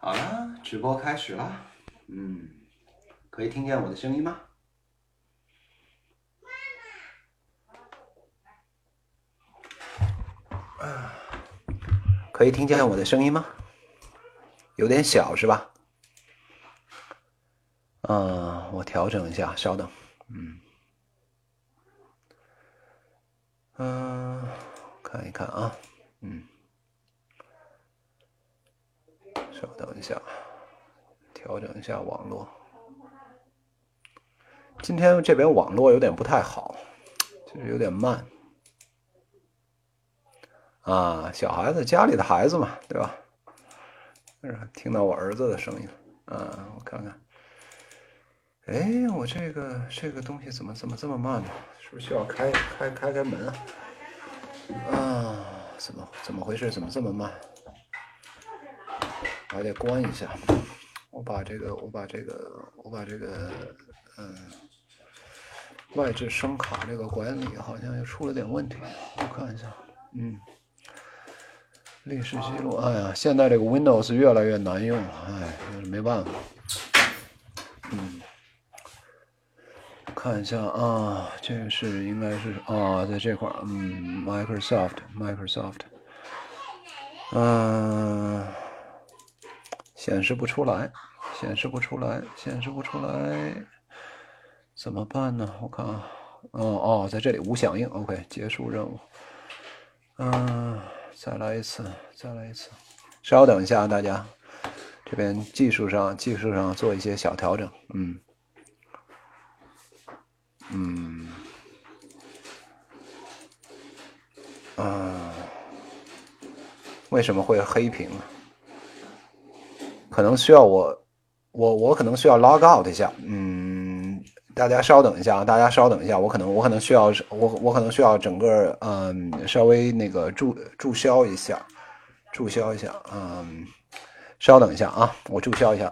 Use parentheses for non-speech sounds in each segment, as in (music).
好了，直播开始了。嗯，可以听见我的声音吗？可以听见我的声音吗？有点小是吧？嗯，我调整一下，稍等。嗯，嗯，看一看啊，嗯。稍等一下，调整一下网络。今天这边网络有点不太好，就是有点慢。啊，小孩子家里的孩子嘛，对吧？听到我儿子的声音，啊，我看看。哎，我这个这个东西怎么怎么这么慢呢？是不是需要开开开开门啊？啊，怎么怎么回事？怎么这么慢？还得关一下，我把这个，我把这个，我把这个，嗯，外置声卡这个管理好像又出了点问题，我看一下，嗯，历史记录，哎呀，现在这个 Windows 越来越难用了，哎，没办法，嗯，看一下啊，这个是应该是啊，在这块儿，嗯，Microsoft，Microsoft，嗯。显示不出来，显示不出来，显示不出来，怎么办呢？我看啊，哦哦，在这里无响应，OK，结束任务。嗯，再来一次，再来一次，稍等一下啊，大家，这边技术上技术上做一些小调整。嗯，嗯，啊，为什么会黑屏？可能需要我，我我可能需要 log out 一下，嗯，大家稍等一下啊，大家稍等一下，我可能我可能需要我我可能需要整个嗯稍微那个注注销一下，注销一下，嗯，稍等一下啊，我注销一下。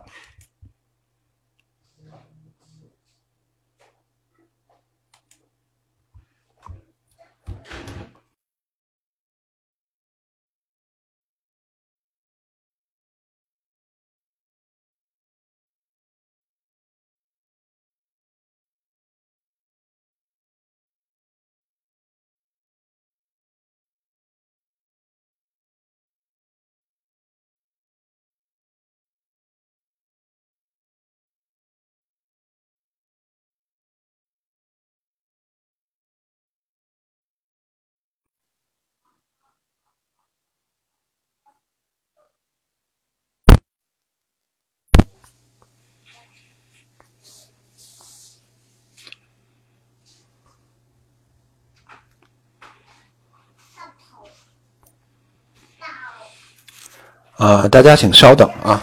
啊，大家请稍等啊。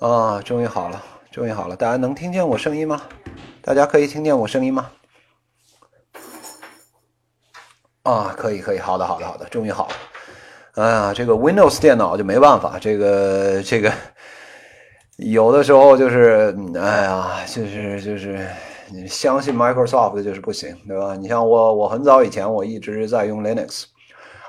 啊，终于好了，终于好了！大家能听见我声音吗？大家可以听见我声音吗？啊，可以，可以，好的，好的，好的，终于好了。哎呀，这个 Windows 电脑就没办法，这个这个有的时候就是，哎呀，就是就是你相信 Microsoft 就是不行，对吧？你像我，我很早以前我一直在用 Linux，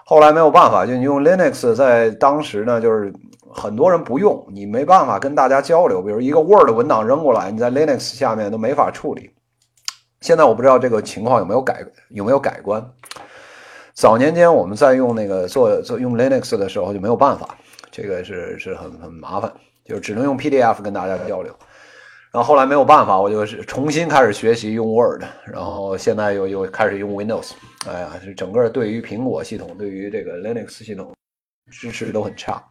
后来没有办法，就你用 Linux，在当时呢，就是。很多人不用，你没办法跟大家交流。比如一个 Word 文档扔过来，你在 Linux 下面都没法处理。现在我不知道这个情况有没有改，有没有改观。早年间我们在用那个做做用 Linux 的时候就没有办法，这个是是很很麻烦，就只能用 PDF 跟大家交流。然后后来没有办法，我就是重新开始学习用 Word，然后现在又又开始用 Windows。哎呀，是整个对于苹果系统，对于这个 Linux 系统支持都很差。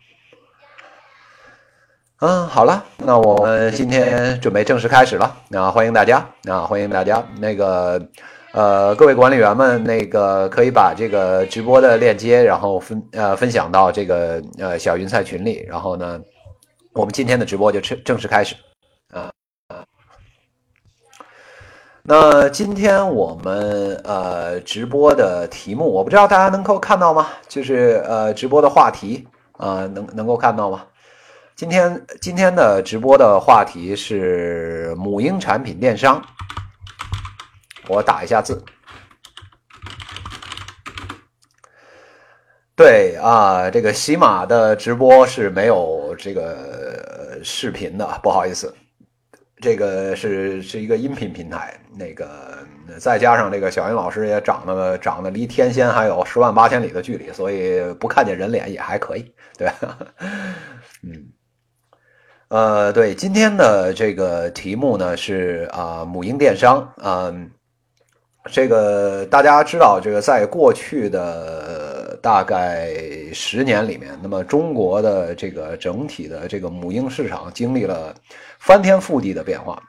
嗯，好了，那我们今天准备正式开始了。那欢迎大家，啊，欢迎大家。那个，呃，各位管理员们，那个可以把这个直播的链接，然后分呃分享到这个呃小云菜群里。然后呢，我们今天的直播就正正式开始。啊啊。那今天我们呃直播的题目，我不知道大家能够看到吗？就是呃直播的话题啊，能能够看到吗？今天今天的直播的话题是母婴产品电商，我打一下字。对啊，这个喜马的直播是没有这个视频的，不好意思，这个是是一个音频平台。那个再加上这个小云老师也长得长得离天仙还有十万八千里的距离，所以不看见人脸也还可以，对，(laughs) 嗯。呃，对，今天的这个题目呢是啊，母婴电商，嗯，这个大家知道，这个在过去的大概十年里面，那么中国的这个整体的这个母婴市场经历了翻天覆地的变化，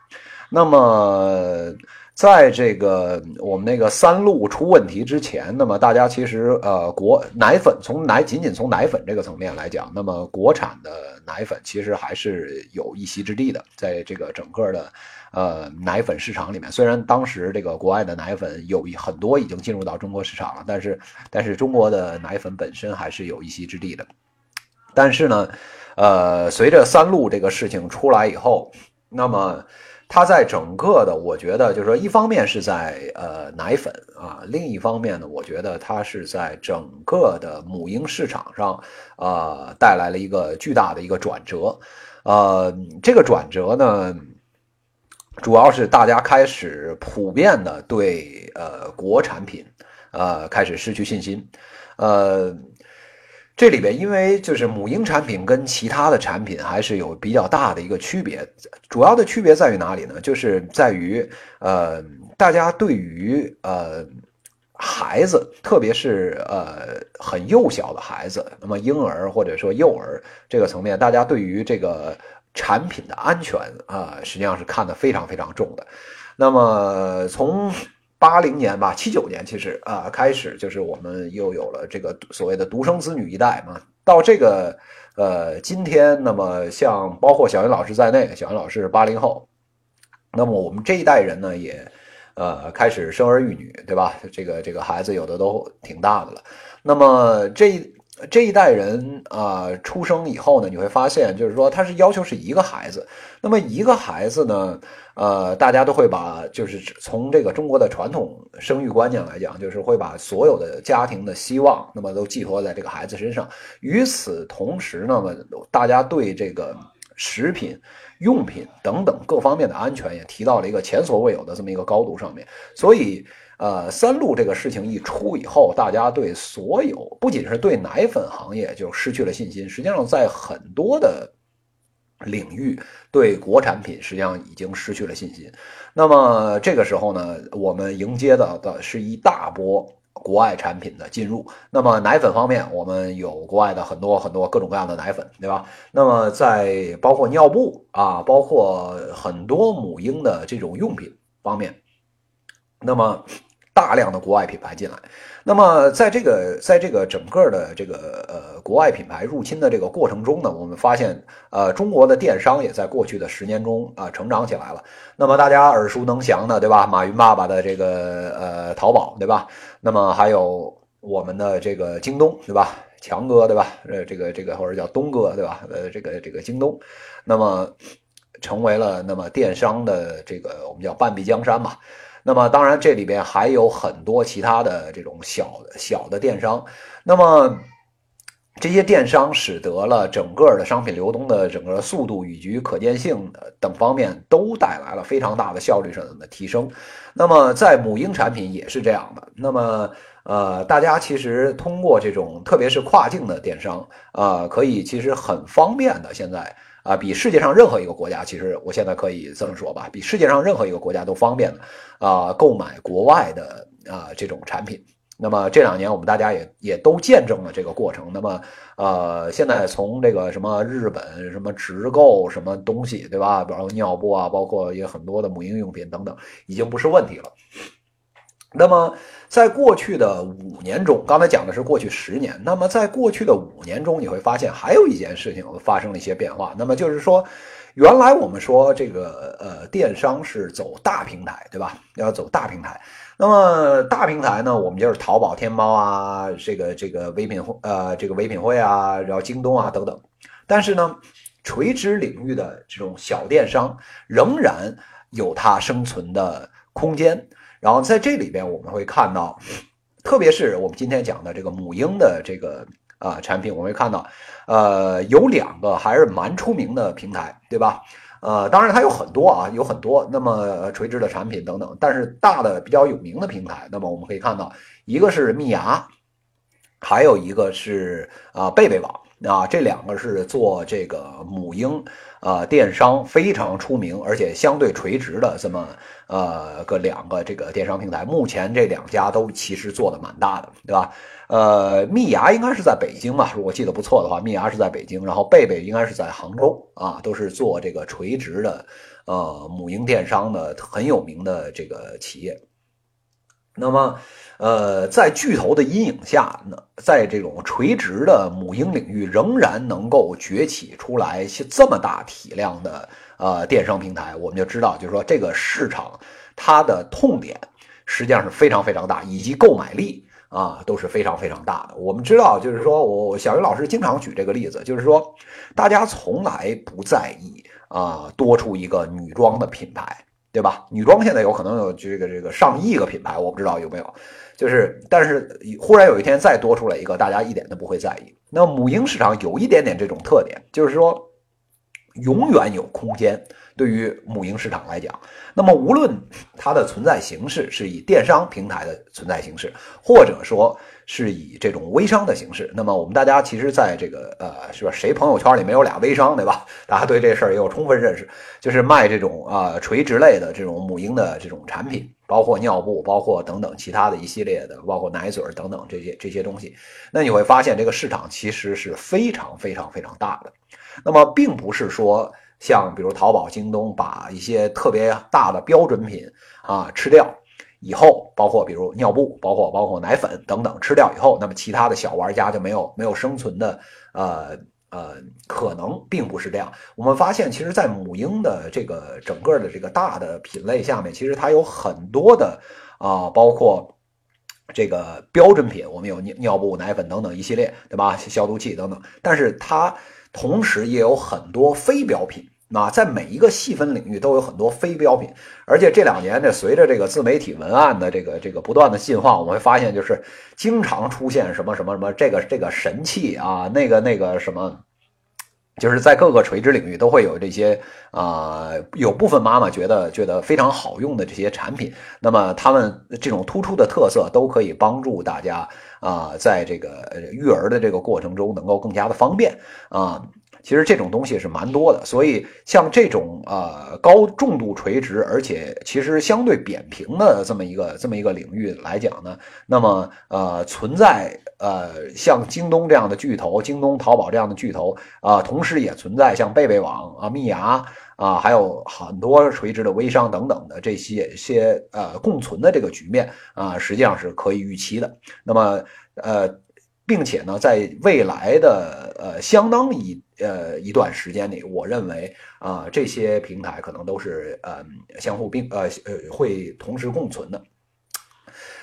那么。在这个我们那个三鹿出问题之前，那么大家其实呃国奶粉从奶仅仅从奶粉这个层面来讲，那么国产的奶粉其实还是有一席之地的，在这个整个的呃奶粉市场里面，虽然当时这个国外的奶粉有很多已经进入到中国市场了，但是但是中国的奶粉本身还是有一席之地的。但是呢，呃，随着三鹿这个事情出来以后，那么。它在整个的，我觉得就是说，一方面是在呃奶粉啊，另一方面呢，我觉得它是在整个的母婴市场上啊带来了一个巨大的一个转折，呃，这个转折呢，主要是大家开始普遍的对呃国产品呃开始失去信心，呃。这里边，因为就是母婴产品跟其他的产品还是有比较大的一个区别，主要的区别在于哪里呢？就是在于，呃，大家对于呃孩子，特别是呃很幼小的孩子，那么婴儿或者说幼儿这个层面，大家对于这个产品的安全啊，实际上是看得非常非常重的。那么从八零年吧，七九年其实啊，开始就是我们又有了这个所谓的独生子女一代嘛。到这个呃今天，那么像包括小云老师在内，小云老师是八零后，那么我们这一代人呢，也呃开始生儿育女，对吧？这个这个孩子有的都挺大的了。那么这这一代人啊，出生以后呢，你会发现，就是说他是要求是一个孩子。那么一个孩子呢？呃，大家都会把，就是从这个中国的传统生育观念来讲，就是会把所有的家庭的希望，那么都寄托在这个孩子身上。与此同时，那么大家对这个食品、用品等等各方面的安全也提到了一个前所未有的这么一个高度上面。所以，呃，三鹿这个事情一出以后，大家对所有不仅是对奶粉行业就失去了信心，实际上在很多的。领域对国产品实际上已经失去了信心，那么这个时候呢，我们迎接的的是一大波国外产品的进入。那么奶粉方面，我们有国外的很多很多各种各样的奶粉，对吧？那么在包括尿布啊，包括很多母婴的这种用品方面，那么。大量的国外品牌进来，那么在这个在这个整个的这个呃国外品牌入侵的这个过程中呢，我们发现呃中国的电商也在过去的十年中啊成长起来了。那么大家耳熟能详的对吧？马云爸爸的这个呃淘宝对吧？那么还有我们的这个京东对吧？强哥对吧？呃这个这个或者叫东哥对吧？呃这个这个京东，那么成为了那么电商的这个我们叫半壁江山嘛。那么当然，这里边还有很多其他的这种小小的电商。那么这些电商使得了整个的商品流通的整个速度以及可见性等方面都带来了非常大的效率上的提升。那么在母婴产品也是这样的。那么呃，大家其实通过这种特别是跨境的电商啊，可以其实很方便的现在啊，比世界上任何一个国家，其实我现在可以这么说吧，比世界上任何一个国家都方便的啊，购买国外的啊这种产品。那么这两年我们大家也也都见证了这个过程。那么呃，现在从这个什么日本什么直购什么东西，对吧？比如尿布啊，包括也很多的母婴用品等等，已经不是问题了。那么，在过去的五年中，刚才讲的是过去十年。那么，在过去的五年中，你会发现还有一件事情发生了一些变化。那么就是说，原来我们说这个呃，电商是走大平台，对吧？要走大平台。那么大平台呢，我们就是淘宝、天猫啊，这个这个唯品会呃，这个唯品会啊，然后京东啊等等。但是呢，垂直领域的这种小电商仍然有它生存的空间。然后在这里边，我们会看到，特别是我们今天讲的这个母婴的这个啊产品，我们会看到，呃，有两个还是蛮出名的平台，对吧？呃，当然它有很多啊，有很多那么垂直的产品等等，但是大的比较有名的平台，那么我们可以看到，一个是蜜芽，还有一个是啊贝贝网。啊，这两个是做这个母婴啊电商非常出名，而且相对垂直的这么呃个两个这个电商平台。目前这两家都其实做的蛮大的，对吧？呃，蜜芽应该是在北京吧，如果记得不错的话，蜜芽是在北京，然后贝贝应该是在杭州啊，都是做这个垂直的呃母婴电商的很有名的这个企业。那么。呃，在巨头的阴影下呢，在这种垂直的母婴领域，仍然能够崛起出来这么大体量的呃电商平台，我们就知道，就是说这个市场它的痛点实际上是非常非常大，以及购买力啊都是非常非常大的。我们知道，就是说我小云老师经常举这个例子，就是说大家从来不在意啊多出一个女装的品牌，对吧？女装现在有可能有这个这个上亿个品牌，我不知道有没有。就是，但是忽然有一天再多出来一个，大家一点都不会在意。那母婴市场有一点点这种特点，就是说，永远有空间。对于母婴市场来讲，那么无论它的存在形式是以电商平台的存在形式，或者说是以这种微商的形式，那么我们大家其实在这个呃，是吧？谁朋友圈里没有俩微商，对吧？大家对这事儿也有充分认识，就是卖这种啊垂直类的这种母婴的这种产品，包括尿布，包括等等其他的一系列的，包括奶嘴等等这些这些东西。那你会发现这个市场其实是非常非常非常大的。那么并不是说。像比如淘宝、京东把一些特别大的标准品啊吃掉以后，包括比如尿布、包括包括奶粉等等吃掉以后，那么其他的小玩家就没有没有生存的呃呃可能，并不是这样。我们发现，其实，在母婴的这个整个的这个大的品类下面，其实它有很多的啊，包括这个标准品，我们有尿尿布、奶粉等等一系列，对吧？消毒器等等，但是它。同时也有很多非标品，那在每一个细分领域都有很多非标品，而且这两年呢，随着这个自媒体文案的这个这个不断的进化，我们会发现就是经常出现什么什么什么这个这个神器啊，那个那个什么。就是在各个垂直领域都会有这些啊，有部分妈妈觉得觉得非常好用的这些产品，那么他们这种突出的特色都可以帮助大家啊，在这个育儿的这个过程中能够更加的方便啊。其实这种东西是蛮多的，所以像这种呃高重度垂直，而且其实相对扁平的这么一个这么一个领域来讲呢，那么呃存在呃像京东这样的巨头，京东、淘宝这样的巨头啊，同时也存在像贝贝网啊、蜜芽啊，还有很多垂直的微商等等的这些些呃共存的这个局面啊，实际上是可以预期的。那么呃。并且呢，在未来的呃相当一呃一段时间里，我认为啊这些平台可能都是呃相互并呃呃会同时共存的。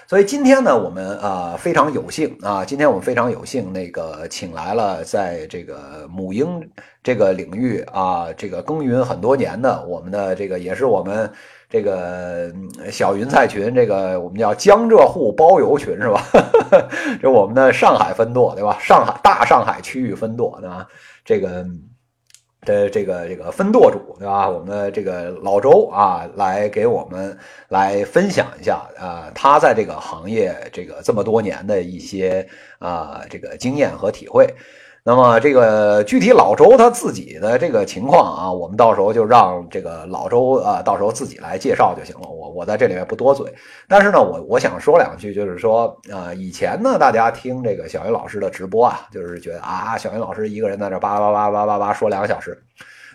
所以今天呢，我们啊非常有幸啊，今天我们非常有幸那个请来了在这个母婴这个领域啊这个耕耘很多年的我们的这个也是我们。这个小云菜群，这个我们叫江浙沪包邮群是吧？(laughs) 这我们的上海分舵对吧？上海大上海区域分舵对吧？这个的这个这个分舵主对吧？我们的这个老周啊，来给我们来分享一下啊，他在这个行业这个这么多年的一些啊这个经验和体会。那么这个具体老周他自己的这个情况啊，我们到时候就让这个老周啊，到时候自己来介绍就行了。我我在这里面不多嘴。但是呢，我我想说两句，就是说啊，以前呢，大家听这个小云老师的直播啊，就是觉得啊，小云老师一个人在这叭叭叭叭叭叭说两个小时，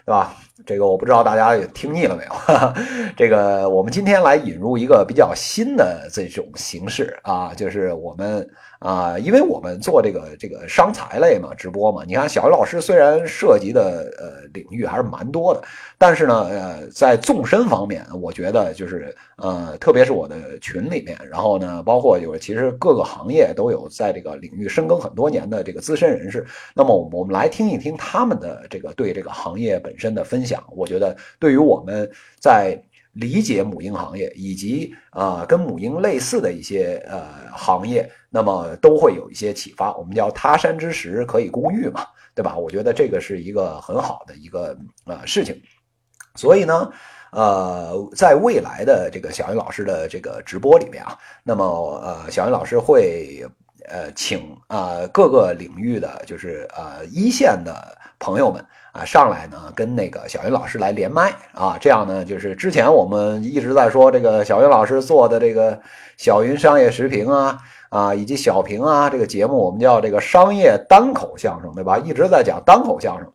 对吧？这个我不知道大家听腻了没有？(laughs) 这个我们今天来引入一个比较新的这种形式啊，就是我们。啊，因为我们做这个这个商财类嘛，直播嘛，你看小鱼老师虽然涉及的呃领域还是蛮多的，但是呢，呃，在纵深方面，我觉得就是呃，特别是我的群里面，然后呢，包括就是其实各个行业都有在这个领域深耕很多年的这个资深人士，那么我们来听一听他们的这个对这个行业本身的分析讲，我觉得对于我们在。理解母婴行业以及啊跟母婴类似的一些呃行业，那么都会有一些启发。我们叫他山之石可以攻玉嘛，对吧？我觉得这个是一个很好的一个呃事情。所以呢，呃，在未来的这个小云老师的这个直播里面啊，那么呃小云老师会呃请啊各个领域的就是呃一线的朋友们。啊，上来呢，跟那个小云老师来连麦啊，这样呢，就是之前我们一直在说这个小云老师做的这个小云商业时评啊，啊，以及小平啊，这个节目我们叫这个商业单口相声，对吧？一直在讲单口相声。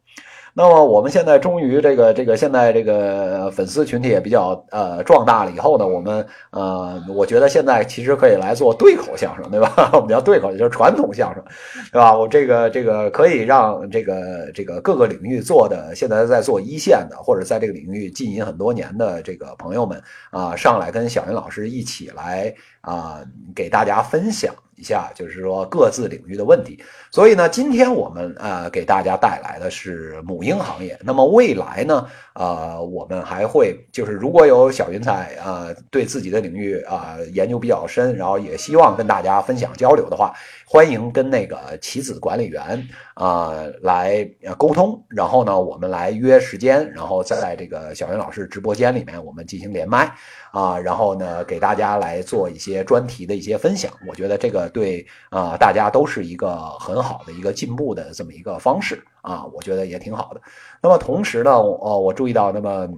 那么我们现在终于这个这个现在这个粉丝群体也比较呃壮大了以后呢，我们呃我觉得现在其实可以来做对口相声，对吧？(laughs) 我们叫对口，就是传统相声，对吧？我这个这个可以让这个这个各个领域做的现在在做一线的，或者在这个领域经营很多年的这个朋友们啊，上来跟小云老师一起来啊，给大家分享。一下就是说各自领域的问题，所以呢，今天我们呃给大家带来的是母婴行业。那么未来呢，呃，我们还会就是如果有小云彩呃对自己的领域啊研究比较深，然后也希望跟大家分享交流的话，欢迎跟那个棋子管理员啊来沟通，然后呢，我们来约时间，然后在这个小云老师直播间里面我们进行连麦。啊，然后呢，给大家来做一些专题的一些分享，我觉得这个对啊，大家都是一个很好的一个进步的这么一个方式啊，我觉得也挺好的。那么同时呢，哦，我注意到，那么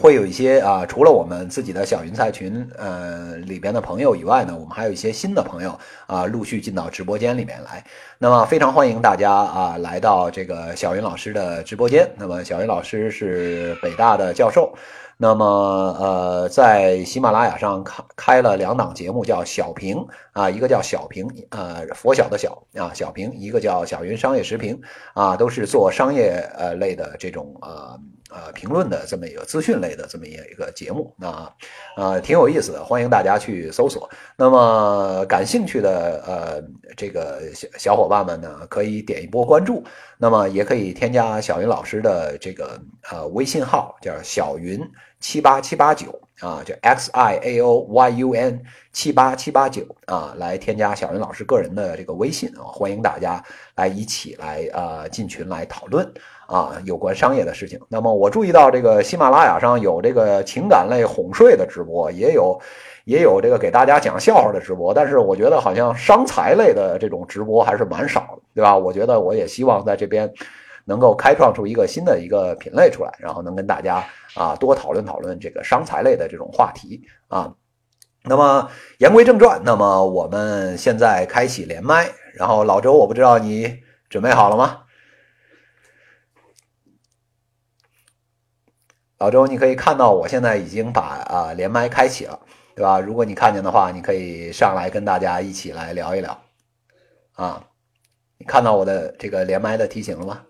会有一些啊，除了我们自己的小云菜群呃里边的朋友以外呢，我们还有一些新的朋友啊，陆续进到直播间里面来。那么非常欢迎大家啊，来到这个小云老师的直播间。那么小云老师是北大的教授。那么，呃，在喜马拉雅上开开了两档节目，叫小平啊，一个叫小平，呃，佛小的小啊，小平，一个叫小云商业时评啊，都是做商业呃类的这种呃呃评论的这么一个资讯类的这么一个节目啊，呃，挺有意思的，欢迎大家去搜索。那么感兴趣的呃这个小小伙伴们呢，可以点一波关注，那么也可以添加小云老师的这个呃微信号，叫小云。七八七八九啊，就 X I A O Y U N 七八七八九啊，来添加小云老师个人的这个微信啊，欢迎大家来一起来啊进群来讨论啊有关商业的事情。那么我注意到这个喜马拉雅上有这个情感类哄睡的直播，也有也有这个给大家讲笑话的直播，但是我觉得好像商财类的这种直播还是蛮少的，对吧？我觉得我也希望在这边。能够开创出一个新的一个品类出来，然后能跟大家啊多讨论讨论这个商财类的这种话题啊。那么言归正传，那么我们现在开启连麦，然后老周，我不知道你准备好了吗？老周，你可以看到我现在已经把啊连麦开启了，对吧？如果你看见的话，你可以上来跟大家一起来聊一聊啊。你看到我的这个连麦的提醒了吗？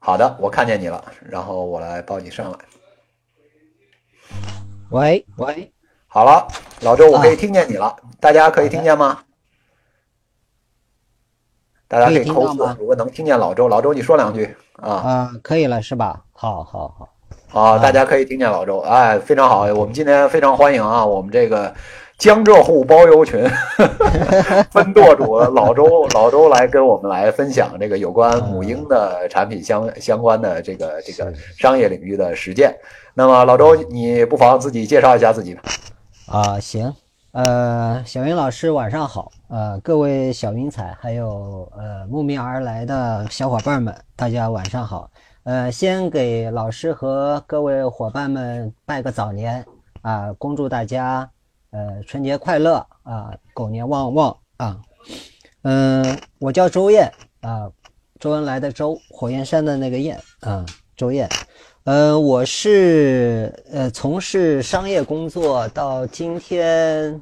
好的，我看见你了，然后我来抱你上来。喂喂，好了，老周，我可以听见你了，大家可以听见吗？大家可以扣字，如果能听见老周，老周你说两句啊。啊，可以了是吧？好好好，好，大家可以听见老周，哎，非常好，我们今天非常欢迎啊，我们这个。江浙沪包邮群 (laughs) 分舵主老周，老周来跟我们来分享这个有关母婴的产品相相关的这个这个商业领域的实践。那么老周，你不妨自己介绍一下自己啊，行，呃，小云老师晚上好，呃，各位小云彩还有呃慕名而来的小伙伴们，大家晚上好。呃，先给老师和各位伙伴们拜个早年啊，恭祝大家呃春节快乐啊，狗年旺旺啊。嗯，我叫周燕啊，周恩来的周，火焰山的那个燕啊，周燕。呃，我是呃从事商业工作到今天，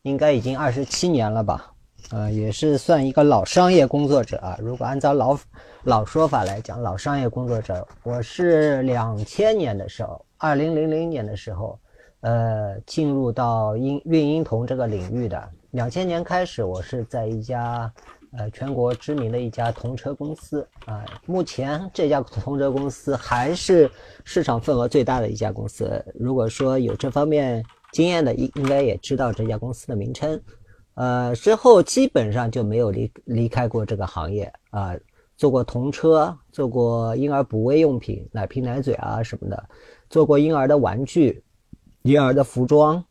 应该已经二十七年了吧？呃，也是算一个老商业工作者啊。如果按照老老说法来讲，老商业工作者，我是两千年的时候，二零零零年的时候，呃，进入到音运音童这个领域的。两千年开始，我是在一家。呃，全国知名的一家童车公司啊，目前这家童车公司还是市场份额最大的一家公司。如果说有这方面经验的，应应该也知道这家公司的名称。呃，之后基本上就没有离离开过这个行业啊，做过童车，做过婴儿补喂用品，奶瓶奶嘴啊什么的，做过婴儿的玩具、婴儿的服装，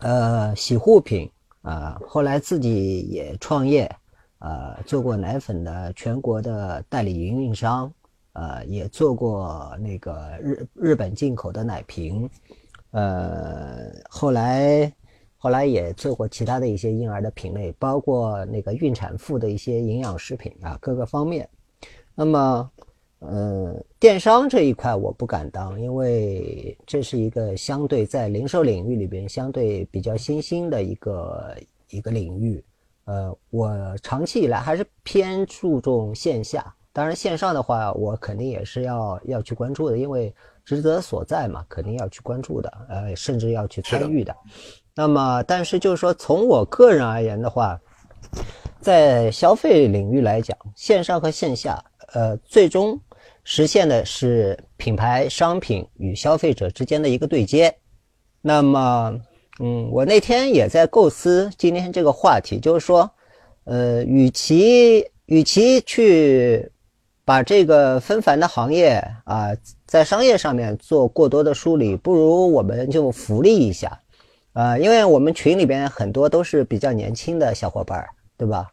呃，洗护品啊，后来自己也创业。呃，做过奶粉的全国的代理营运商，呃，也做过那个日日本进口的奶瓶，呃，后来后来也做过其他的一些婴儿的品类，包括那个孕产妇的一些营养食品啊，各个方面。那么，呃，电商这一块我不敢当，因为这是一个相对在零售领域里边相对比较新兴的一个一个领域。呃，我长期以来还是偏注重线下，当然线上的话，我肯定也是要要去关注的，因为职责所在嘛，肯定要去关注的，呃，甚至要去参与的。那么，但是就是说，从我个人而言的话，在消费领域来讲，线上和线下，呃，最终实现的是品牌商品与消费者之间的一个对接。那么。嗯，我那天也在构思今天这个话题，就是说，呃，与其与其去把这个纷繁的行业啊，在商业上面做过多的梳理，不如我们就福利一下，啊，因为我们群里边很多都是比较年轻的小伙伴，对吧？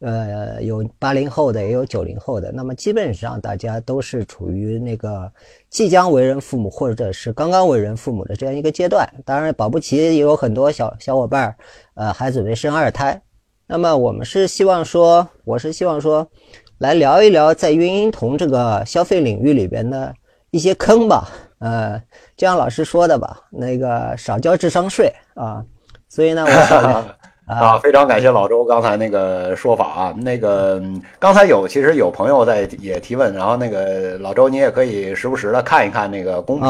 呃，有八零后的，也有九零后的，那么基本上大家都是处于那个即将为人父母，或者是刚刚为人父母的这样一个阶段。当然，保不齐也有很多小小伙伴儿，呃，还准备生二胎。那么我们是希望说，我是希望说，来聊一聊在孕婴童这个消费领域里边的一些坑吧。呃，就像老师说的吧，那个少交智商税啊。所以呢，我想。(laughs) 啊，非常感谢老周刚才那个说法啊。那个刚才有其实有朋友在也提问，然后那个老周你也可以时不时的看一看那个公屏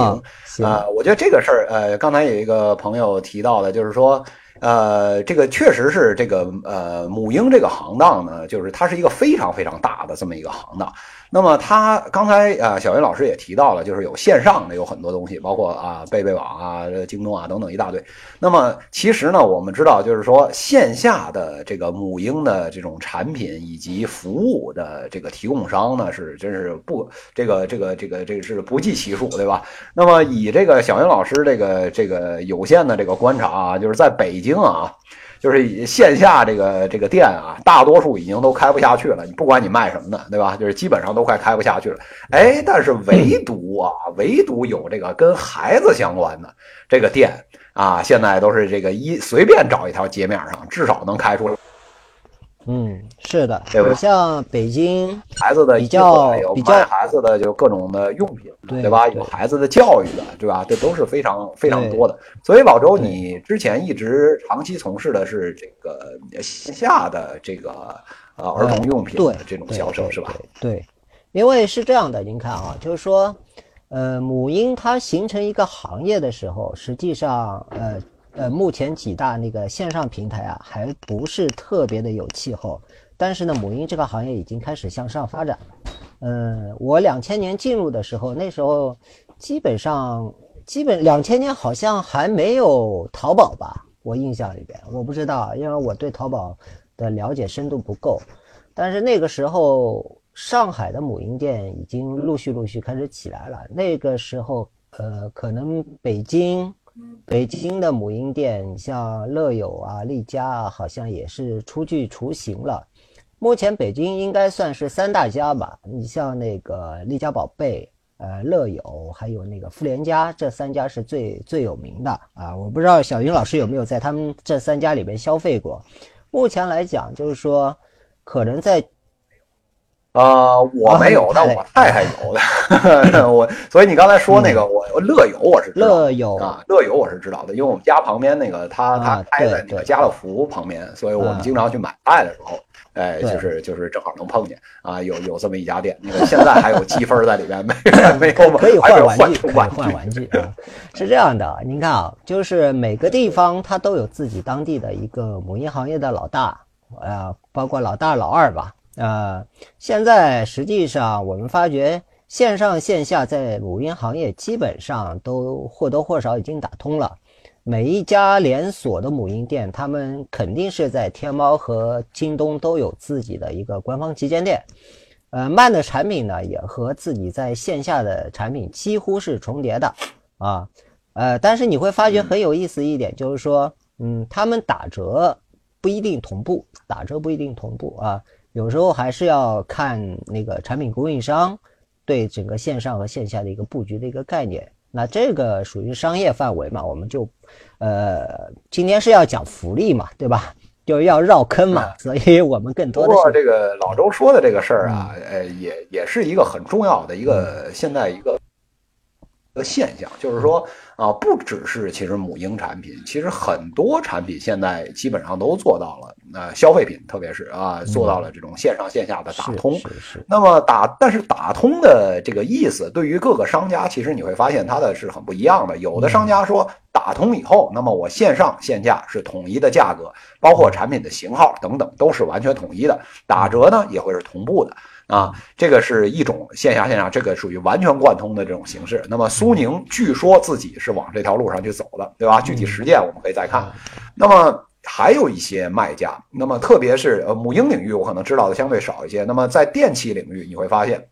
啊。我觉得这个事儿，呃，刚才有一个朋友提到的，就是说。呃，这个确实是这个呃母婴这个行当呢，就是它是一个非常非常大的这么一个行当。那么他刚才啊，小云老师也提到了，就是有线上的有很多东西，包括啊贝贝网啊、京东啊等等一大堆。那么其实呢，我们知道，就是说线下的这个母婴的这种产品以及服务的这个提供商呢，是真是不这个这个这个这个是不计其数，对吧？那么以这个小云老师这个这个有限的这个观察啊，就是在北。京啊，就是线下这个这个店啊，大多数已经都开不下去了。你不管你卖什么的，对吧？就是基本上都快开不下去了。哎，但是唯独啊，唯独有这个跟孩子相关的这个店啊，现在都是这个一随便找一条街面上，至少能开出来。嗯，是的，你像北京孩子的比较比较孩子的就各种的用品，对吧？有孩子的教育的，对吧？这都是非常非常多的。所以老周，你之前一直长期从事的是这个线下的这个呃儿童用品的这种销售，是吧？对，因为是这样的，您看啊，就是说，呃，母婴它形成一个行业的时候，实际上呃。呃，目前几大那个线上平台啊，还不是特别的有气候。但是呢，母婴这个行业已经开始向上发展。嗯，我两千年进入的时候，那时候基本上，基本两千年好像还没有淘宝吧？我印象里边，我不知道，因为我对淘宝的了解深度不够。但是那个时候，上海的母婴店已经陆续陆续开始起来了。那个时候，呃，可能北京。北京的母婴店，像乐友啊、丽佳啊，好像也是初具雏形了。目前北京应该算是三大家吧，你像那个丽佳宝贝、呃乐友，还有那个妇联家，这三家是最最有名的啊。我不知道小云老师有没有在他们这三家里面消费过。目前来讲，就是说可能在。呃，我没有，但我太太有的。(laughs) 我所以你刚才说那个，我乐友我是乐友啊，乐友我是知道的，因为我们家旁边那个他他开在那个家乐福旁边，所以我们经常去买菜的时候，哎，就是就是正好能碰见啊，有有这么一家店。那个现在还有积分在里面没？(laughs) 没有可以换玩具，换换玩具 (laughs) 啊。是这样的，您看啊，就是每个地方它都有自己当地的一个母婴行业的老大，呃，包括老大老二吧。呃，现在实际上我们发觉线上线下在母婴行业基本上都或多或少已经打通了。每一家连锁的母婴店，他们肯定是在天猫和京东都有自己的一个官方旗舰店。呃，卖的产品呢也和自己在线下的产品几乎是重叠的啊。呃，但是你会发觉很有意思一点，就是说，嗯，他们打折不一定同步，打折不一定同步啊。有时候还是要看那个产品供应商对整个线上和线下的一个布局的一个概念。那这个属于商业范围嘛，我们就，呃，今天是要讲福利嘛，对吧？就要绕坑嘛，所以我们更多的。不过这个老周说的这个事儿啊，呃，也也是一个很重要的一个现在一个一个现象，就是说。啊，不只是其实母婴产品，其实很多产品现在基本上都做到了。呃，消费品特别是啊，做到了这种线上线下的打通。是是。那么打，但是打通的这个意思，对于各个商家，其实你会发现它的是很不一样的。有的商家说打通以后，那么我线上线下是统一的价格，包括产品的型号等等都是完全统一的，打折呢也会是同步的。啊，这个是一种线下线上，这个属于完全贯通的这种形式。那么苏宁据说自己是往这条路上去走的，对吧？具体实践我们可以再看。那么还有一些卖家，那么特别是呃母婴领域，我可能知道的相对少一些。那么在电器领域，你会发现，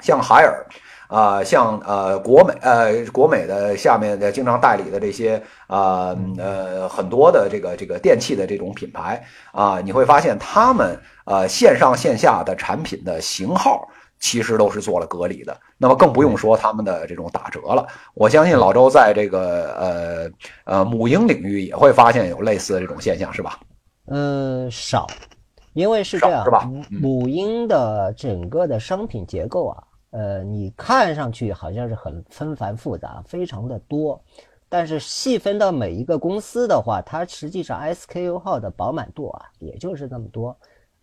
像海尔。啊，像呃国美呃国美的下面的经常代理的这些啊呃很多的这个这个电器的这种品牌啊，你会发现他们呃线上线下的产品的型号其实都是做了隔离的，那么更不用说他们的这种打折了。我相信老周在这个呃呃母婴领域也会发现有类似的这种现象，是吧？嗯，少，因为是这样，是吧？母婴的整个的商品结构啊。呃，你看上去好像是很纷繁复杂，非常的多，但是细分到每一个公司的话，它实际上 SKU 号的饱满度啊，也就是那么多。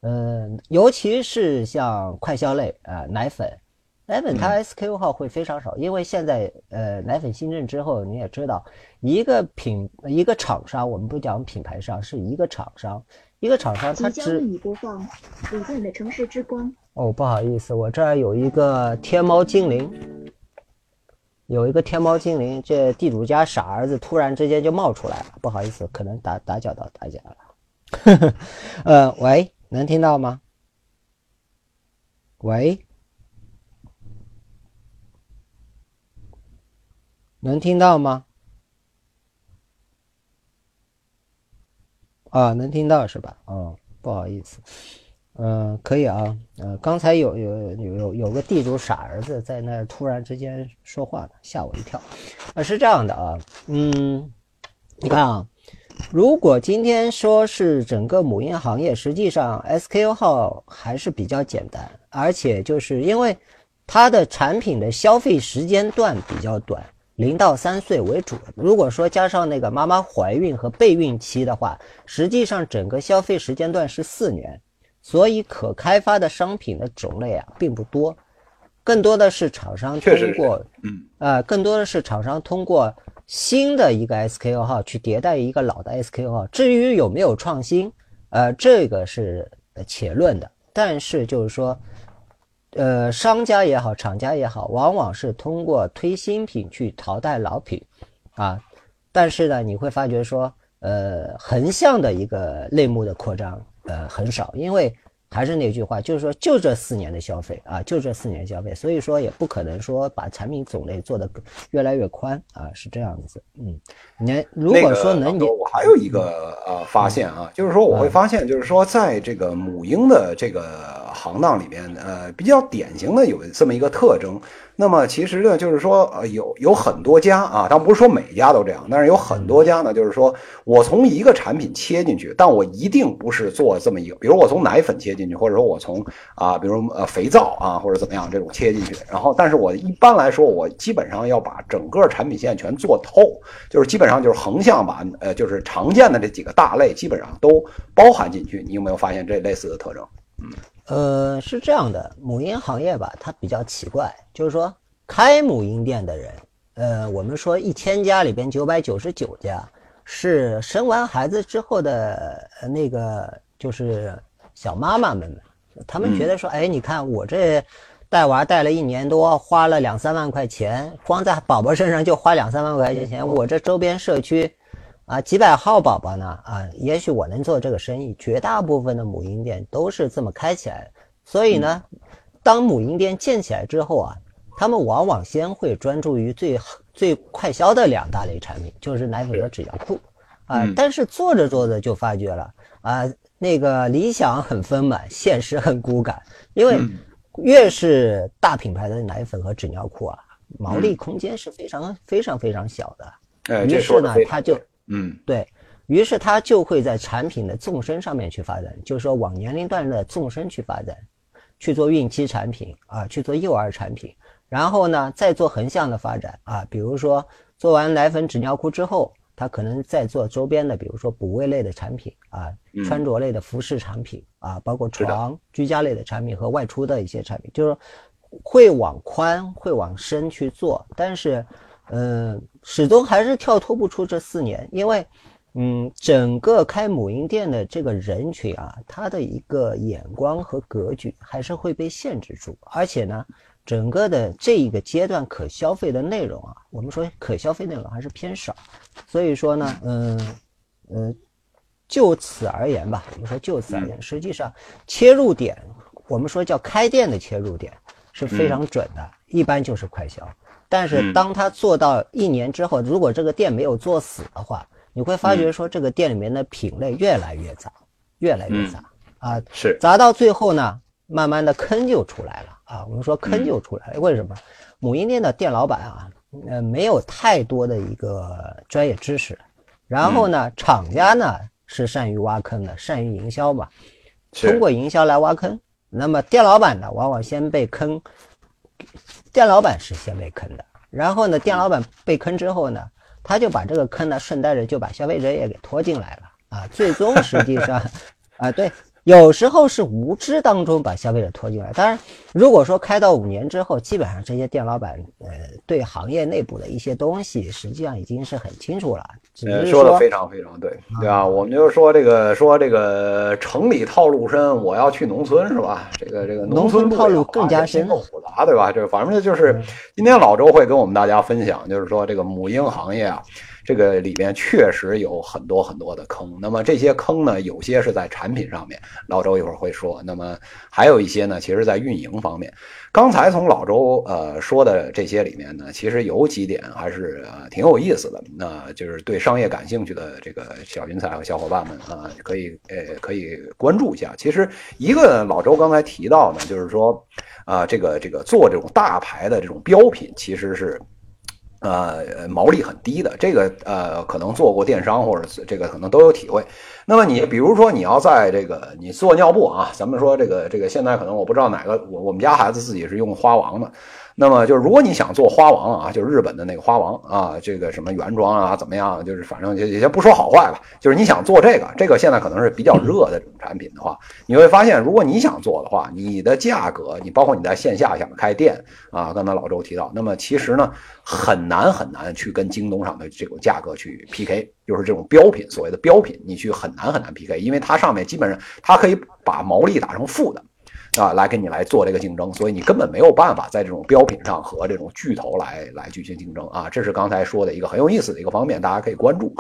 嗯，尤其是像快消类啊，奶粉，奶粉它 SKU 号会非常少，因为现在呃奶粉新政之后，你也知道，一个品一个厂商，我们不讲品牌商，是一个厂商，一个厂商它只。即播放李健的城市之光。哦，不好意思，我这儿有一个天猫精灵，有一个天猫精灵，这地主家傻儿子突然之间就冒出来了，不好意思，可能打打搅到大家了。(laughs) 呃，喂，能听到吗？喂，能听到吗？啊，能听到是吧？哦，不好意思。嗯，可以啊。呃，刚才有有有有有个地主傻儿子在那突然之间说话呢，吓我一跳。啊，是这样的啊，嗯，你看啊，如果今天说是整个母婴行业，实际上 SKU 号还是比较简单，而且就是因为它的产品的消费时间段比较短，零到三岁为主。如果说加上那个妈妈怀孕和备孕期的话，实际上整个消费时间段是四年。所以可开发的商品的种类啊并不多，更多的是厂商通过，嗯，呃，更多的是厂商通过新的一个 SKU 号去迭代一个老的 SKU 号。至于有没有创新，呃，这个是且论的。但是就是说，呃，商家也好，厂家也好，往往是通过推新品去淘汰老品，啊，但是呢，你会发觉说，呃，横向的一个类目的扩张。呃，很少，因为还是那句话，就是说就这四年的消费啊，就这四年消费，所以说也不可能说把产品种类做得越来越宽啊，是这样子。嗯，你如果说能，我还有一个呃发现啊，就是说我会发现，就是说在这个母婴的这个行当里面，呃，比较典型的有这么一个特征。那么其实呢，就是说，呃，有有很多家啊，但不是说每家都这样，但是有很多家呢，就是说我从一个产品切进去，但我一定不是做这么一个，比如我从奶粉切进去，或者说我从啊，比如呃肥皂啊或者怎么样这种切进去，然后，但是我一般来说，我基本上要把整个产品线全做透，就是基本上就是横向把呃，就是常见的这几个大类基本上都包含进去。你有没有发现这类似的特征？嗯。呃，是这样的，母婴行业吧，它比较奇怪，就是说开母婴店的人，呃，我们说一千家里边九百九十九家是生完孩子之后的那个，就是小妈妈们，他们觉得说，哎，你看我这带娃带了一年多，花了两三万块钱，光在宝宝身上就花两三万块钱，我这周边社区。啊，几百号宝宝呢？啊，也许我能做这个生意。绝大部分的母婴店都是这么开起来的，所以呢，当母婴店建起来之后啊，他们往往先会专注于最最快销的两大类产品，就是奶粉和纸尿裤。啊，但是做着做着就发觉了，啊，那个理想很丰满，现实很骨感。因为越是大品牌的奶粉和纸尿裤啊，毛利空间是非常非常非常小的。于是呢，他就。嗯，对于是，它就会在产品的纵深上面去发展，就是说往年龄段的纵深去发展，去做孕期产品啊，去做幼儿产品，然后呢，再做横向的发展啊，比如说做完奶粉、纸尿裤之后，它可能再做周边的，比如说补位类的产品啊，穿着类的服饰产品啊，包括床、居家类的产品和外出的一些产品，就是会往宽、会往深去做，但是。嗯，始终还是跳脱不出这四年，因为，嗯，整个开母婴店的这个人群啊，他的一个眼光和格局还是会被限制住，而且呢，整个的这一个阶段可消费的内容啊，我们说可消费内容还是偏少，所以说呢，嗯，嗯，就此而言吧，我们说就此而言，实际上切入点，我们说叫开店的切入点是非常准的，一般就是快销。但是当他做到一年之后，如果这个店没有做死的话，你会发觉说这个店里面的品类越来越杂，越来越杂啊，是杂到最后呢，慢慢的坑就出来了啊。我们说坑就出来了，为什么？母婴店的店老板啊，呃，没有太多的一个专业知识，然后呢，厂家呢是善于挖坑的，善于营销嘛，通过营销来挖坑。那么店老板呢，往往先被坑。店老板是先被坑的，然后呢，店老板被坑之后呢，他就把这个坑呢顺带着就把消费者也给拖进来了啊，最终实际上，啊对。有时候是无知当中把消费者拖进来，当然，如果说开到五年之后，基本上这些店老板，呃，对行业内部的一些东西，实际上已经是很清楚了。呃，说的非常非常对，对啊，我们就说这个，说这个城里套路深，我要去农村是吧？这个这个农村套路更加深，更复杂，对吧？这反正就是今天老周会跟我们大家分享，就是说这个母婴行业啊。这个里面确实有很多很多的坑，那么这些坑呢，有些是在产品上面，老周一会儿会说。那么还有一些呢，其实在运营方面。刚才从老周呃说的这些里面呢，其实有几点还是呃挺有意思的。那就是对商业感兴趣的这个小云彩和小伙伴们啊，可以呃可以关注一下。其实一个老周刚才提到呢，就是说啊，这个这个做这种大牌的这种标品，其实是。呃，毛利很低的，这个呃，可能做过电商或者这个可能都有体会。那么你比如说你要在这个你做尿布啊，咱们说这个这个现在可能我不知道哪个，我我们家孩子自己是用花王的。那么就是，如果你想做花王啊，就是日本的那个花王啊，这个什么原装啊，怎么样？就是反正就也不说好坏吧。就是你想做这个，这个现在可能是比较热的这种产品的话，你会发现，如果你想做的话，你的价格，你包括你在线下想开店啊，刚才老周提到，那么其实呢，很难很难去跟京东上的这种价格去 PK，就是这种标品，所谓的标品，你去很难很难 PK，因为它上面基本上它可以把毛利打成负的。啊，来跟你来做这个竞争，所以你根本没有办法在这种标品上和这种巨头来来进行竞争啊，这是刚才说的一个很有意思的一个方面，大家可以关注。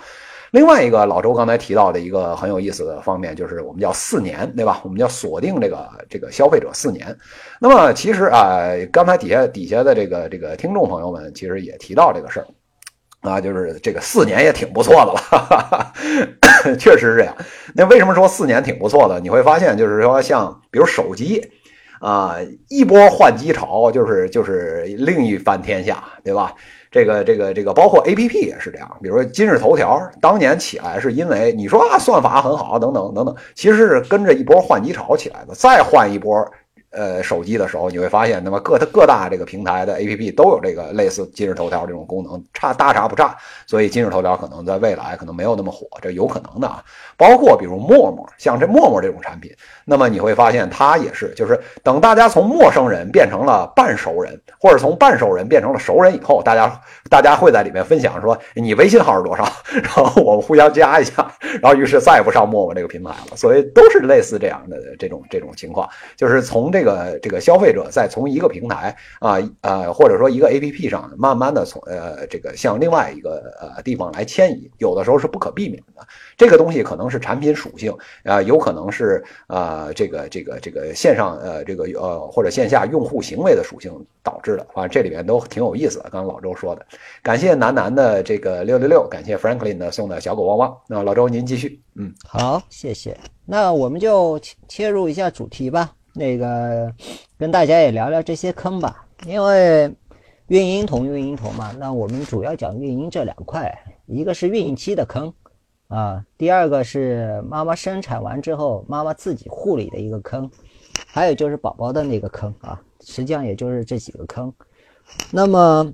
另外一个老周刚才提到的一个很有意思的方面，就是我们叫四年，对吧？我们叫锁定这个这个消费者四年。那么其实啊，刚才底下底下的这个这个听众朋友们其实也提到这个事儿。啊，就是这个四年也挺不错的了，哈 (coughs) 哈确实是这样。那为什么说四年挺不错的？你会发现，就是说像比如手机，啊，一波换机潮，就是就是另一番天下，对吧？这个这个这个，包括 A P P 也是这样。比如说今日头条，当年起来是因为你说啊算法很好等等等等，其实是跟着一波换机潮起来的，再换一波。呃，手机的时候你会发现，那么各它各大这个平台的 APP 都有这个类似今日头条这种功能，差大差不差。所以今日头条可能在未来可能没有那么火，这有可能的啊。包括比如陌陌，像这陌陌这种产品，那么你会发现它也是，就是等大家从陌生人变成了半熟人，或者从半熟人变成了熟人以后，大家大家会在里面分享说你微信号是多少，(laughs) 然后我们互相加一下，然后于是再也不上陌陌这个平台了。所以都是类似这样的这种这种情况，就是从这。这个这个消费者在从一个平台啊呃或者说一个 A P P 上，慢慢的从呃这个向另外一个呃地方来迁移，有的时候是不可避免的。这个东西可能是产品属性啊，有可能是啊这个这个这个线上呃这个呃或者线下用户行为的属性导致的。反正这里面都挺有意思的。刚刚老周说的，感谢楠楠的这个六六六，感谢 Franklin 的送的小狗汪汪。那老周您继续，嗯，好，谢谢。那我们就切入一下主题吧。那个跟大家也聊聊这些坑吧，因为孕婴童孕婴童嘛，那我们主要讲孕婴这两块，一个是孕期的坑啊，第二个是妈妈生产完之后妈妈自己护理的一个坑，还有就是宝宝的那个坑啊，实际上也就是这几个坑。那么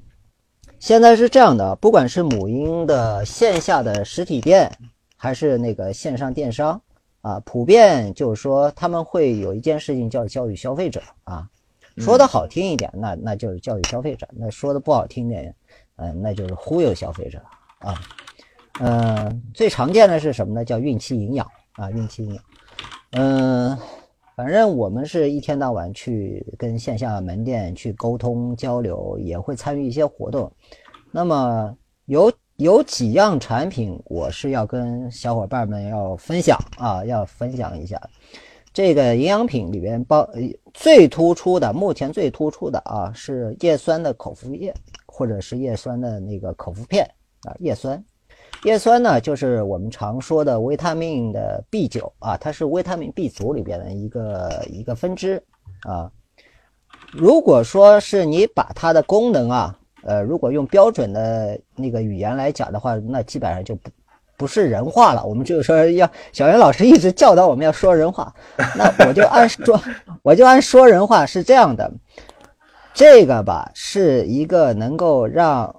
现在是这样的，不管是母婴的线下的实体店，还是那个线上电商。啊，普遍就是说他们会有一件事情叫教育消费者啊，说的好听一点，那那就是教育消费者；那说的不好听点，嗯，那就是忽悠消费者啊。嗯，最常见的是什么呢？叫孕期营养啊，孕期营养。嗯，反正我们是一天到晚去跟线下门店去沟通交流，也会参与一些活动。那么有。有几样产品，我是要跟小伙伴们要分享啊，要分享一下。这个营养品里边包最突出的，目前最突出的啊，是叶酸的口服液，或者是叶酸的那个口服片啊。叶酸，叶酸呢，就是我们常说的维他命的 B 九啊，它是维他命 B 族里边的一个一个分支啊。如果说是你把它的功能啊。呃，如果用标准的那个语言来讲的话，那基本上就不不是人话了。我们就是说，要小袁老师一直教导我们要说人话，那我就按说，(laughs) 我就按说人话是这样的。这个吧，是一个能够让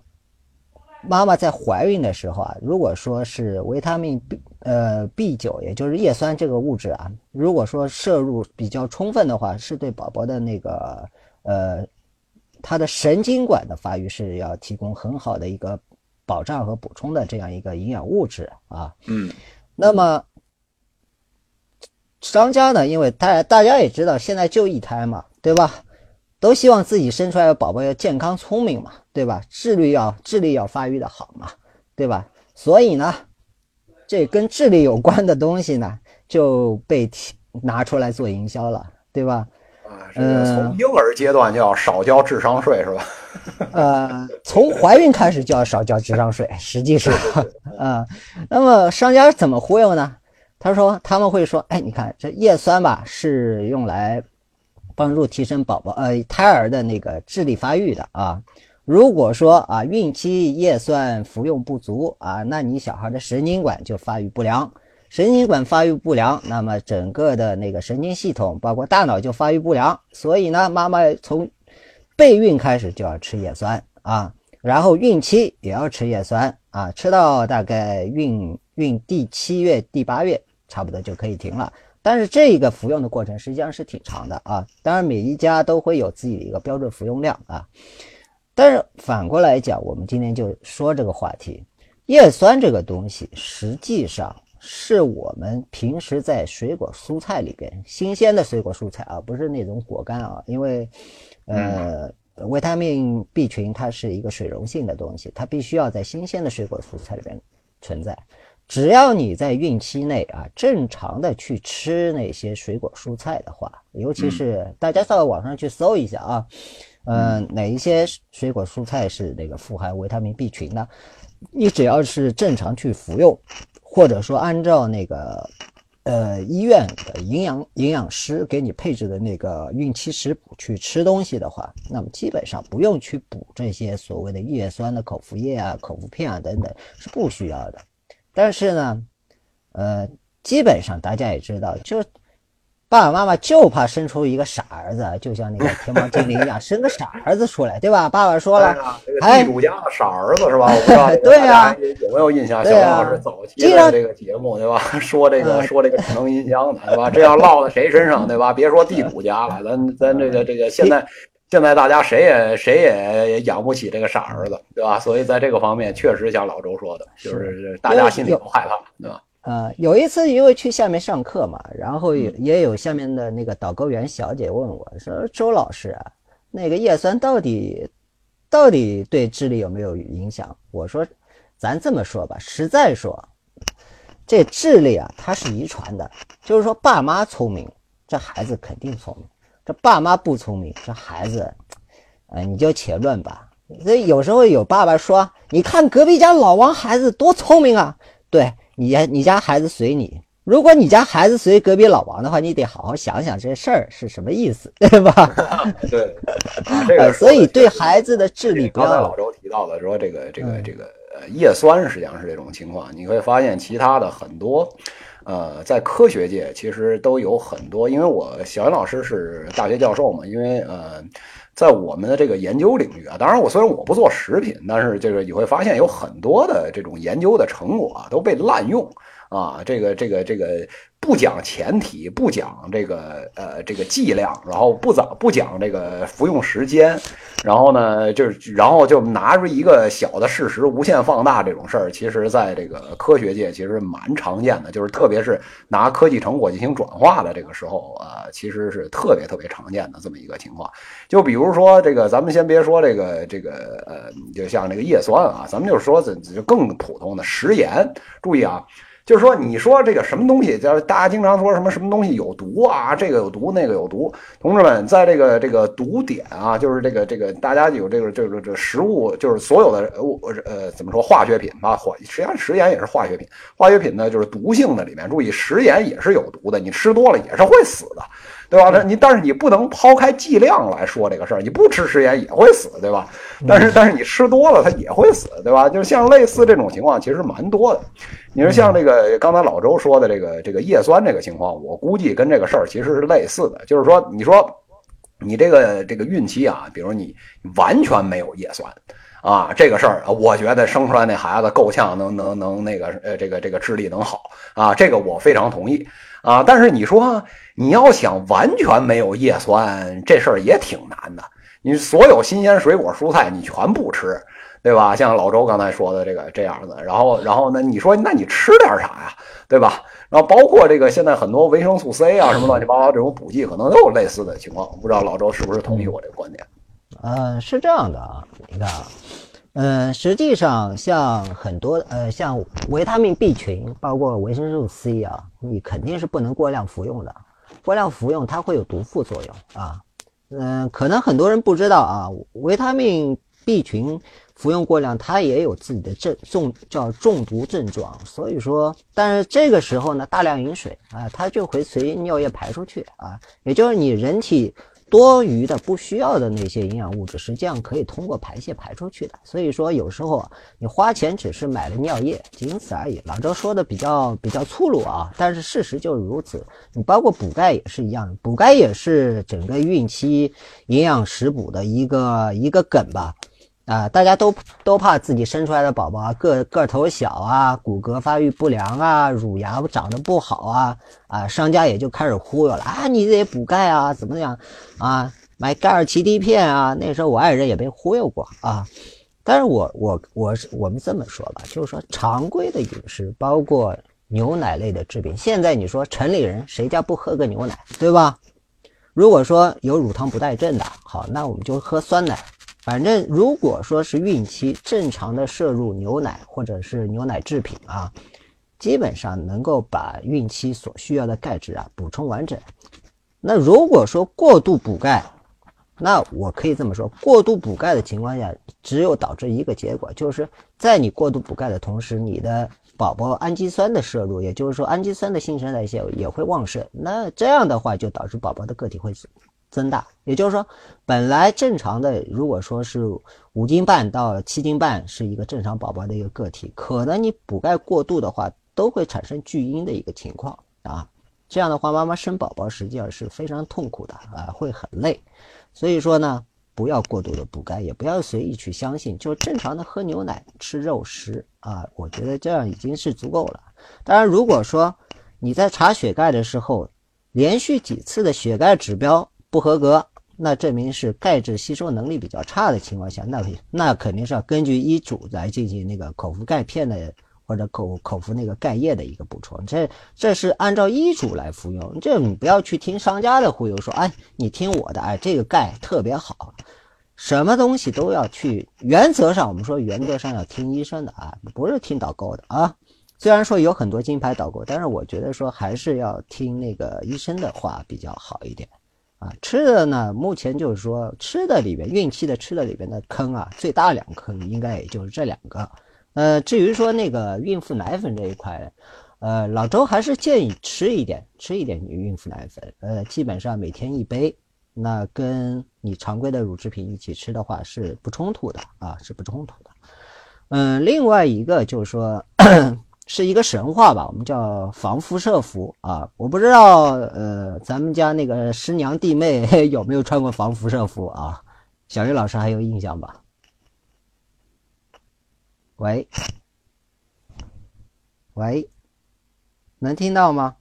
妈妈在怀孕的时候啊，如果说是维他命 B 呃 B 九，也就是叶酸这个物质啊，如果说摄入比较充分的话，是对宝宝的那个呃。它的神经管的发育是要提供很好的一个保障和补充的这样一个营养物质啊，嗯，那么商家呢，因为大大家也知道，现在就一胎嘛，对吧？都希望自己生出来的宝宝要健康聪明嘛，对吧？智力要智力要发育的好嘛，对吧？所以呢，这跟智力有关的东西呢，就被提拿出来做营销了，对吧？呃，从婴儿阶段就要少交智商税是吧？(laughs) 呃，从怀孕开始就要少交智商税，(laughs) 实际上，啊，(laughs) 那么商家怎么忽悠呢？他说他们会说，哎，你看这叶酸吧，是用来帮助提升宝宝呃胎儿的那个智力发育的啊。如果说啊孕期叶酸服用不足啊，那你小孩的神经管就发育不良。神经管发育不良，那么整个的那个神经系统，包括大脑就发育不良。所以呢，妈妈从备孕开始就要吃叶酸啊，然后孕期也要吃叶酸啊，吃到大概孕孕第七月、第八月，差不多就可以停了。但是这个服用的过程实际上是挺长的啊。当然，每一家都会有自己的一个标准服用量啊。但是反过来讲，我们今天就说这个话题，叶酸这个东西，实际上。是我们平时在水果蔬菜里边，新鲜的水果蔬菜啊，不是那种果干啊，因为，呃，维他命 B 群它是一个水溶性的东西，它必须要在新鲜的水果蔬菜里边存在。只要你在孕期内啊，正常的去吃那些水果蔬菜的话，尤其是大家到网上去搜一下啊，呃，哪一些水果蔬菜是那个富含维他命 B 群呢，你只要是正常去服用，或者说按照那个呃医院的营养营养师给你配置的那个孕期食谱去吃东西的话，那么基本上不用去补这些所谓的叶酸的口服液啊、口服片啊等等，是不需要的。但是呢，呃，基本上大家也知道，就爸爸妈妈就怕生出一个傻儿子，(laughs) 就像那个天猫精灵一样，生个傻儿子出来，对吧？爸爸说了，哎，地主家的傻儿子是吧？我不知道 (laughs) 对呀，有没有印象？小林老师早期的这个节目对吧？(laughs) 说这个说这个智能音箱的对吧？这要落在谁身上对吧？别说地主家了，咱咱这个这个现在。现在大家谁也谁也养不起这个傻儿子，对吧？所以在这个方面，确实像老周说的，就是大家心里都害怕，对吧？呃，有一次因为去下面上课嘛，然后也也有下面的那个导购员小姐问我说：“周老师啊，那个叶酸到底到底对智力有没有影响？”我说：“咱这么说吧，实在说，这智力啊，它是遗传的，就是说爸妈聪明，这孩子肯定聪明。”这爸妈不聪明，这孩子，呃，你就且论吧。所以有时候有爸爸说：“你看隔壁家老王孩子多聪明啊！”对你家你家孩子随你。如果你家孩子随隔壁老王的话，你得好好想想这事儿是什么意思，对吧？(laughs) 对，这个所以对孩子的智力，刚才老周提到的说这个这个这个呃叶酸实际上是这种情况，你会发现其他的很多。呃，在科学界其实都有很多，因为我小云老师是大学教授嘛，因为呃，在我们的这个研究领域啊，当然我虽然我不做食品，但是这个你会发现有很多的这种研究的成果都被滥用啊，这个这个这个。不讲前提，不讲这个呃这个剂量，然后不讲不讲这个服用时间，然后呢就是然后就拿出一个小的事实无限放大这种事儿，其实在这个科学界其实蛮常见的，就是特别是拿科技成果进行转化的这个时候啊，其实是特别特别常见的这么一个情况。就比如说这个，咱们先别说这个这个呃，就像这个叶酸啊，咱们就说这就更普通的食盐，注意啊。就是说，你说这个什么东西，就是大家经常说什么什么东西有毒啊，这个有毒，那个有毒。同志们，在这个这个毒点啊，就是这个这个大家有这个这个这食物，就是所有的物呃怎么说化学品吧，化实际上食盐也是化学品，化学品呢就是毒性的里面，注意食盐也是有毒的，你吃多了也是会死的。对吧？那你但是你不能抛开剂量来说这个事儿，你不吃食盐也会死，对吧？但是但是你吃多了它也会死，对吧？就像类似这种情况其实蛮多的。你说像这个刚才老周说的这个这个叶酸这个情况，我估计跟这个事儿其实是类似的。就是说，你说你这个这个孕期啊，比如你完全没有叶酸啊，这个事儿，我觉得生出来那孩子够呛能能能那个呃这个这个智力能好啊，这个我非常同意。啊，但是你说你要想完全没有叶酸，这事儿也挺难的。你所有新鲜水果蔬菜你全不吃，对吧？像老周刚才说的这个这样的，然后然后呢，你说那你吃点啥呀，对吧？然后包括这个现在很多维生素 C 啊什么乱七八糟这种补剂，可能都有类似的情况。不知道老周是不是同意我这个观点？嗯，是这样的啊，你看。嗯，实际上像很多呃，像维他命 B 群，包括维生素 C 啊，你肯定是不能过量服用的。过量服用它会有毒副作用啊。嗯，可能很多人不知道啊，维他命 B 群服用过量，它也有自己的症重叫中毒症状。所以说，但是这个时候呢，大量饮水啊，它就会随尿液排出去啊，也就是你人体。多余的不需要的那些营养物质，实际上可以通过排泄排出去的。所以说，有时候你花钱只是买了尿液，仅此而已。老周说的比较比较粗鲁啊，但是事实就是如此。你包括补钙也是一样，补钙也是整个孕期营养食补的一个一个梗吧。啊，大家都都怕自己生出来的宝宝啊个个头小啊，骨骼发育不良啊，乳牙长得不好啊，啊，商家也就开始忽悠了啊，你得补钙啊，怎么样啊，买钙尔奇滴片啊。那时候我爱人也被忽悠过啊，但是我我我我们这么说吧，就是说常规的饮食，包括牛奶类的制品，现在你说城里人谁家不喝个牛奶，对吧？如果说有乳糖不耐症的，好，那我们就喝酸奶。反正如果说是孕期正常的摄入牛奶或者是牛奶制品啊，基本上能够把孕期所需要的钙质啊补充完整。那如果说过度补钙，那我可以这么说，过度补钙的情况下，只有导致一个结果，就是在你过度补钙的同时，你的宝宝氨基酸的摄入，也就是说氨基酸的新陈代谢也会旺盛。那这样的话，就导致宝宝的个体会增大。也就是说，本来正常的，如果说是五斤半到七斤半是一个正常宝宝的一个个体，可能你补钙过度的话，都会产生巨婴的一个情况啊。这样的话，妈妈生宝宝实际上是非常痛苦的啊，会很累。所以说呢，不要过度的补钙，也不要随意去相信，就正常的喝牛奶、吃肉食啊，我觉得这样已经是足够了。当然，如果说你在查血钙的时候，连续几次的血钙指标不合格，那证明是钙质吸收能力比较差的情况下，那那肯定是要根据医嘱来进行那个口服钙片的。或者口口服那个钙液的一个补充，这这是按照医嘱来服用，这你不要去听商家的忽悠说，哎，你听我的，哎，这个钙特别好，什么东西都要去，原则上我们说原则上要听医生的啊，不是听导购的啊。虽然说有很多金牌导购，但是我觉得说还是要听那个医生的话比较好一点啊。吃的呢，目前就是说吃的里边，孕期的吃的里边的坑啊，最大两坑应该也就是这两个。呃，至于说那个孕妇奶粉这一块，呃，老周还是建议吃一点，吃一点孕妇奶粉。呃，基本上每天一杯，那跟你常规的乳制品一起吃的话是不冲突的啊，是不冲突的。嗯，另外一个就是说，是一个神话吧，我们叫防辐射服啊。我不知道，呃，咱们家那个师娘弟妹 (laughs) 有没有穿过防辐射服啊？小云老师还有印象吧？喂，喂，能听到吗？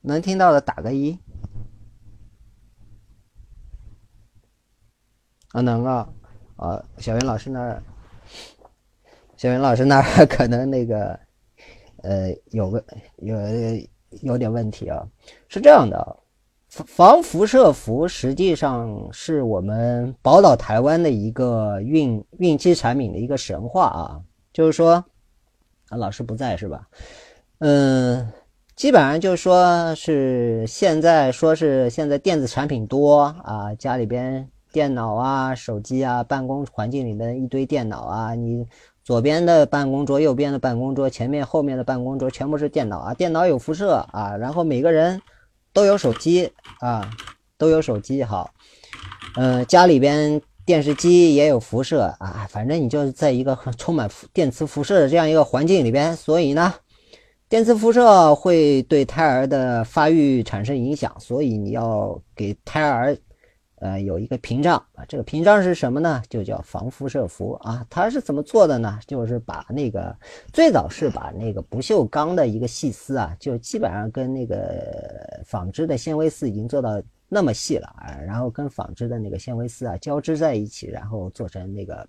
能听到的打个一。啊，能啊，啊，小云老师那儿，小云老师那儿可能那个，呃，有个有有点问题啊，是这样的。防辐射服实际上是我们宝岛台湾的一个孕孕期产品的一个神话啊，就是说，啊老师不在是吧？嗯，基本上就是说是现在说是现在电子产品多啊，家里边电脑啊、手机啊、办公环境里的一堆电脑啊，你左边的办公桌、右边的办公桌、前面后面的办公桌全部是电脑啊，电脑有辐射啊，然后每个人。都有手机啊，都有手机好，嗯，家里边电视机也有辐射啊，反正你就是在一个充满电磁辐射的这样一个环境里边，所以呢，电磁辐射会对胎儿的发育产生影响，所以你要给胎儿。呃，有一个屏障啊，这个屏障是什么呢？就叫防辐射服啊。它是怎么做的呢？就是把那个最早是把那个不锈钢的一个细丝啊，就基本上跟那个纺织的纤维丝已经做到那么细了啊，然后跟纺织的那个纤维丝啊交织在一起，然后做成那个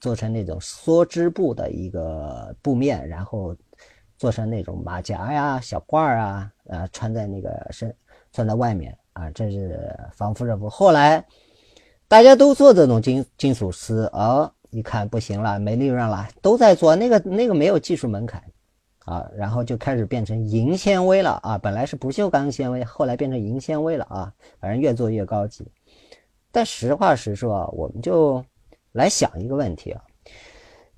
做成那种梭织布的一个布面，然后做成那种马甲呀、小褂啊，呃，穿在那个身穿在外面。啊，这是防辐射服。后来大家都做这种金金属丝，哦，一看不行了，没利润了，都在做那个那个没有技术门槛啊，然后就开始变成银纤维了啊。本来是不锈钢纤维，后来变成银纤维了啊。反正越做越高级。但实话实说，我们就来想一个问题啊：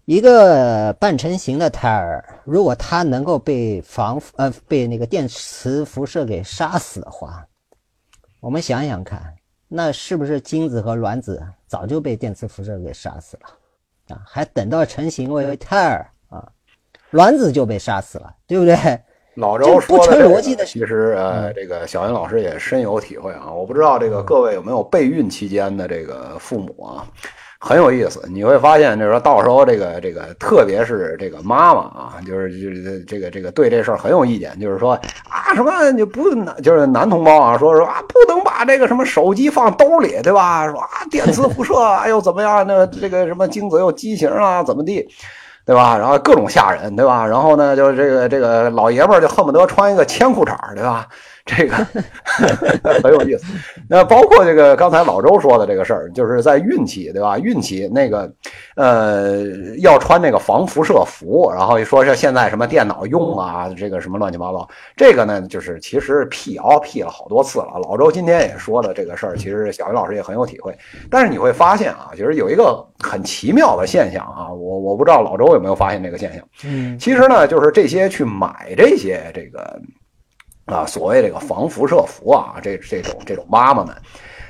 一个半成型的胎儿，如果他能够被防呃被那个电磁辐射给杀死的话，我们想想看，那是不是精子和卵子早就被电磁辐射给杀死了啊？还等到成型为胎儿啊，卵子就被杀死了，对不对？老周说的，其实呃，这个小云老师也深有体会啊。我不知道这个各位有没有备孕期间的这个父母啊？很有意思，你会发现，就是说到时候这个这个，特别是这个妈妈啊，就是就是这个这个对这事儿很有意见，就是说啊什么你不就是男同胞啊，说说啊不能把这个什么手机放兜里，对吧？说啊电磁辐射，哎呦怎么样？那这个什么精子又畸形啊，怎么地，对吧？然后各种吓人，对吧？然后呢，就是这个这个老爷们儿就恨不得穿一个铅裤衩，对吧？这个很有意思。那包括这个刚才老周说的这个事儿，就是在孕期，对吧？孕期那个呃要穿那个防辐射服，然后说是现在什么电脑用啊，这个什么乱七八糟，这个呢就是其实辟谣辟了好多次了。老周今天也说了这个事儿，其实小云老师也很有体会。但是你会发现啊，就是有一个很奇妙的现象啊，我我不知道老周有没有发现这个现象。嗯，其实呢，就是这些去买这些这个啊，所谓这个防辐射服啊，这这种这种妈妈们，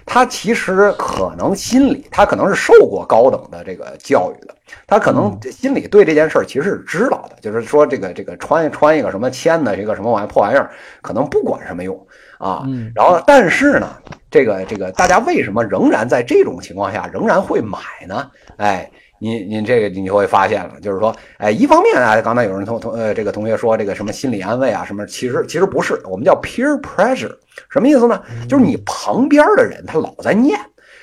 她其实可能心里，她可能是受过高等的这个教育的，她可能心里对这件事儿其实是知道的，就是说这个这个穿穿一个什么铅的一个什么玩意破玩意儿，可能不管什么用啊。嗯然后，但是呢，这个这个大家为什么仍然在这种情况下仍然会买呢？哎。您您这个你就会发现了，就是说，哎，一方面啊，刚才有人同同呃这个同学说这个什么心理安慰啊，什么其实其实不是，我们叫 peer pressure，什么意思呢？就是你旁边的人他老在念，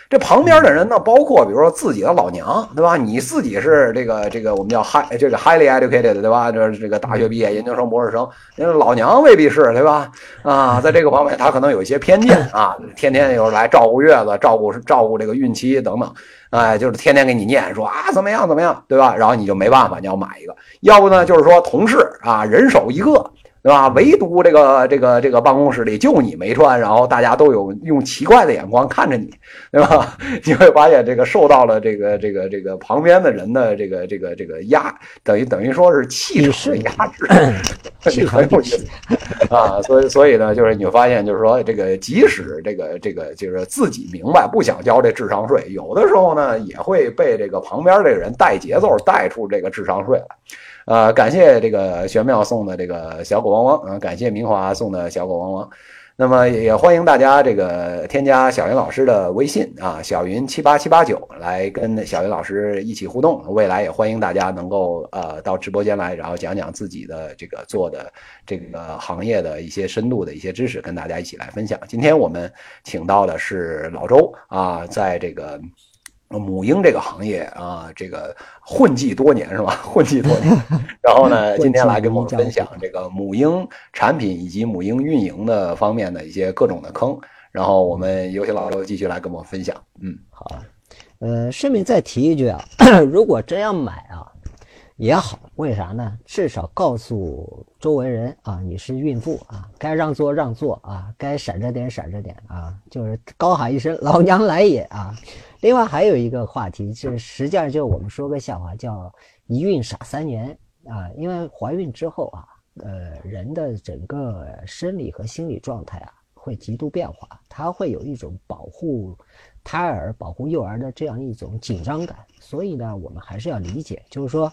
这旁边的人呢，包括比如说自己的老娘，对吧？你自己是这个这个我们叫 high 这个 highly educated，对吧？这这个大学毕业、研究生、博士生，那老娘未必是，对吧？啊，在这个方面他可能有一些偏见啊，天天有来照顾月子、照顾照顾这个孕期等等。哎，就是天天给你念说啊怎么样怎么样，对吧？然后你就没办法，你要买一个。要不呢，就是说同事啊，人手一个，对吧？唯独这个这个这个办公室里就你没穿，然后大家都有用奇怪的眼光看着你，对吧？(laughs) 你会发现这个受到了这个这个这个旁边的人的这个这个这个压，等于等于说是气场的压制，很 (laughs) 有意思啊。所以所以呢，就是你会发现，就是说这个即使这个这个就是自己明白不想交这智商税，有的时候呢也会被这个旁边这个人带节奏带出这个智商税来。呃，感谢这个玄妙送的这个小狗汪汪啊，感谢明华送的小狗汪汪。那么也欢迎大家这个添加小云老师的微信啊，小云七八七八九来跟小云老师一起互动。未来也欢迎大家能够呃到直播间来，然后讲讲自己的这个做的这个行业的一些深度的一些知识，跟大家一起来分享。今天我们请到的是老周啊，在这个。母婴这个行业啊，这个混迹多年是吧？(laughs) 混迹多年，(laughs) 然后呢，今天来跟我们分享这个母婴产品以及母婴运营的方面的一些各种的坑。然后我们有请老周继续来跟我们分享。嗯，好，呃，顺便再提一句啊，(coughs) 如果真要买啊，也好，为啥呢？至少告诉周围人啊，你是孕妇啊，该让座让座啊，该闪着点闪着点啊，就是高喊一声“老娘来也”啊。另外还有一个话题，就是实际上就我们说个笑话，叫“一孕傻三年”啊，因为怀孕之后啊，呃，人的整个生理和心理状态啊会极度变化，它会有一种保护胎儿、保护幼儿的这样一种紧张感，所以呢，我们还是要理解，就是说，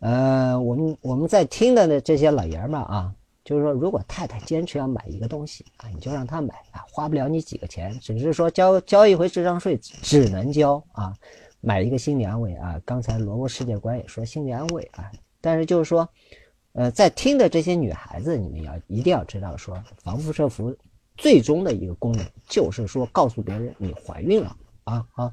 呃，我们我们在听的呢这些老爷们儿啊。就是说，如果太太坚持要买一个东西啊，你就让她买啊，花不了你几个钱，只是说交交一回智商税，只能交啊，买一个心理安慰啊。刚才萝卜世界观也说心理安慰啊，但是就是说，呃，在听的这些女孩子，你们要一定要知道，说防辐射服最终的一个功能就是说告诉别人你怀孕了啊啊。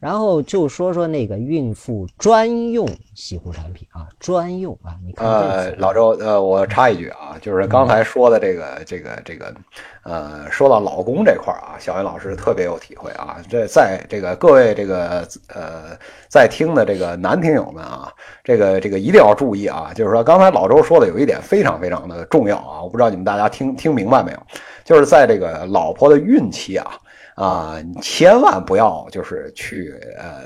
然后就说说那个孕妇专用洗护产品啊，专用啊，你看呃，老周，呃，我插一句啊，就是刚才说的这个这个这个，呃，说到老公这块儿啊，小云老师特别有体会啊。这在这个各位这个呃在听的这个男听友们啊，这个这个一定要注意啊，就是说刚才老周说的有一点非常非常的重要啊，我不知道你们大家听听明白没有，就是在这个老婆的孕期啊。啊，你千万不要就是去呃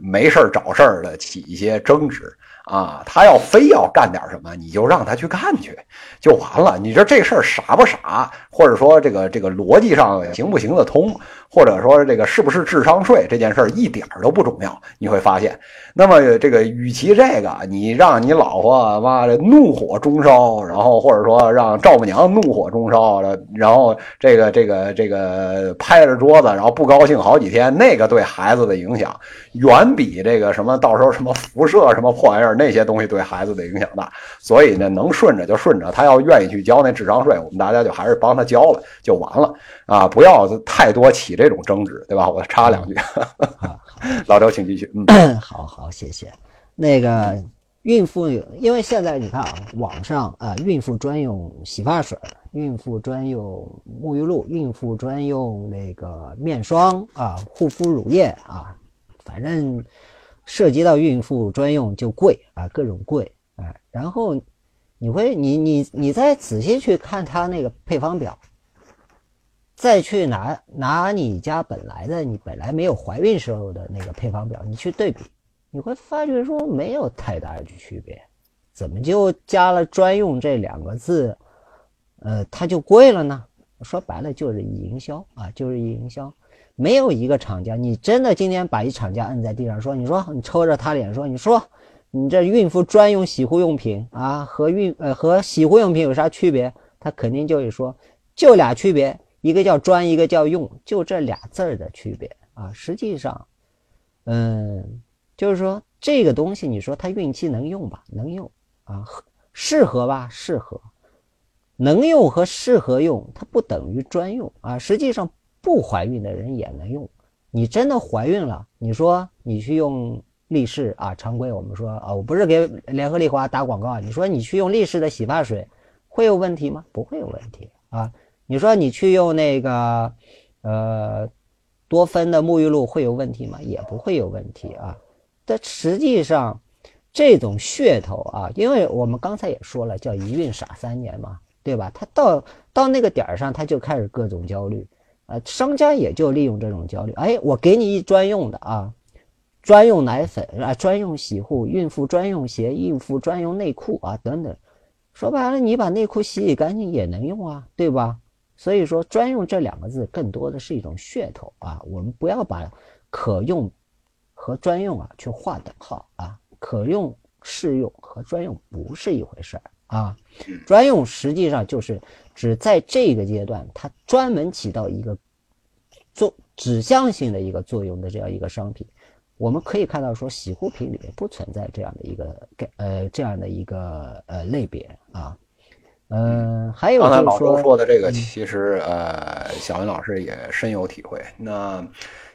没事儿找事儿的起一些争执啊。他要非要干点什么，你就让他去干去，就完了。你说这事儿傻不傻，或者说这个这个逻辑上行不行得通，或者说这个是不是智商税这件事儿一点儿都不重要。你会发现，那么这个与其这个，你让你老婆妈的怒火中烧，然后或者说让丈母娘怒火中烧，然后这个这个这个拍。着桌子，然后不高兴好几天，那个对孩子的影响远比这个什么到时候什么辐射什么破玩意儿那些东西对孩子的影响大。所以呢，能顺着就顺着，他要愿意去交那智商税，我们大家就还是帮他交了就完了啊！不要太多起这种争执，对吧？我插两句，(laughs) 老周请继续。嗯，(coughs) 好好谢谢。那个孕妇，因为现在你看啊，网上啊，孕妇专用洗发水，孕妇专用沐浴露，孕妇专用那个面霜啊，护肤乳液啊，反正涉及到孕妇专用就贵啊，各种贵啊。然后你会，你你你再仔细去看它那个配方表。再去拿拿你家本来的，你本来没有怀孕时候的那个配方表，你去对比，你会发觉说没有太大的区别，怎么就加了专用这两个字，呃，它就贵了呢？说白了就是营销啊，就是营销。没有一个厂家，你真的今天把一厂家摁在地上说，你说你抽着他脸说，你说你这孕妇专用洗护用品啊，和孕呃和洗护用品有啥区别？他肯定就会说，就俩区别。一个叫专，一个叫用，就这俩字儿的区别啊。实际上，嗯，就是说这个东西，你说它孕期能用吧？能用啊，适合吧？适合，能用和适合用，它不等于专用啊。实际上，不怀孕的人也能用。你真的怀孕了，你说你去用力士啊，常规我们说啊，我不是给联合利华打广告，你说你去用力士的洗发水会有问题吗？不会有问题啊。你说你去用那个，呃，多芬的沐浴露会有问题吗？也不会有问题啊。但实际上，这种噱头啊，因为我们刚才也说了，叫一孕傻三年嘛，对吧？他到到那个点儿上，他就开始各种焦虑，呃，商家也就利用这种焦虑，哎，我给你一专用的啊，专用奶粉啊，专用洗护，孕妇专用鞋，孕妇专用内裤啊，等等。说白了，你把内裤洗洗干净也能用啊，对吧？所以说，专用这两个字更多的是一种噱头啊！我们不要把可用和专用啊去划等号啊。可用、适用和专用不是一回事儿啊。专用实际上就是指在这个阶段，它专门起到一个作指向性的一个作用的这样一个商品。我们可以看到，说洗护品里面不存在这样的一个概呃这样的一个呃类别啊。嗯，还有刚才老周说的这个，其实呃，小云老师也深有体会。那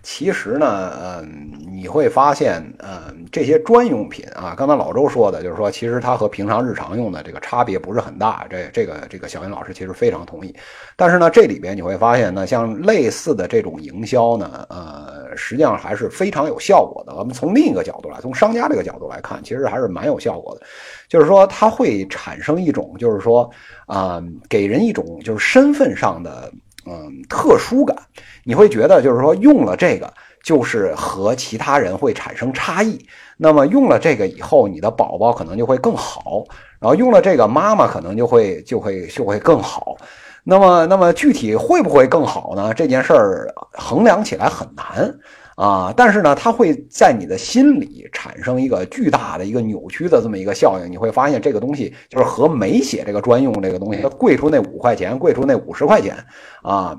其实呢，嗯，你会发现，嗯，这些专用品啊，刚才老周说的，就是说，其实它和平常日常用的这个差别不是很大。这这个这个小云老师其实非常同意。但是呢，这里边你会发现呢，像类似的这种营销呢，呃，实际上还是非常有效果的。我们从另一个角度来，从商家这个角度来看，其实还是蛮有效果的。就是说，它会产生一种，就是说，啊，给人一种就是身份上的，嗯，特殊感。你会觉得，就是说，用了这个，就是和其他人会产生差异。那么，用了这个以后，你的宝宝可能就会更好。然后，用了这个，妈妈可能就会就会就会更好。那么，那么具体会不会更好呢？这件事儿衡量起来很难。啊，但是呢，它会在你的心里产生一个巨大的一个扭曲的这么一个效应，你会发现这个东西就是和没写这个专用这个东西，它贵出那五块钱，贵出那五十块钱，啊，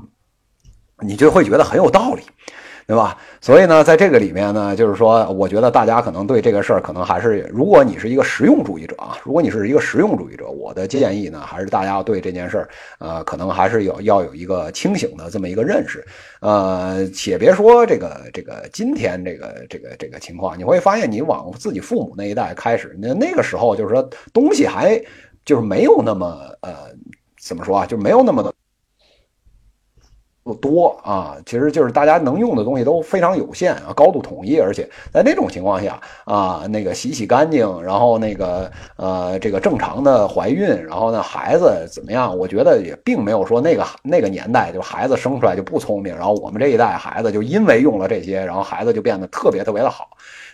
你就会觉得很有道理。对吧？所以呢，在这个里面呢，就是说，我觉得大家可能对这个事儿，可能还是，如果你是一个实用主义者啊，如果你是一个实用主义者，我的建议呢，还是大家对这件事儿，呃，可能还是有要有一个清醒的这么一个认识，呃，且别说这个这个今天这个这个这个情况，你会发现，你往自己父母那一代开始，那那个时候就是说东西还就是没有那么呃，怎么说啊，就没有那么的。不多啊，其实就是大家能用的东西都非常有限啊，高度统一，而且在那种情况下啊，那个洗洗干净，然后那个呃，这个正常的怀孕，然后呢，孩子怎么样？我觉得也并没有说那个那个年代就孩子生出来就不聪明，然后我们这一代孩子就因为用了这些，然后孩子就变得特别特别的好。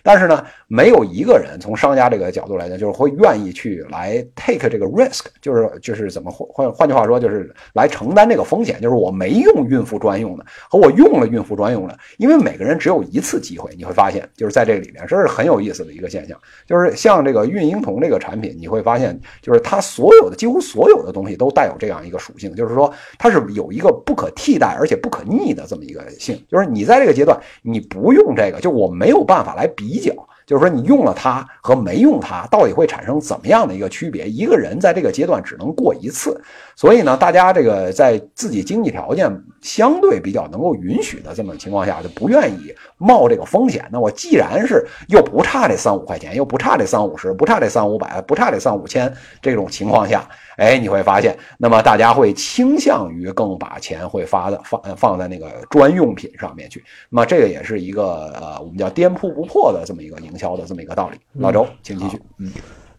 但是呢，没有一个人从商家这个角度来讲，就是会愿意去来 take 这个 risk，就是就是怎么换换换句话说，就是来承担这个风险。就是我没用孕妇专用的和我用了孕妇专用的，因为每个人只有一次机会。你会发现，就是在这个里面，这是很有意思的一个现象。就是像这个孕婴童这个产品，你会发现，就是它所有的几乎所有的东西都带有这样一个属性，就是说它是有一个不可替代而且不可逆的这么一个性。就是你在这个阶段你不用这个，就我没有办法来比。比较，就是说你用了它和没用它，到底会产生怎么样的一个区别？一个人在这个阶段只能过一次，所以呢，大家这个在自己经济条件相对比较能够允许的这么情况下，就不愿意冒这个风险。那我既然是又不差这三五块钱，又不差这三五十，不差这三五百，不差这三五千这种情况下，哎，你会发现，那么大家会倾向于更把钱会发的放放在那个专用品上面去。那么这个也是一个呃，我们叫颠扑不破的这么一个营销的这么一个道理。老周，请继续。嗯。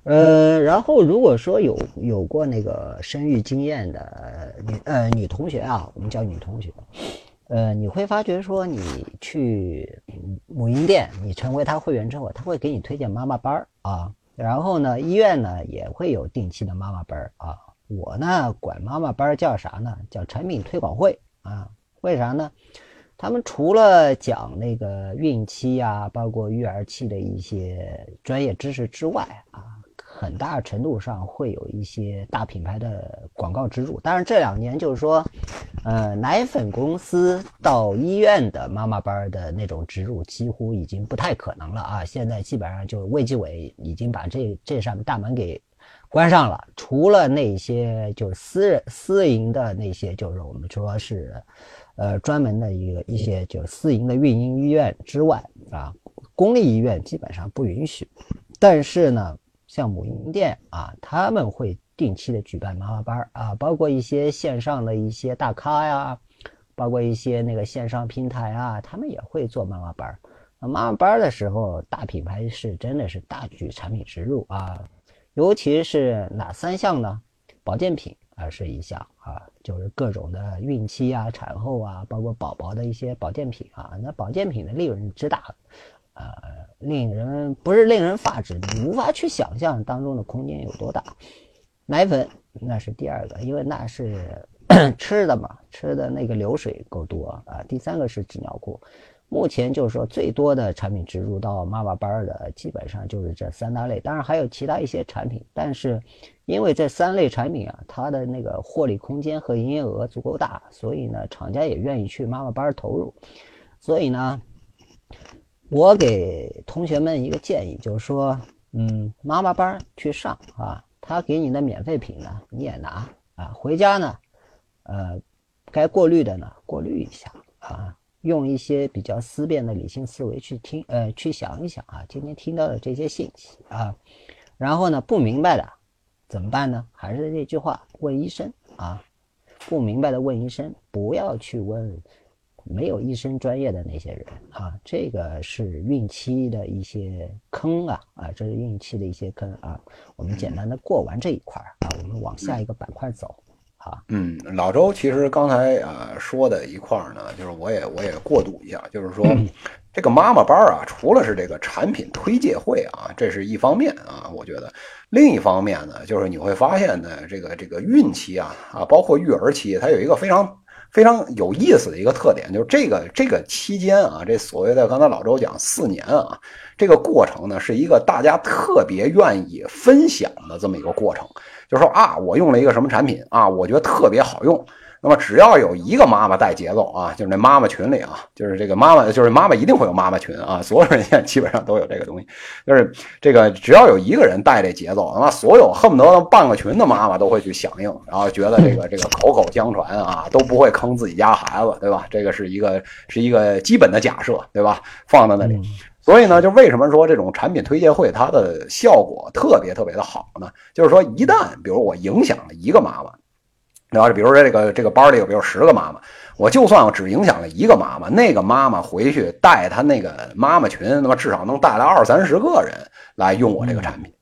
呃，然后如果说有有过那个生育经验的女呃女同学啊，我们叫女同学，呃，你会发觉说你去母婴店，你成为他会员之后，他会给你推荐妈妈班儿啊。然后呢，医院呢也会有定期的妈妈班儿啊。我呢管妈妈班儿叫啥呢？叫产品推广会啊。为啥呢？他们除了讲那个孕期啊，包括育儿期的一些专业知识之外啊。很大程度上会有一些大品牌的广告植入，当然这两年就是说，呃，奶粉公司到医院的妈妈班的那种植入几乎已经不太可能了啊！现在基本上就卫计委已经把这这扇大门给关上了，除了那些就是私人私营的那些，就是我们说是，呃，专门的一个一些就是私营的孕婴医院之外啊，公立医院基本上不允许，但是呢。像母婴店啊，他们会定期的举办妈妈班啊，包括一些线上的一些大咖呀，包括一些那个线上平台啊，他们也会做妈妈班那妈妈班的时候，大品牌是真的是大举产品植入啊，尤其是哪三项呢？保健品啊是一项啊，就是各种的孕期啊、产后啊，包括宝宝的一些保健品啊，那保健品的利润之大。呃，令人不是令人发指，你无法去想象当中的空间有多大。奶粉那是第二个，因为那是 (coughs) 吃的嘛，吃的那个流水够多啊。第三个是纸尿裤，目前就是说最多的产品植入到妈妈班的，基本上就是这三大类，当然还有其他一些产品，但是因为这三类产品啊，它的那个获利空间和营业额足够大，所以呢，厂家也愿意去妈妈班投入，所以呢。我给同学们一个建议，就是说，嗯，妈妈班去上啊，他给你的免费品呢，你也拿啊，回家呢，呃，该过滤的呢，过滤一下啊，用一些比较思辨的理性思维去听，呃，去想一想啊，今天听到的这些信息啊，然后呢，不明白的怎么办呢？还是那句话，问医生啊，不明白的问医生，不要去问。没有医生专业的那些人啊，这个是孕期的一些坑啊啊，这是孕期的一些坑啊。我们简单的过完这一块啊，我们往下一个板块走啊。嗯，老周其实刚才啊说的一块呢，就是我也我也过渡一下，就是说这个妈妈班啊，除了是这个产品推介会啊，这是一方面啊，我觉得另一方面呢，就是你会发现呢，这个这个孕期啊啊，包括育儿期，它有一个非常。非常有意思的一个特点，就是这个这个期间啊，这所谓的刚才老周讲四年啊，这个过程呢，是一个大家特别愿意分享的这么一个过程，就是说啊，我用了一个什么产品啊，我觉得特别好用。那么只要有一个妈妈带节奏啊，就是那妈妈群里啊，就是这个妈妈，就是妈妈一定会有妈妈群啊，所有人现在基本上都有这个东西，就是这个只要有一个人带这节奏，那么所有恨不得半个群的妈妈都会去响应，然后觉得这个这个口口相传啊，都不会坑自己家孩子，对吧？这个是一个是一个基本的假设，对吧？放在那里，所以呢，就为什么说这种产品推介会它的效果特别特别的好呢？就是说一旦比如我影响了一个妈妈。然后，比如说这个这个班里有比如十个妈妈，我就算我只影响了一个妈妈，那个妈妈回去带她那个妈妈群，那么至少能带来二三十个人来用我这个产品。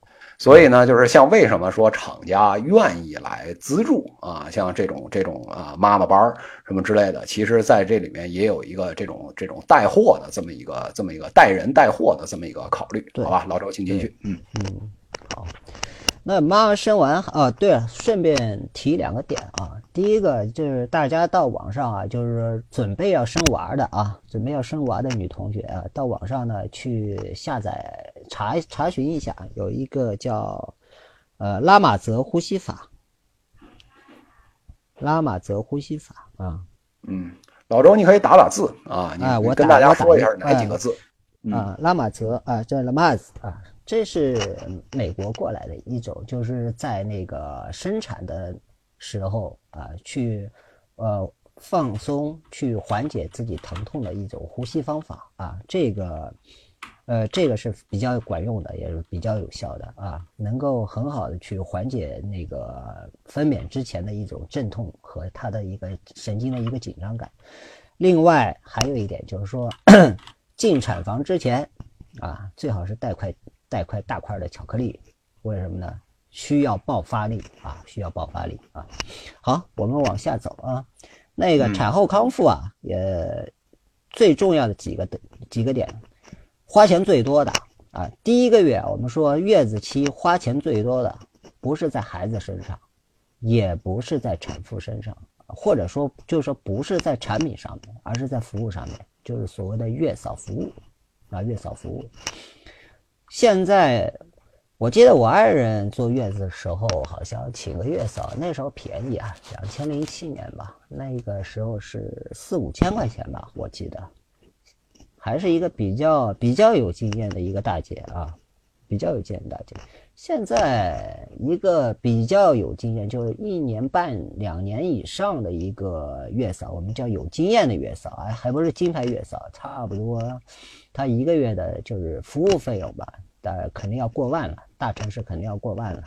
所以呢，就是像为什么说厂家愿意来资助啊，像这种这种啊妈妈班什么之类的，其实在这里面也有一个这种这种带货的这么一个这么一个带人带货的这么一个考虑，好吧？老周，请继续。嗯嗯，好。那妈妈生完啊，对了，顺便提两个点啊。第一个就是大家到网上啊，就是准备要生娃的啊，准备要生娃的女同学啊，到网上呢去下载查查询一下，有一个叫呃拉玛泽呼吸法，拉玛泽呼吸法啊。嗯，老周你可以打打字啊，啊，我跟大家说一下哪几个字啊？拉玛泽啊，叫拉玛兹啊。这是美国过来的一种，就是在那个生产的时候啊，去呃放松，去缓解自己疼痛的一种呼吸方法啊。这个，呃，这个是比较管用的，也是比较有效的啊，能够很好的去缓解那个分娩之前的一种阵痛和它的一个神经的一个紧张感。另外还有一点就是说，(coughs) 进产房之前啊，最好是带块带块大块的巧克力，为什么呢？需要爆发力啊，需要爆发力啊。好，我们往下走啊。那个产后康复啊，也最重要的几个的几个点，花钱最多的啊，第一个月我们说月子期花钱最多的，不是在孩子身上，也不是在产妇身上，或者说就是说不是在产品上面，而是在服务上面，就是所谓的月嫂服务啊，月嫂服务。现在。我记得我爱人坐月子的时候，好像请个月嫂，那时候便宜啊，两千零七年吧，那个时候是四五千块钱吧，我记得，还是一个比较比较有经验的一个大姐啊，比较有经验大姐。现在一个比较有经验，就是一年半两年以上的一个月嫂，我们叫有经验的月嫂啊，还不是金牌月嫂，差不多，他一个月的就是服务费用吧。呃，肯定要过万了，大城市肯定要过万了。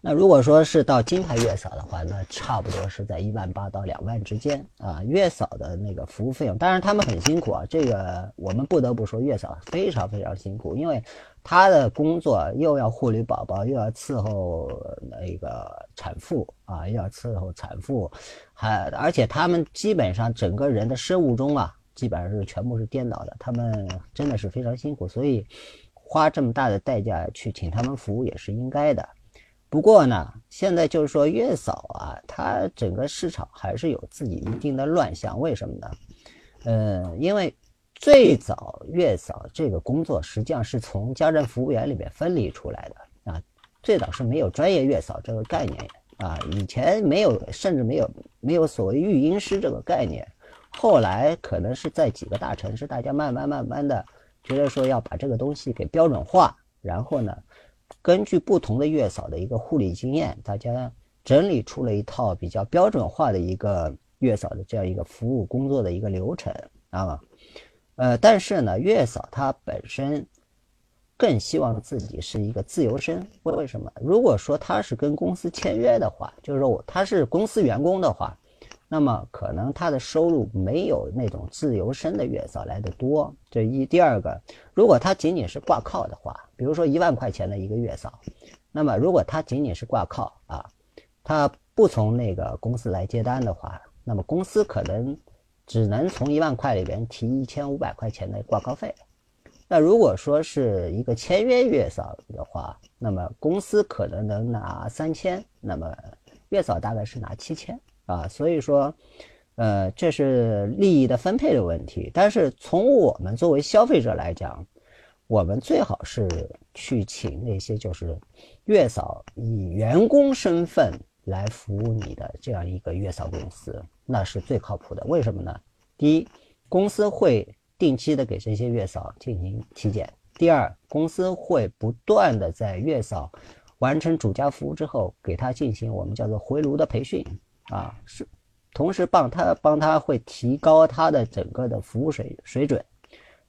那如果说是到金牌月嫂的话，那差不多是在一万八到两万之间啊。月嫂的那个服务费用，当然他们很辛苦啊。这个我们不得不说，月嫂非常非常辛苦，因为她的工作又要护理宝宝，又要伺候那个产妇啊，又要伺候产妇，还而且他们基本上整个人的生物钟啊，基本上是全部是颠倒的。他们真的是非常辛苦，所以。花这么大的代价去请他们服务也是应该的，不过呢，现在就是说月嫂啊，它整个市场还是有自己一定的乱象。为什么呢？呃，因为最早月嫂这个工作实际上是从家政服务员里面分离出来的啊，最早是没有专业月嫂这个概念啊，以前没有，甚至没有没有所谓育婴师这个概念，后来可能是在几个大城市，大家慢慢慢慢的。觉得说要把这个东西给标准化，然后呢，根据不同的月嫂的一个护理经验，大家整理出了一套比较标准化的一个月嫂的这样一个服务工作的一个流程啊。呃，但是呢，月嫂她本身更希望自己是一个自由身。为什么？如果说她是跟公司签约的话，就是说我她是公司员工的话。那么可能他的收入没有那种自由身的月嫂来的多，这一第二个，如果他仅仅是挂靠的话，比如说一万块钱的一个月嫂，那么如果他仅仅是挂靠啊，他不从那个公司来接单的话，那么公司可能只能从一万块里边提一千五百块钱的挂靠费。那如果说是一个签约月嫂的话，那么公司可能能拿三千，那么月嫂大概是拿七千。啊，所以说，呃，这是利益的分配的问题。但是从我们作为消费者来讲，我们最好是去请那些就是月嫂以员工身份来服务你的这样一个月嫂公司，那是最靠谱的。为什么呢？第一，公司会定期的给这些月嫂进行体检；第二，公司会不断的在月嫂完成主家服务之后，给他进行我们叫做回炉的培训。啊，是，同时帮他帮他会提高他的整个的服务水水准，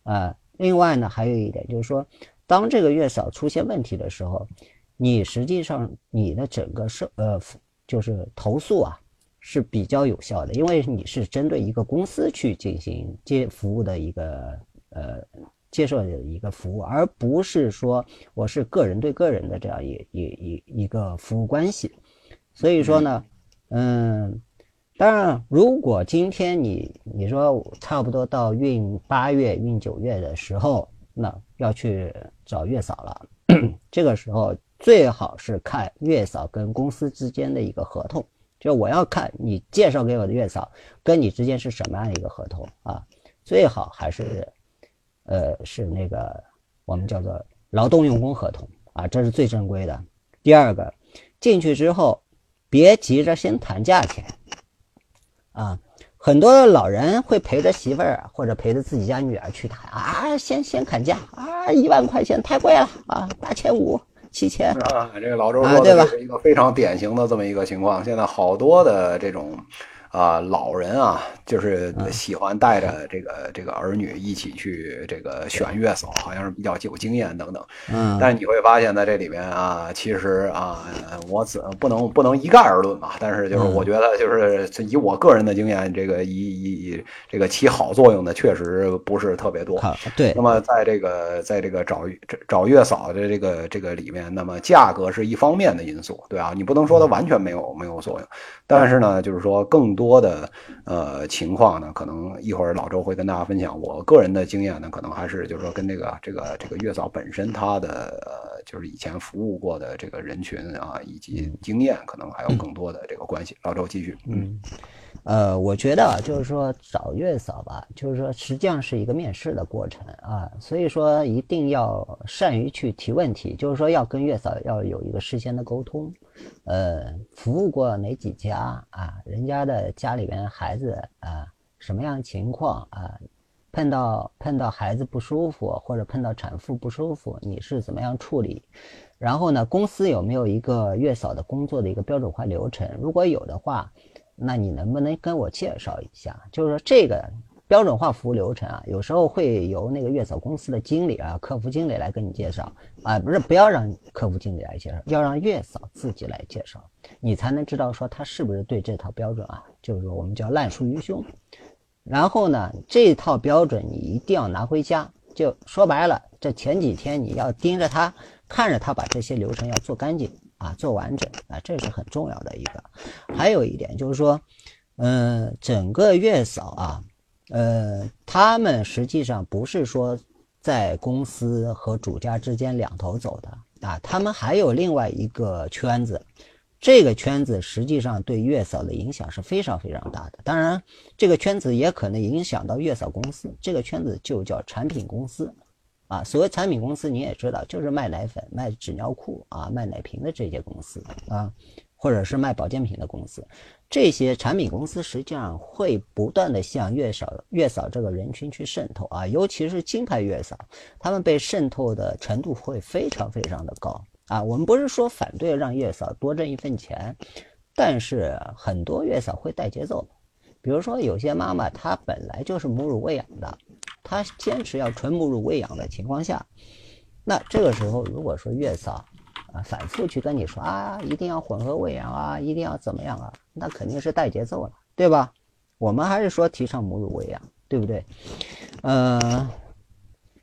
啊，另外呢还有一点就是说，当这个月嫂出现问题的时候，你实际上你的整个是呃就是投诉啊是比较有效的，因为你是针对一个公司去进行接服务的一个呃接受的一个服务，而不是说我是个人对个人的这样一一一一个服务关系，所以说呢。嗯，当然，如果今天你你说差不多到孕八月、孕九月的时候，那要去找月嫂了。这个时候最好是看月嫂跟公司之间的一个合同，就我要看你介绍给我的月嫂跟你之间是什么样的一个合同啊？最好还是，呃，是那个我们叫做劳动用工合同啊，这是最正规的。第二个进去之后。别急着先谈价钱，啊，很多老人会陪着媳妇儿或者陪着自己家女儿去谈啊，先先砍价啊，一万块钱太贵了啊，八千五、七千。啊，这个老周说的是一个非常典型的这么一个情况。现在好多的这种啊，老人啊，就是喜欢带着这个这个儿女一起去这个选月嫂，好像是比较有经验等等。嗯，但是你会发现在这里面啊，其实啊，我只不能不能一概而论吧。但是就是我觉得，就是以我个人的经验，这个以以这个起好作用的确实不是特别多。好，对。那么在这个在这个找找月嫂的这个这个里面，那么价格是一方面的因素，对啊，你不能说它完全没有没有作用。但是呢，就是说更多多的呃情况呢，可能一会儿老周会跟大家分享。我个人的经验呢，可能还是就是说跟这个这个这个月嫂本身它的呃就是以前服务过的这个人群啊，以及经验，可能还有更多的这个关系。老周继续，嗯。呃，我觉得就是说找月嫂吧，就是说实际上是一个面试的过程啊，所以说一定要善于去提问题，就是说要跟月嫂要有一个事先的沟通，呃，服务过哪几家啊？人家的家里边孩子啊，什么样情况啊？碰到碰到孩子不舒服或者碰到产妇不舒服，你是怎么样处理？然后呢，公司有没有一个月嫂的工作的一个标准化流程？如果有的话。那你能不能跟我介绍一下？就是说这个标准化服务流程啊，有时候会由那个月嫂公司的经理啊、客服经理来跟你介绍啊，不是不要让客服经理来介绍，要让月嫂自己来介绍，你才能知道说他是不是对这套标准啊，就是说我们叫烂熟于胸。然后呢，这套标准你一定要拿回家，就说白了，这前几天你要盯着他，看着他把这些流程要做干净。啊，做完整啊，这是很重要的一个。还有一点就是说，嗯，整个月嫂啊，呃，他们实际上不是说在公司和主家之间两头走的啊，他们还有另外一个圈子，这个圈子实际上对月嫂的影响是非常非常大的。当然，这个圈子也可能影响到月嫂公司，这个圈子就叫产品公司。啊，所谓产品公司你也知道，就是卖奶粉、卖纸尿裤啊、卖奶瓶的这些公司啊，或者是卖保健品的公司，这些产品公司实际上会不断的向月嫂、月嫂这个人群去渗透啊，尤其是金牌月嫂，他们被渗透的程度会非常非常的高啊。我们不是说反对让月嫂多挣一份钱，但是很多月嫂会带节奏，比如说有些妈妈她本来就是母乳喂养的。他坚持要纯母乳喂养的情况下，那这个时候如果说月嫂啊反复去跟你说啊，一定要混合喂养啊，一定要怎么样啊，那肯定是带节奏了，对吧？我们还是说提倡母乳喂养，对不对？嗯，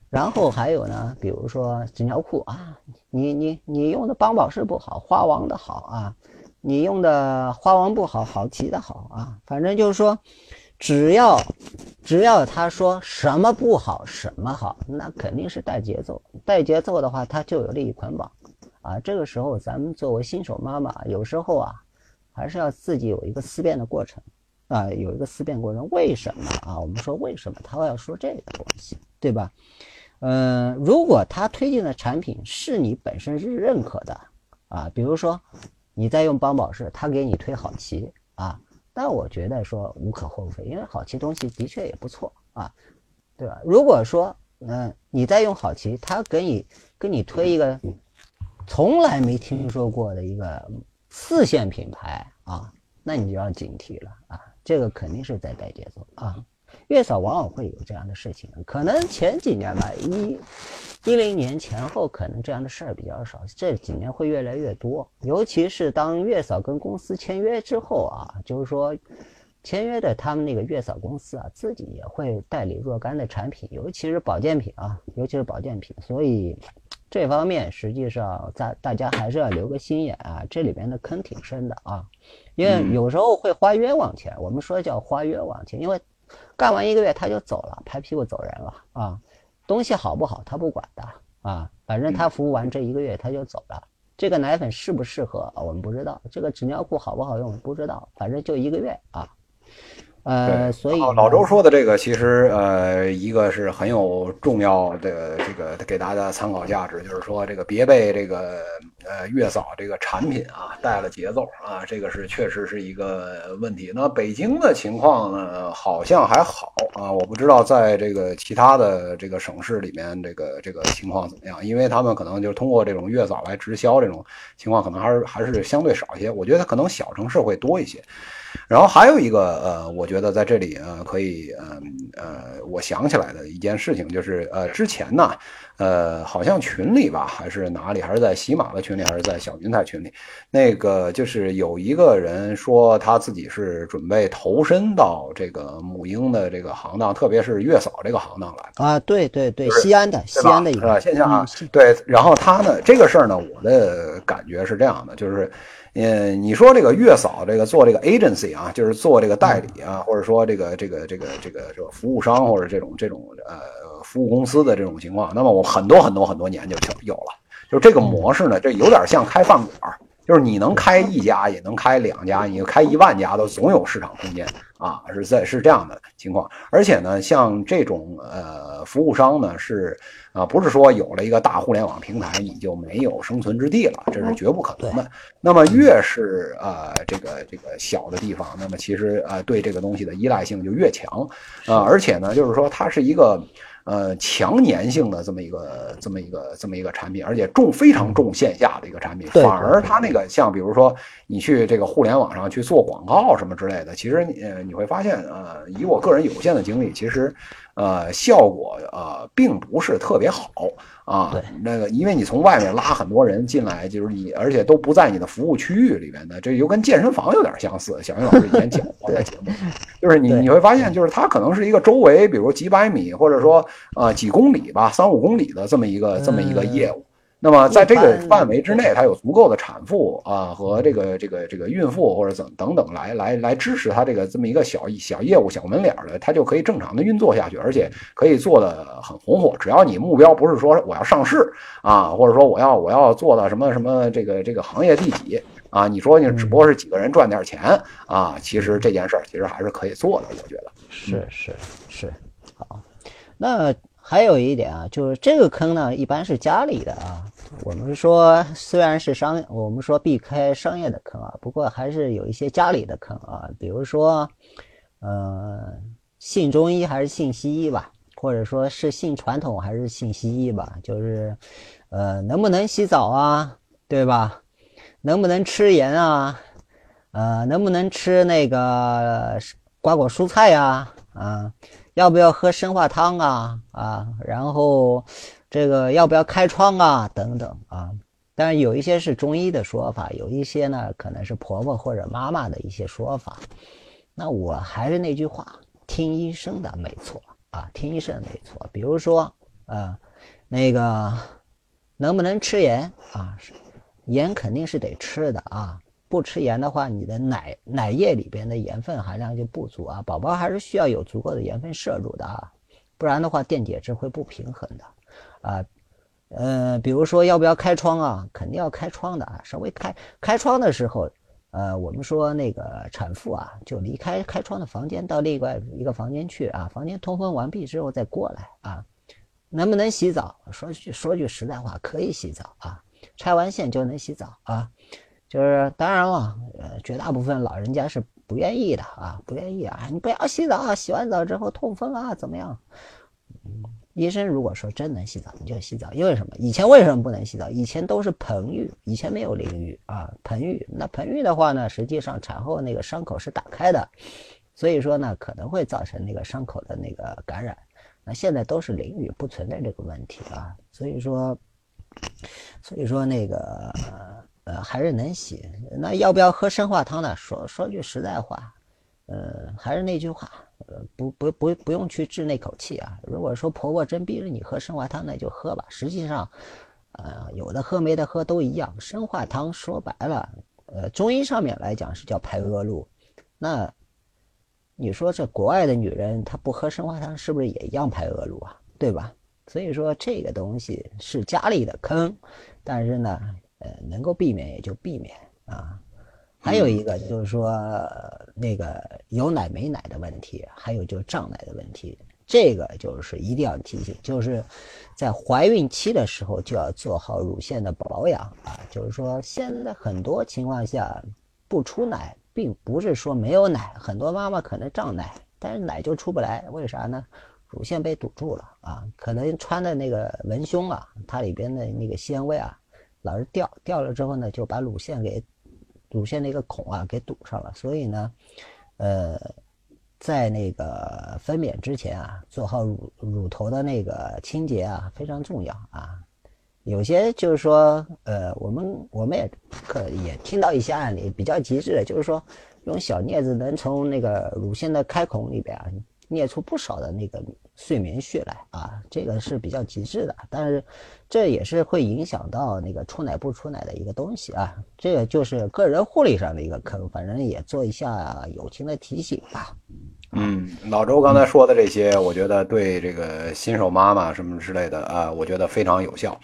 然后还有呢，比如说纸尿裤啊，你你你用的邦宝适不好，花王的好啊，你用的花王不好，好奇的好啊，反正就是说。只要，只要他说什么不好，什么好，那肯定是带节奏。带节奏的话，他就有利益捆绑，啊，这个时候咱们作为新手妈妈，有时候啊，还是要自己有一个思辨的过程，啊，有一个思辨过程。为什么啊？我们说为什么他要说这个东西，对吧？嗯，如果他推荐的产品是你本身是认可的，啊，比如说你在用邦宝适，他给你推好奇啊。那我觉得说无可厚非，因为好奇东西的确也不错啊，对吧？如果说嗯你在用好奇，他给你给你推一个从来没听说过的一个四线品牌啊，那你就要警惕了啊，这个肯定是在带节奏啊。月嫂往往会有这样的事情，可能前几年吧，一一零年前后，可能这样的事儿比较少，这几年会越来越多。尤其是当月嫂跟公司签约之后啊，就是说，签约的他们那个月嫂公司啊，自己也会代理若干的产品，尤其是保健品啊，尤其是保健品。所以这方面实际上在大家还是要留个心眼啊，这里边的坑挺深的啊，因为有时候会花冤枉钱。我们说叫花冤枉钱，因为。干完一个月他就走了，拍屁股走人了啊！东西好不好他不管的啊，反正他服务完这一个月他就走了。这个奶粉适不适合我们不知道，这个纸尿裤好不好用不知道，反正就一个月啊。呃，所以老周说的这个其实呃，一个是很有重要的这个给大家参考价值，就是说这个别被这个呃月嫂这个产品啊带了节奏啊，这个是确实是一个问题。那北京的情况呢，好像还好啊，我不知道在这个其他的这个省市里面，这个这个情况怎么样，因为他们可能就是通过这种月嫂来直销这种情况，可能还是还是相对少一些。我觉得可能小城市会多一些。然后还有一个呃，我觉得在这里呃可以呃呃，我想起来的一件事情就是呃之前呢。呃，好像群里吧，还是哪里，还是在喜马的群里，还是在小云台群里，那个就是有一个人说他自己是准备投身到这个母婴的这个行当，特别是月嫂这个行当来啊，对对对，西安的西安的一个现象啊，对，然后他呢，这个事儿呢，我的感觉是这样的，就是，嗯，你说这个月嫂这个做这个 agency 啊，就是做这个代理啊，或者说这个这个这个这个这个服务商或者这种这种呃。服务公司的这种情况，那么我很多很多很多年就有了，就这个模式呢，这有点像开饭馆，就是你能开一家也能开两家，你开一万家都总有市场空间啊，是在是这样的情况。而且呢，像这种呃服务商呢，是啊，不是说有了一个大互联网平台你就没有生存之地了，这是绝不可能的。那么越是呃这个这个小的地方，那么其实呃对这个东西的依赖性就越强啊，而且呢，就是说它是一个。呃，强粘性的这么一个这么一个这么一个产品，而且重非常重线下的一个产品，反而它那个像比如说你去这个互联网上去做广告什么之类的，其实你你会发现，呃，以我个人有限的经历，其实。呃，效果呃并不是特别好啊。对，那个，因为你从外面拉很多人进来，就是你，而且都不在你的服务区域里面的，这就跟健身房有点相似。小云老师以前讲过在节目，就是你你会发现，就是它可能是一个周围，比如几百米，或者说呃几公里吧，三五公里的这么一个这么一个业务。那么在这个范围之内，它有足够的产妇啊和这个这个这个孕妇或者怎等等来来来支持它这个这么一个小小业务小门脸的，它就可以正常的运作下去，而且可以做的很红火。只要你目标不是说我要上市啊，或者说我要我要做到什么什么这个这个行业第几啊，你说你只不过是几个人赚点钱啊，其实这件事儿其实还是可以做的，我觉得。是是是。好，那。还有一点啊，就是这个坑呢，一般是家里的啊。我们说虽然是商，我们说避开商业的坑啊，不过还是有一些家里的坑啊。比如说，呃，信中医还是信西医吧，或者说是信传统还是信西医吧，就是，呃，能不能洗澡啊，对吧？能不能吃盐啊？呃，能不能吃那个瓜果蔬菜呀？啊？要不要喝生化汤啊？啊，然后这个要不要开窗啊？等等啊。但是有一些是中医的说法，有一些呢可能是婆婆或者妈妈的一些说法。那我还是那句话，听医生的没错啊，听医生的没错。比如说，啊，那个能不能吃盐啊？盐肯定是得吃的啊。不吃盐的话，你的奶奶液里边的盐分含量就不足啊。宝宝还是需要有足够的盐分摄入的啊，不然的话电解质会不平衡的啊。呃，比如说要不要开窗啊？肯定要开窗的啊。稍微开开窗的时候，呃，我们说那个产妇啊，就离开开窗的房间，到另外一个房间去啊。房间通风完毕之后再过来啊。能不能洗澡？说句说句实在话，可以洗澡啊。拆完线就能洗澡啊。就是当然了，呃，绝大部分老人家是不愿意的啊，不愿意啊，你不要洗澡，洗完澡之后痛风啊，怎么样？医生如果说真能洗澡，你就洗澡，因为什么？以前为什么不能洗澡？以前都是盆浴，以前没有淋浴啊，盆浴。那盆浴的话呢，实际上产后那个伤口是打开的，所以说呢，可能会造成那个伤口的那个感染。那现在都是淋浴，不存在这个问题啊，所以说，所以说那个。呃，还是能洗。那要不要喝生化汤呢？说说句实在话，呃，还是那句话，呃，不不不不用去治那口气啊。如果说婆婆真逼着你喝生化汤，那就喝吧。实际上，呃，有的喝没得喝都一样。生化汤说白了，呃，中医上面来讲是叫排恶露。那你说这国外的女人她不喝生化汤，是不是也一样排恶露啊？对吧？所以说这个东西是家里的坑，但是呢。呃，能够避免也就避免啊。还有一个就是说，那个有奶没奶的问题，还有就是胀奶的问题。这个就是一定要提醒，就是在怀孕期的时候就要做好乳腺的保养啊。就是说，现在很多情况下不出奶，并不是说没有奶，很多妈妈可能胀奶，但是奶就出不来，为啥呢？乳腺被堵住了啊，可能穿的那个文胸啊，它里边的那个纤维啊，老是掉掉了之后呢，就把乳腺给乳腺那个孔啊给堵上了。所以呢，呃，在那个分娩之前啊，做好乳乳头的那个清洁啊，非常重要啊。有些就是说，呃，我们我们也可也听到一些案例比较极致的，就是说用小镊子能从那个乳腺的开孔里边啊。捏出不少的那个睡眠血来啊，这个是比较极致的，但是这也是会影响到那个出奶不出奶的一个东西啊，这个就是个人护理上的一个坑，反正也做一下友情的提醒吧。嗯，老周刚才说的这些，我觉得对这个新手妈妈什么之类的啊，我觉得非常有效。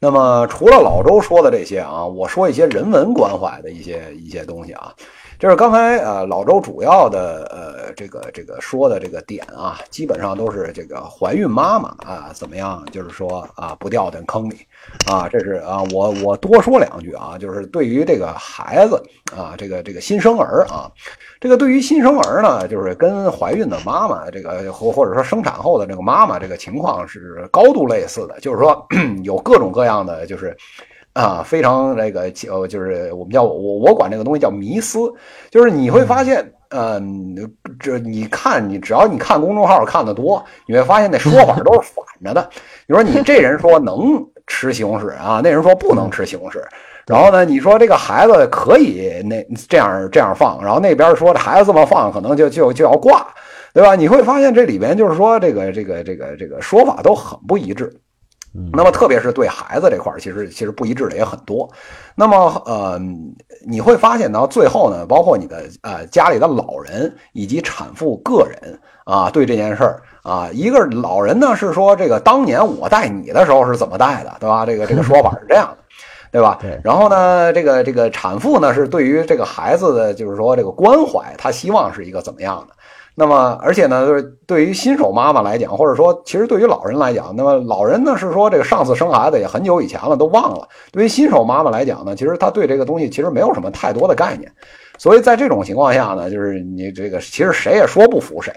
那么除了老周说的这些啊，我说一些人文关怀的一些一些东西啊。就是刚才呃老周主要的呃这个这个说的这个点啊，基本上都是这个怀孕妈妈啊怎么样，就是说啊不掉进坑里啊，这是啊我我多说两句啊，就是对于这个孩子啊，这个这个新生儿啊，这个对于新生儿呢，就是跟怀孕的妈妈这个或或者说生产后的这个妈妈这个情况是高度类似的，就是说 (clears throat) 有各种各样的就是。啊，非常那个，呃，就是我们叫我我管这个东西叫迷思，就是你会发现，嗯，这你看你只要你看公众号看的多，你会发现那说法都是反着的。你说你这人说能吃西红柿啊，那人说不能吃西红柿，然后呢，你说这个孩子可以那这样这样放，然后那边说这孩子这么放可能就就就要挂，对吧？你会发现这里边就是说这个这个这个这个说法都很不一致。那么，特别是对孩子这块儿，其实其实不一致的也很多。那么，呃，你会发现到最后呢，包括你的呃家里的老人以及产妇个人啊，对这件事儿啊，一个老人呢是说这个当年我带你的时候是怎么带的，对吧？这个这个说法是这样的，对吧？(laughs) 对。然后呢，这个这个产妇呢是对于这个孩子的就是说这个关怀，她希望是一个怎么样的？那么，而且呢，就是对于新手妈妈来讲，或者说，其实对于老人来讲，那么老人呢是说，这个上次生孩子也很久以前了，都忘了。对于新手妈妈来讲呢，其实她对这个东西其实没有什么太多的概念，所以在这种情况下呢，就是你这个其实谁也说不服谁。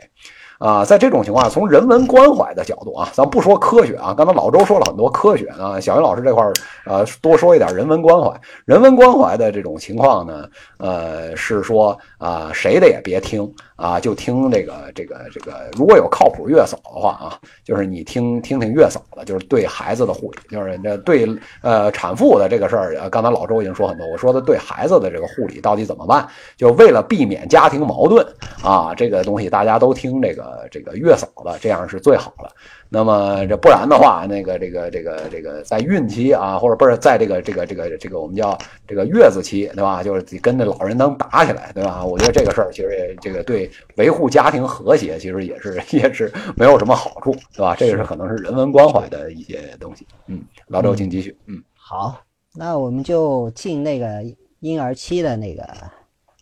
啊，在这种情况，从人文关怀的角度啊，咱不说科学啊。刚才老周说了很多科学啊，小云老师这块儿呃多说一点人文关怀。人文关怀的这种情况呢，呃是说啊，谁的也别听啊，就听这个这个这个，如果有靠谱月嫂的话啊，就是你听听听月嫂的，就是对孩子的护理，就是这对呃产妇的这个事儿。刚才老周已经说很多，我说的对孩子的这个护理到底怎么办？就为了避免家庭矛盾啊，这个东西大家都听这个。呃，这个月嫂的这样是最好的。那么这不然的话，那个这个这个这个在孕期啊，或者不是在这个这个这个这个我们叫这个月子期，对吧？就是跟那老人能打起来，对吧？我觉得这个事儿其实也这个对维护家庭和谐，其实也是 (laughs) 也是没有什么好处，对吧？这个是可能是人文关怀的一些东西。嗯，老周请继续。嗯，好，那我们就进那个婴儿期的那个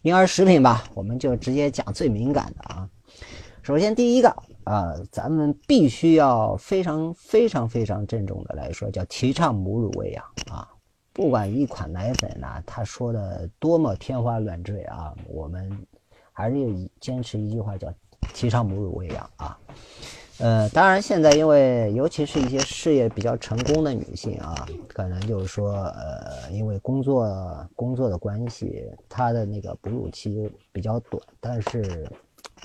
婴儿食品吧，我们就直接讲最敏感的啊。首先，第一个啊，咱们必须要非常非常非常郑重的来说，叫提倡母乳喂养啊。不管一款奶粉呢，他说的多么天花乱坠啊，我们还是坚持一句话，叫提倡母乳喂养啊。呃，当然现在因为尤其是一些事业比较成功的女性啊，可能就是说呃，因为工作工作的关系，她的那个哺乳期比较短，但是。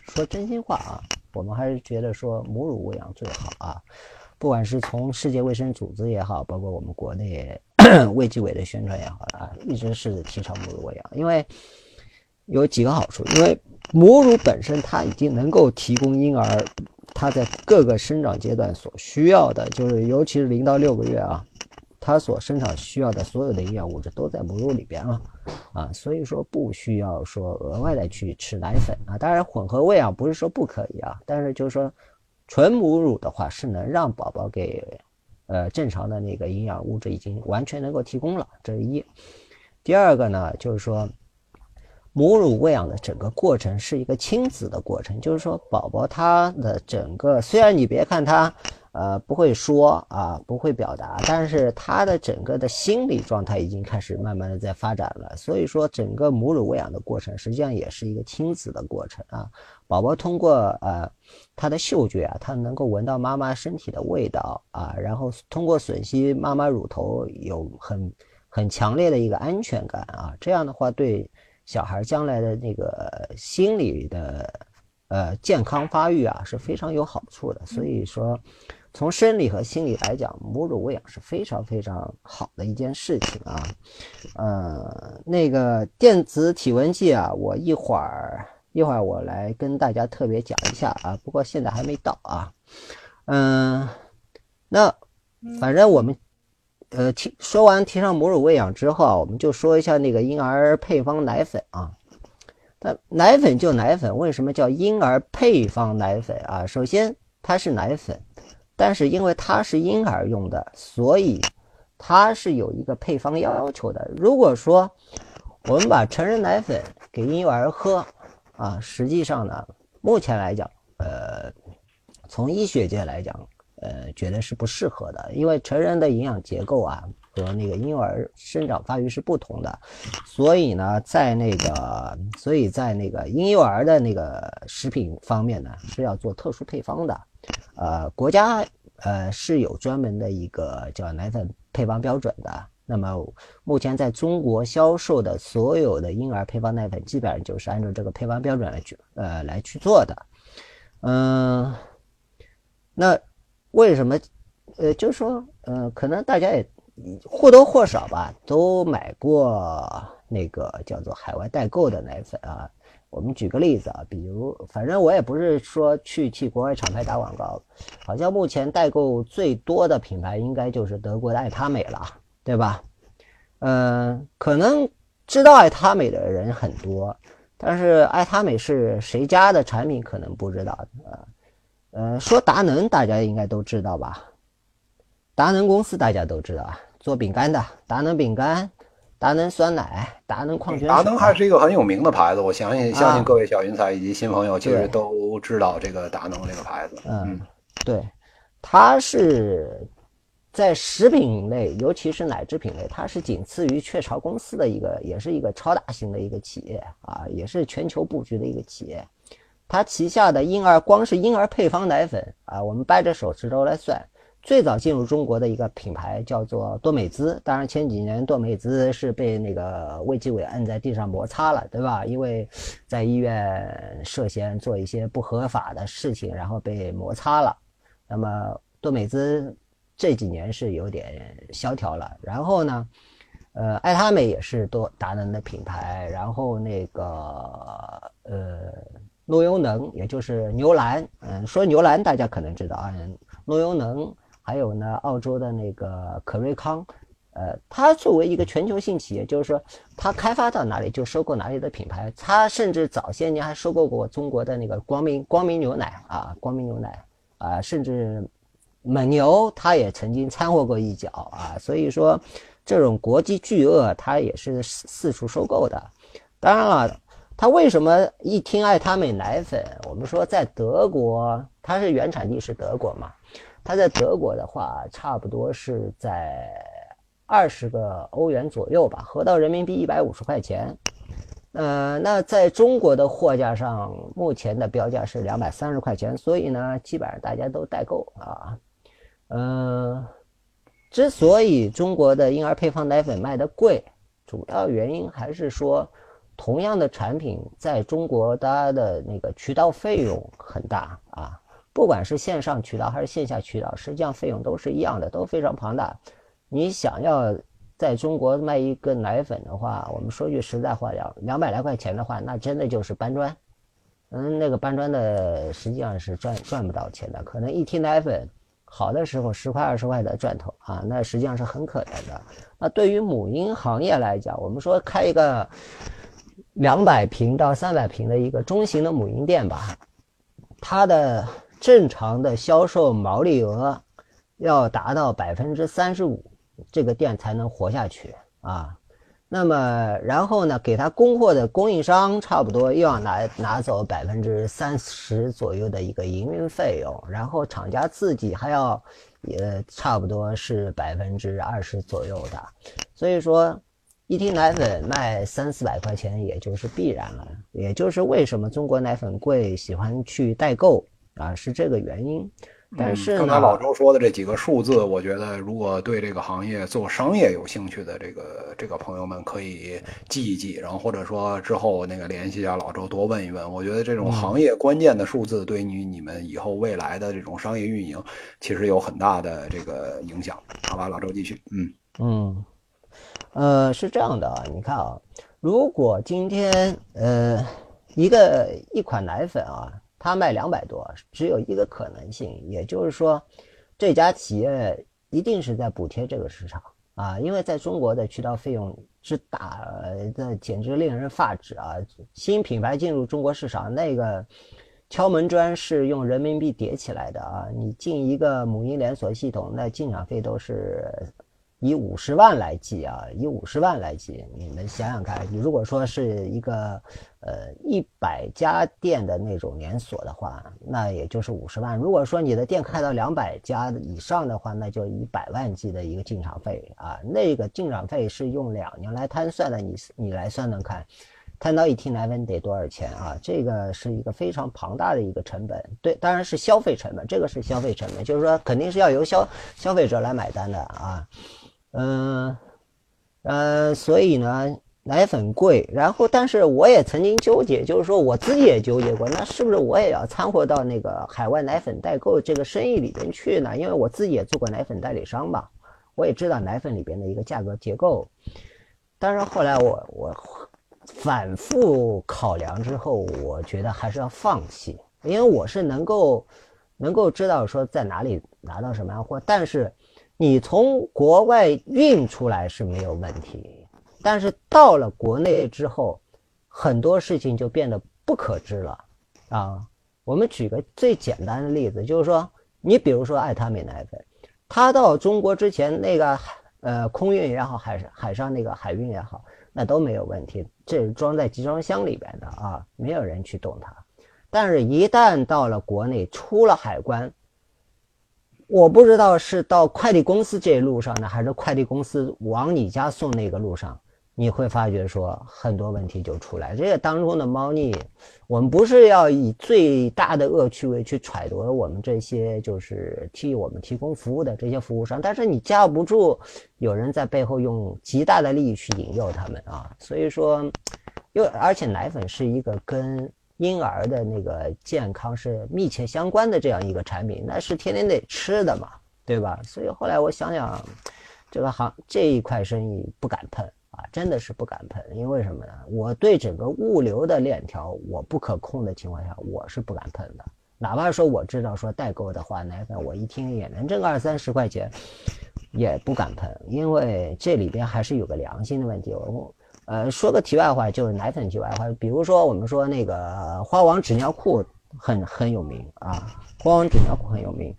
说真心话啊，我们还是觉得说母乳喂养最好啊。不管是从世界卫生组织也好，包括我们国内 (coughs) 卫计委的宣传也好啊，一直是提倡母乳喂养，因为有几个好处。因为母乳本身它已经能够提供婴儿他在各个生长阶段所需要的，就是尤其是零到六个月啊。它所生长需要的所有的营养物质都在母乳里边啊，啊，所以说不需要说额外的去吃奶粉啊。当然混合喂养不是说不可以啊，但是就是说纯母乳的话是能让宝宝给呃正常的那个营养物质已经完全能够提供了，这是一。第二个呢，就是说母乳喂养的整个过程是一个亲子的过程，就是说宝宝他的整个，虽然你别看他。呃，不会说啊，不会表达，但是他的整个的心理状态已经开始慢慢的在发展了。所以说，整个母乳喂养的过程实际上也是一个亲子的过程啊。宝宝通过呃他的嗅觉啊，他能够闻到妈妈身体的味道啊，然后通过吮吸妈妈乳头有很很强烈的一个安全感啊。这样的话，对小孩将来的那个心理的呃健康发育啊是非常有好处的。所以说。从生理和心理来讲，母乳喂养是非常非常好的一件事情啊。呃，那个电子体温计啊，我一会儿一会儿我来跟大家特别讲一下啊。不过现在还没到啊。嗯，那反正我们呃提说完提上母乳喂养之后啊，我们就说一下那个婴儿配方奶粉啊。那奶粉就奶粉，为什么叫婴儿配方奶粉啊？首先它是奶粉。但是因为它是婴儿用的，所以它是有一个配方要求的。如果说我们把成人奶粉给婴幼儿喝，啊，实际上呢，目前来讲，呃，从医学界来讲，呃，觉得是不适合的，因为成人的营养结构啊和那个婴幼儿生长发育是不同的，所以呢，在那个，所以在那个婴幼儿的那个食品方面呢，是要做特殊配方的。呃，国家呃是有专门的一个叫奶粉配方标准的。那么目前在中国销售的所有的婴儿配方奶粉，基本上就是按照这个配方标准来去呃来去做的。嗯，那为什么？呃，就是说，呃，可能大家也或多或少吧，都买过那个叫做海外代购的奶粉啊。我们举个例子啊，比如，反正我也不是说去替国外厂牌打广告，好像目前代购最多的品牌应该就是德国的爱他美了，对吧？嗯，可能知道爱他美的人很多，但是爱他美是谁家的产品可能不知道啊。说达能大家应该都知道吧？达能公司大家都知道啊，做饼干的达能饼干。达能酸奶、达能矿泉水，达能还是一个很有名的牌子。我相信，相信各位小云彩以及新朋友其实都知道这个达能这个牌子。嗯，对，它是在食品类，尤其是奶制品类，它是仅次于雀巢公司的一个，也是一个超大型的一个企业啊，也是全球布局的一个企业。它旗下的婴儿，光是婴儿配方奶粉啊，我们掰着手指头来算。最早进入中国的一个品牌叫做多美滋，当然前几年多美滋是被那个卫计委摁在地上摩擦了，对吧？因为在医院涉嫌做一些不合法的事情，然后被摩擦了。那么多美滋这几年是有点萧条了。然后呢，呃，爱他美也是多达能的品牌。然后那个呃，诺优能也就是牛栏，嗯，说牛栏大家可能知道啊，诺优能。还有呢，澳洲的那个可瑞康，呃，它作为一个全球性企业，就是说它开发到哪里就收购哪里的品牌。它甚至早些年还收购过中国的那个光明光明牛奶啊，光明牛奶啊，甚至蒙牛它也曾经掺和过一脚啊。所以说，这种国际巨鳄它也是四四处收购的。当然了，他为什么一听爱他美奶粉？我们说在德国，它是原产地是德国嘛。它在德国的话，差不多是在二十个欧元左右吧，合到人民币一百五十块钱。呃，那在中国的货架上，目前的标价是两百三十块钱，所以呢，基本上大家都代购啊。嗯，之所以中国的婴儿配方奶粉卖的贵，主要原因还是说，同样的产品在中国它的那个渠道费用很大啊。不管是线上渠道还是线下渠道，实际上费用都是一样的，都非常庞大。你想要在中国卖一个奶粉的话，我们说句实在话，两两百来块钱的话，那真的就是搬砖。嗯，那个搬砖的实际上是赚赚不到钱的，可能一提奶粉好的时候十块二十块的赚头啊，那实际上是很可怜的。那对于母婴行业来讲，我们说开一个两百平到三百平的一个中型的母婴店吧，它的。正常的销售毛利额要达到百分之三十五，这个店才能活下去啊。那么然后呢，给他供货的供应商差不多又要拿拿走百分之三十左右的一个营运费用，然后厂家自己还要也差不多是百分之二十左右的，所以说。一听奶粉卖三四百块钱，也就是必然了，也就是为什么中国奶粉贵，喜欢去代购啊，是这个原因。但是刚才老周说的这几个数字，我觉得如果对这个行业做商业有兴趣的这个这个朋友们可以记一记，然后或者说之后那个联系一下老周，多问一问。我觉得这种行业关键的数字，对于你们以后未来的这种商业运营，其实有很大的这个影响。好吧，老周继续。嗯嗯。呃，是这样的啊，你看啊，如果今天呃一个一款奶粉啊，它卖两百多，只有一个可能性，也就是说，这家企业一定是在补贴这个市场啊，因为在中国的渠道费用之大，这简直令人发指啊！新品牌进入中国市场，那个敲门砖是用人民币叠起来的啊，你进一个母婴连锁系统，那进场费都是。以五十万来计啊，以五十万来计，你们想想看，你如果说是一个呃一百家店的那种连锁的话，那也就是五十万。如果说你的店开到两百家以上的话，那就以百万计的一个进场费啊。那个进场费是用两年来摊算的，你你来算算看，摊到一听奶粉得多少钱啊？这个是一个非常庞大的一个成本，对，当然是消费成本，这个是消费成本，就是说肯定是要由消消费者来买单的啊。嗯，呃，所以呢，奶粉贵，然后，但是我也曾经纠结，就是说我自己也纠结过，那是不是我也要掺和到那个海外奶粉代购这个生意里边去呢？因为我自己也做过奶粉代理商嘛，我也知道奶粉里边的一个价格结构。但是后来我我反复考量之后，我觉得还是要放弃，因为我是能够能够知道说在哪里拿到什么样货，但是。你从国外运出来是没有问题，但是到了国内之后，很多事情就变得不可知了啊。我们举个最简单的例子，就是说，你比如说爱他美奶粉，它到中国之前那个呃空运也好，海海上那个海运也好，那都没有问题，这是装在集装箱里边的啊，没有人去动它。但是，一旦到了国内，出了海关。我不知道是到快递公司这一路上呢，还是快递公司往你家送那个路上，你会发觉说很多问题就出来。这个当中的猫腻，我们不是要以最大的恶趣味去揣度我们这些就是替我们提供服务的这些服务商，但是你架不住有人在背后用极大的利益去引诱他们啊。所以说，又而且奶粉是一个跟。婴儿的那个健康是密切相关的这样一个产品，那是天天得吃的嘛，对吧？所以后来我想想，这个行这一块生意不敢碰啊，真的是不敢碰，因为什么呢？我对整个物流的链条我不可控的情况下，我是不敢碰的。哪怕说我知道说代购的话，奶粉我一听也能挣个二三十块钱，也不敢碰，因为这里边还是有个良心的问题。我。呃，说个题外话，就是奶粉题外话，比如说我们说那个花王纸尿裤很很有名啊，花王纸尿裤很有名。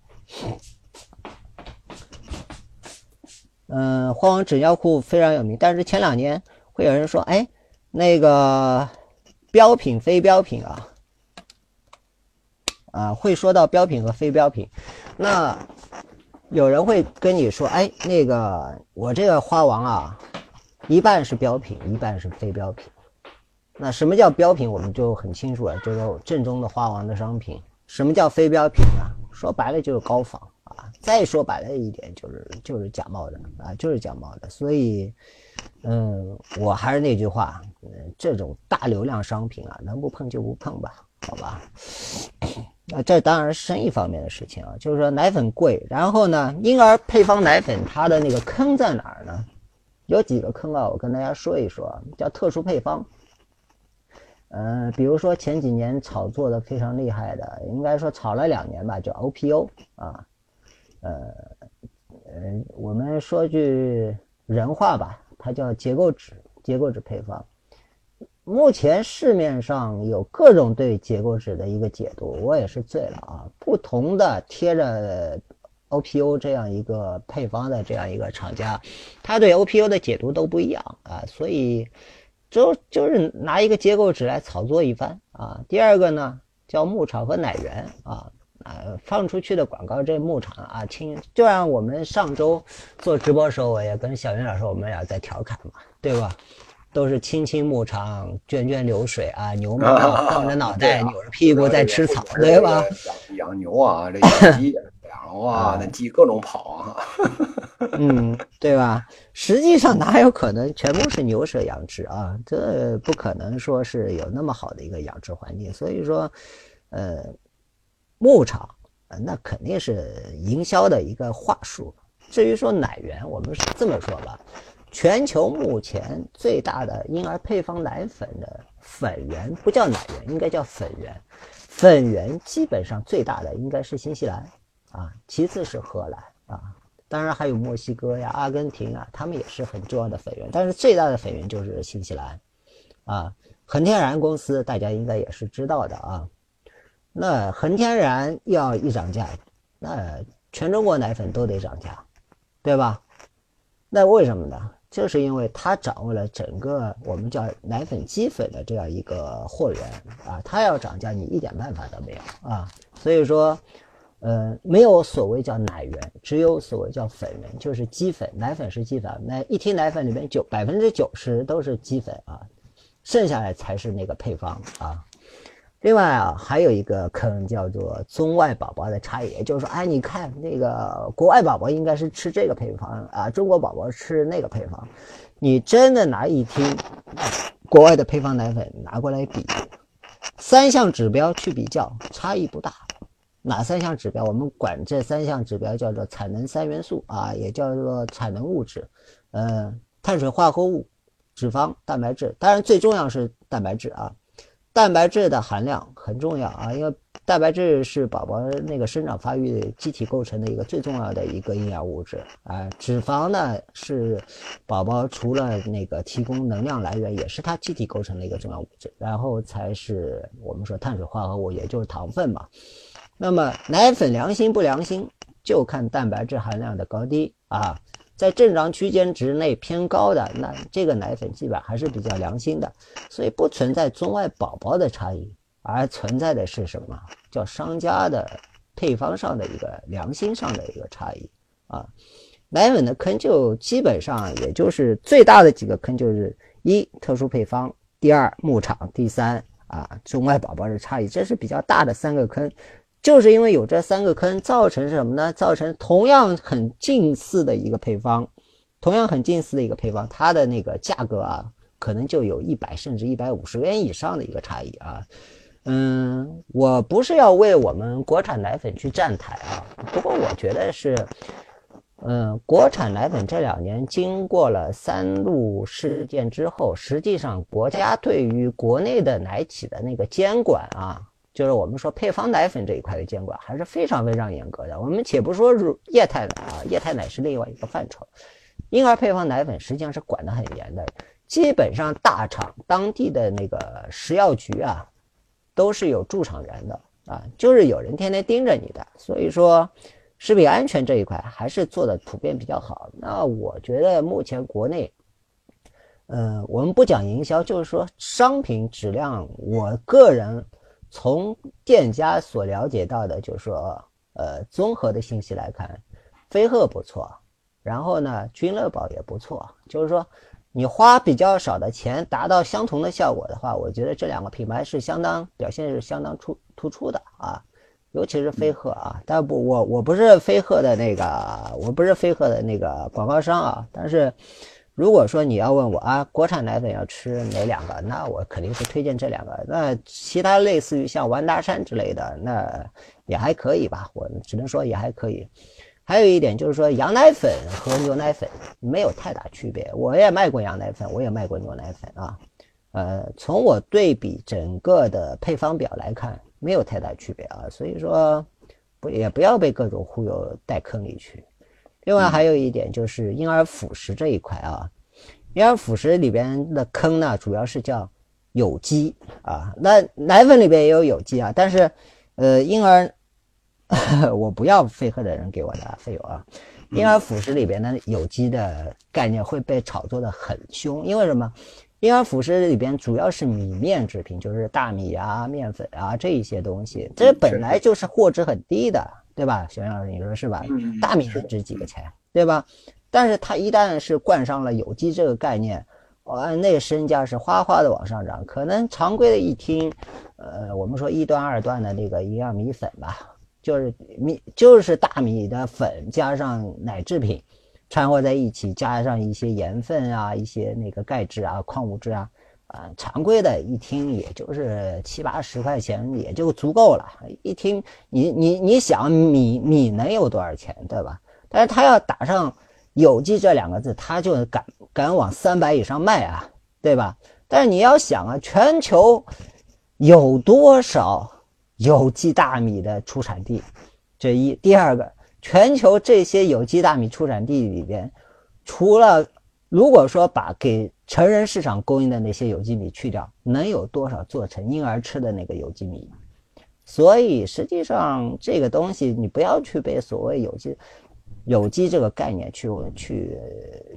嗯，花王纸尿裤非常有名，但是前两年会有人说，哎，那个标品非标品啊，啊，会说到标品和非标品，那有人会跟你说，哎，那个我这个花王啊。一半是标品，一半是非标品。那什么叫标品，我们就很清楚了，就是正宗的花王的商品。什么叫非标品啊？说白了就是高仿啊。再说白了一点，就是就是假冒的啊，就是假冒的。所以，嗯，我还是那句话，嗯，这种大流量商品啊，能不碰就不碰吧，好吧？啊，这当然是生意方面的事情啊。就是说奶粉贵，然后呢，婴儿配方奶粉它的那个坑在哪儿呢？有几个坑啊，我跟大家说一说，叫特殊配方。嗯，比如说前几年炒作的非常厉害的，应该说炒了两年吧，叫 OPO 啊。呃，呃，我们说句人话吧，它叫结构纸，结构纸配方。目前市面上有各种对结构纸的一个解读，我也是醉了啊。不同的贴着 OPU 这样一个配方的这样一个厂家，他对 OPO 的解读都不一样啊，所以就就是拿一个结构纸来炒作一番啊。第二个呢，叫牧场和奶源啊。啊，放出去的广告，这牧场啊，亲，就像我们上周做直播时候，我也跟小云老师，我们俩在调侃嘛，对吧？都是亲亲牧场，涓涓流水啊，牛妈妈光着脑袋，扭着屁股在吃草，对吧？养养牛啊，这养鸡养哇，那鸡各种跑啊，(laughs) 嗯，对吧？实际上哪有可能全部是牛舍养殖啊？这不可能说是有那么好的一个养殖环境，所以说，呃。牧场，那肯定是营销的一个话术。至于说奶源，我们是这么说吧，全球目前最大的婴儿配方奶粉的粉源不叫奶源，应该叫粉源。粉源基本上最大的应该是新西兰啊，其次是荷兰啊，当然还有墨西哥呀、阿根廷啊，他们也是很重要的粉源。但是最大的粉源就是新西兰啊，恒天然公司大家应该也是知道的啊。那恒天然要一涨价，那全中国奶粉都得涨价，对吧？那为什么呢？就是因为它掌握了整个我们叫奶粉基粉的这样一个货源啊，它要涨价，你一点办法都没有啊。所以说，呃，没有所谓叫奶源，只有所谓叫粉源，就是鸡粉。奶粉是鸡粉，那一听奶粉里面九百分之九十都是鸡粉啊，剩下来才是那个配方啊。另外啊，还有一个坑叫做中外宝宝的差异，也就是说，哎，你看那个国外宝宝应该是吃这个配方啊，中国宝宝吃那个配方。你真的拿一听国外的配方奶粉拿过来比，三项指标去比较，差异不大。哪三项指标？我们管这三项指标叫做产能三元素啊，也叫做产能物质，呃，碳水化合物、脂肪、蛋白质。当然，最重要是蛋白质啊。蛋白质的含量很重要啊，因为蛋白质是宝宝那个生长发育机体构成的一个最重要的一个营养物质啊。脂肪呢是宝宝除了那个提供能量来源，也是它机体构成的一个重要物质。然后才是我们说碳水化合物，也就是糖分嘛。那么奶粉良心不良心，就看蛋白质含量的高低啊。在正常区间值内偏高的，那这个奶粉基本还是比较良心的，所以不存在中外宝宝的差异，而存在的是什么？叫商家的配方上的一个良心上的一个差异啊。奶粉的坑就基本上也就是最大的几个坑，就是一特殊配方，第二牧场，第三啊中外宝宝的差异，这是比较大的三个坑。就是因为有这三个坑，造成什么呢？造成同样很近似的一个配方，同样很近似的一个配方，它的那个价格啊，可能就有一百甚至一百五十元以上的一个差异啊。嗯，我不是要为我们国产奶粉去站台啊，不过我觉得是，嗯，国产奶粉这两年经过了三鹿事件之后，实际上国家对于国内的奶企的那个监管啊。就是我们说配方奶粉这一块的监管还是非常非常严格的。我们且不说是液态奶啊，液态奶是另外一个范畴。婴儿配方奶粉实际上是管得很严的，基本上大厂当地的那个食药局啊，都是有驻厂员的啊，就是有人天天盯着你的。所以说，食品安全这一块还是做的普遍比较好。那我觉得目前国内，嗯，我们不讲营销，就是说商品质量，我个人。从店家所了解到的，就是说，呃，综合的信息来看，飞鹤不错，然后呢，君乐宝也不错。就是说，你花比较少的钱达到相同的效果的话，我觉得这两个品牌是相当表现是相当出突出的啊，尤其是飞鹤啊。但不，我我不是飞鹤的那个，我不是飞鹤的那个广告商啊，但是。如果说你要问我啊，国产奶粉要吃哪两个？那我肯定是推荐这两个。那其他类似于像完达山之类的，那也还可以吧。我只能说也还可以。还有一点就是说，羊奶粉和牛奶粉没有太大区别。我也卖过羊奶粉，我也卖过牛奶粉啊。呃，从我对比整个的配方表来看，没有太大区别啊。所以说，不也不要被各种忽悠带坑里去。另外还有一点就是婴儿辅食这一块啊，婴儿辅食里边的坑呢，主要是叫有机啊。那奶粉里边也有有机啊，但是，呃，婴儿 (laughs) 我不要飞鹤的人给我的费用啊。婴儿辅食里边的有机的概念会被炒作的很凶，因为什么？婴儿辅食里边主要是米面制品，就是大米啊、面粉啊这一些东西，这本来就是货值很低的，对吧？小杨老师，你说是吧？大米值几个钱，对吧？但是它一旦是冠上了有机这个概念，哇，那身价是哗哗的往上涨。可能常规的一听，呃，我们说一段二段的那个营养米粉吧。就是米，就是大米的粉加上奶制品掺和在一起，加上一些盐分啊，一些那个钙质啊、矿物质啊，啊，常规的一听也就是七八十块钱也就足够了。一听你你你想米米能有多少钱，对吧？但是他要打上有机这两个字，他就敢敢往三百以上卖啊，对吧？但是你要想啊，全球有多少？有机大米的出产地，这一第二个，全球这些有机大米出产地里边，除了如果说把给成人市场供应的那些有机米去掉，能有多少做成婴儿吃的那个有机米？所以实际上这个东西你不要去被所谓有机有机这个概念去去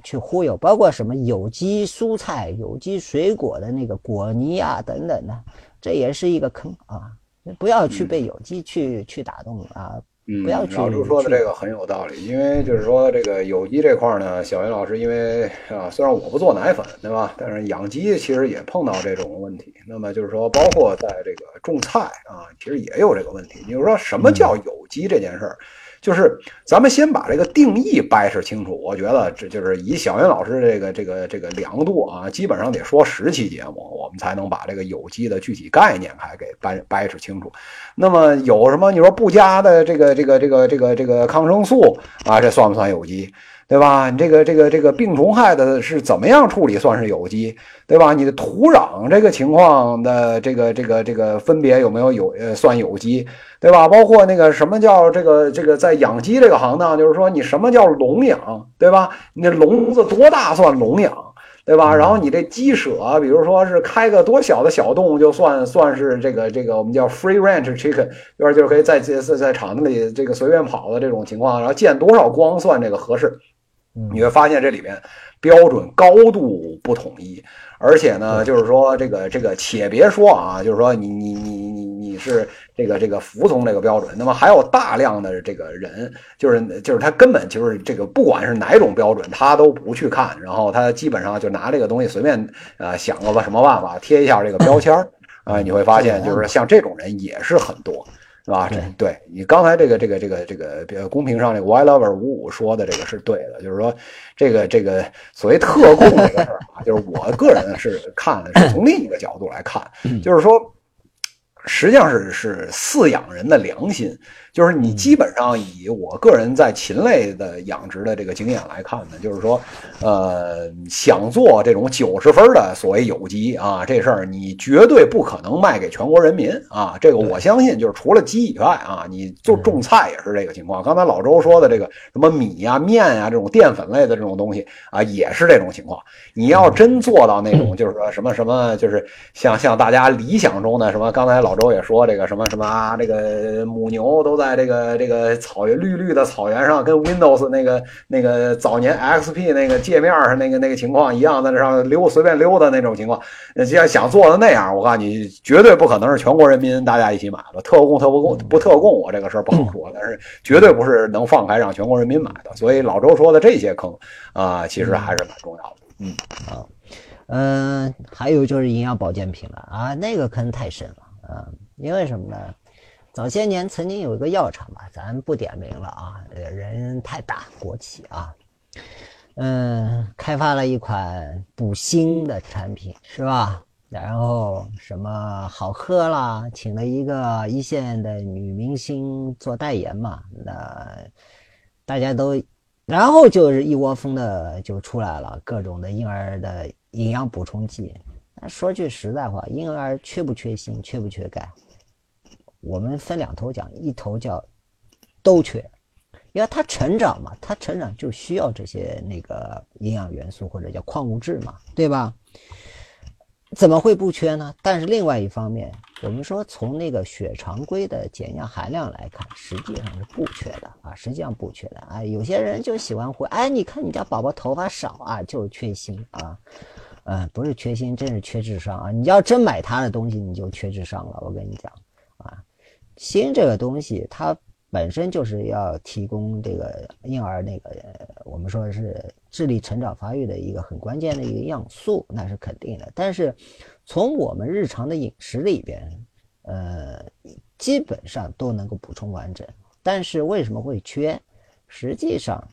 去忽悠，包括什么有机蔬菜、有机水果的那个果泥啊等等的，这也是一个坑啊。不要去被有机去去打动啊！嗯，不要去。老朱说的这个很有道理，因为就是说这个有机这块呢，小云老师因为啊，虽然我不做奶粉，对吧？但是养鸡其实也碰到这种问题。那么就是说，包括在这个种菜啊，其实也有这个问题。你就说什么叫有机这件事儿？就是咱们先把这个定义掰扯清楚，我觉得这就是以小云老师这个这个这个量度啊，基本上得说十期节目，我们才能把这个有机的具体概念还给掰掰扯清楚。那么有什么？你说不加的这个这个这个这个这个抗生素啊，这算不算有机？对吧？你这个这个这个病虫害的是怎么样处理算是有机？对吧？你的土壤这个情况的这个这个这个分别有没有有呃算有机？对吧？包括那个什么叫这个这个在养鸡这个行当，就是说你什么叫笼养？对吧？你这笼子多大算笼养？对吧？然后你这鸡舍，比如说是开个多小的小洞，就算算是这个这个我们叫 free range chicken，就是就是可以在在在场子里这个随便跑的这种情况，然后见多少光算这个合适？你会发现这里边标准高度不统一，而且呢，就是说这个这个，且别说啊，就是说你你你你你是这个这个服从这个标准，那么还有大量的这个人，就是就是他根本就是这个不管是哪种标准，他都不去看，然后他基本上就拿这个东西随便呃想个什么办法贴一下这个标签儿啊，(laughs) 你会发现就是像这种人也是很多。是吧？这对你刚才这个这个这个这个公屏上这个 Y Lover 五五说的这个是对的，就是说这个这个所谓特供这个事儿啊，(laughs) 就是我个人是看的是从另一个角度来看，就是说实际上是是饲养人的良心。就是你基本上以我个人在禽类的养殖的这个经验来看呢，就是说，呃，想做这种九十分的所谓有机啊，这事儿你绝对不可能卖给全国人民啊。这个我相信，就是除了鸡以外啊，你做种菜也是这个情况。刚才老周说的这个什么米呀、面呀这种淀粉类的这种东西啊，也是这种情况。你要真做到那种，就是说什么什么，就是像像大家理想中的什么，刚才老周也说这个什么什么啊，这个母牛都。在这个这个草原绿绿的草原上，跟 Windows 那个那个早年 XP 那个界面上那个那个情况一样，在那上溜随便溜的那种情况，既然想做的那样，我告诉你，绝对不可能是全国人民大家一起买的，特供特不供不特供，我这个事儿不好说，但是绝对不是能放开让全国人民买的。所以老周说的这些坑啊，其实还是蛮重要的。嗯，好，嗯，还有就是营养保健品了啊，那个坑太深了啊，因为什么呢？早些年曾经有一个药厂吧，咱不点名了啊，人太大，国企啊，嗯，开发了一款补锌的产品，是吧？然后什么好喝啦，请了一个一线的女明星做代言嘛，那大家都，然后就是一窝蜂的就出来了，各种的婴儿的营养补充剂。那说句实在话，婴儿缺不缺锌，缺不缺钙？我们分两头讲，一头叫都缺，因为他成长嘛，他成长就需要这些那个营养元素或者叫矿物质嘛，对吧？怎么会不缺呢？但是另外一方面，我们说从那个血常规的检验含量来看，实际上是不缺的啊，实际上不缺的啊。有些人就喜欢回，哎，你看你家宝宝头发少啊，就是缺锌啊。嗯，不是缺锌，真是缺智商啊！你要真买他的东西，你就缺智商了。我跟你讲锌这个东西，它本身就是要提供这个婴儿那个我们说是智力成长发育的一个很关键的一个营养素，那是肯定的。但是从我们日常的饮食里边，呃，基本上都能够补充完整。但是为什么会缺？实际上。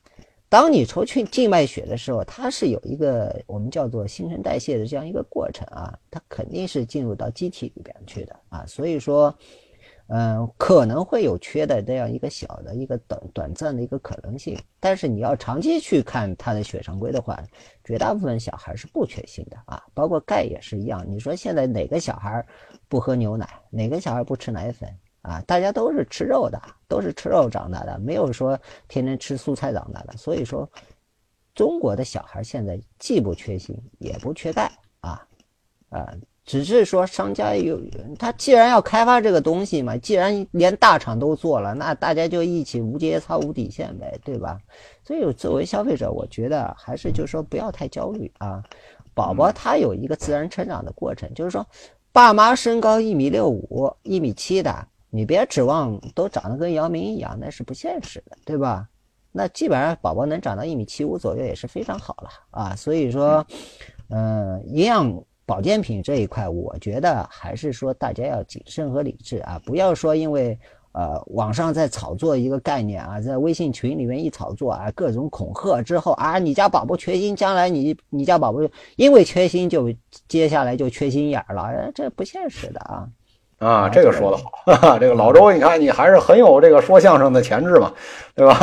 当你抽去静脉血的时候，它是有一个我们叫做新陈代谢的这样一个过程啊，它肯定是进入到机体里边去的啊，所以说，嗯，可能会有缺的这样一个小的一个短短暂的一个可能性，但是你要长期去看他的血常规的话，绝大部分小孩是不缺锌的啊，包括钙也是一样。你说现在哪个小孩不喝牛奶，哪个小孩不吃奶粉？啊，大家都是吃肉的，都是吃肉长大的，没有说天天吃蔬菜长大的。所以说，中国的小孩现在既不缺锌，也不缺钙啊，啊，只是说商家有他既然要开发这个东西嘛，既然连大厂都做了，那大家就一起无节操、无底线呗，对吧？所以作为消费者，我觉得还是就是说不要太焦虑啊。宝宝他有一个自然成长的过程，就是说，爸妈身高一米六五、一米七的。你别指望都长得跟姚明一样，那是不现实的，对吧？那基本上宝宝能长到一米七五左右也是非常好了啊。所以说，嗯，营养保健品这一块，我觉得还是说大家要谨慎和理智啊，不要说因为呃网上在炒作一个概念啊，在微信群里面一炒作啊，各种恐吓之后啊，你家宝宝缺锌，将来你你家宝宝因为缺锌就接下来就缺心眼了，这不现实的啊。啊，这个说的好，(laughs) 哈哈这个老周，你看你还是很有这个说相声的潜质嘛，对吧？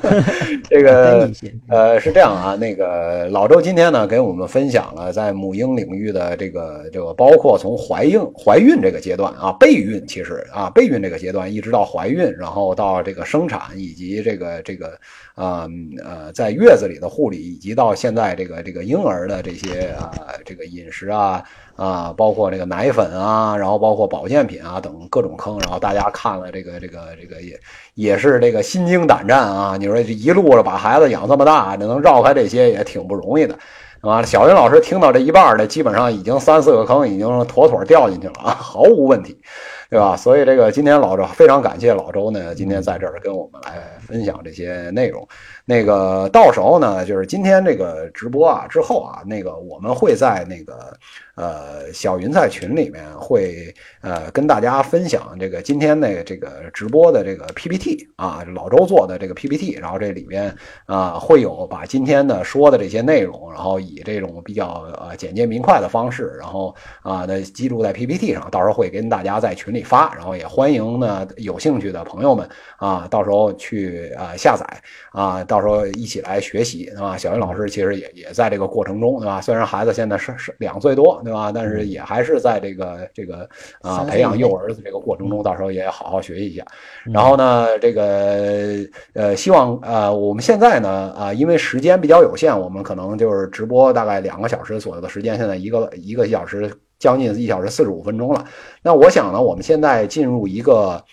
(laughs) 这个 (laughs) 呃是这样啊，那个老周今天呢给我们分享了在母婴领域的这个这个，包括从怀孕怀孕这个阶段啊，备孕其实啊备孕这个阶段，一直到怀孕，然后到这个生产以及这个这个啊呃在月子里的护理，以及到现在这个这个婴儿的这些啊这个饮食啊。啊，包括这个奶粉啊，然后包括保健品啊等各种坑，然后大家看了这个这个这个也也是这个心惊胆战啊！你说这一路了把孩子养这么大，这能绕开这些也挺不容易的，啊，小云老师听到这一半的，基本上已经三四个坑已经妥妥掉进去了啊，毫无问题，对吧？所以这个今天老周非常感谢老周呢，今天在这儿跟我们来分享这些内容。那个到时候呢，就是今天这个直播啊之后啊，那个我们会在那个呃小云菜群里面会呃跟大家分享这个今天的这个直播的这个 PPT 啊，老周做的这个 PPT，然后这里边啊会有把今天的说的这些内容，然后以这种比较呃简洁明快的方式，然后啊的记录在 PPT 上，到时候会跟大家在群里发，然后也欢迎呢有兴趣的朋友们啊到时候去啊下载啊。到时候一起来学习，对吧？小云老师其实也也在这个过程中，对吧？虽然孩子现在是是两岁多，对吧？但是也还是在这个这个啊培养幼儿的这个过程中，到时候也好好学习一下。然后呢，这个呃，希望呃，我们现在呢啊，因为时间比较有限，我们可能就是直播大概两个小时左右的时间，现在一个一个小时将近一小时四十五分钟了。那我想呢，我们现在进入一个。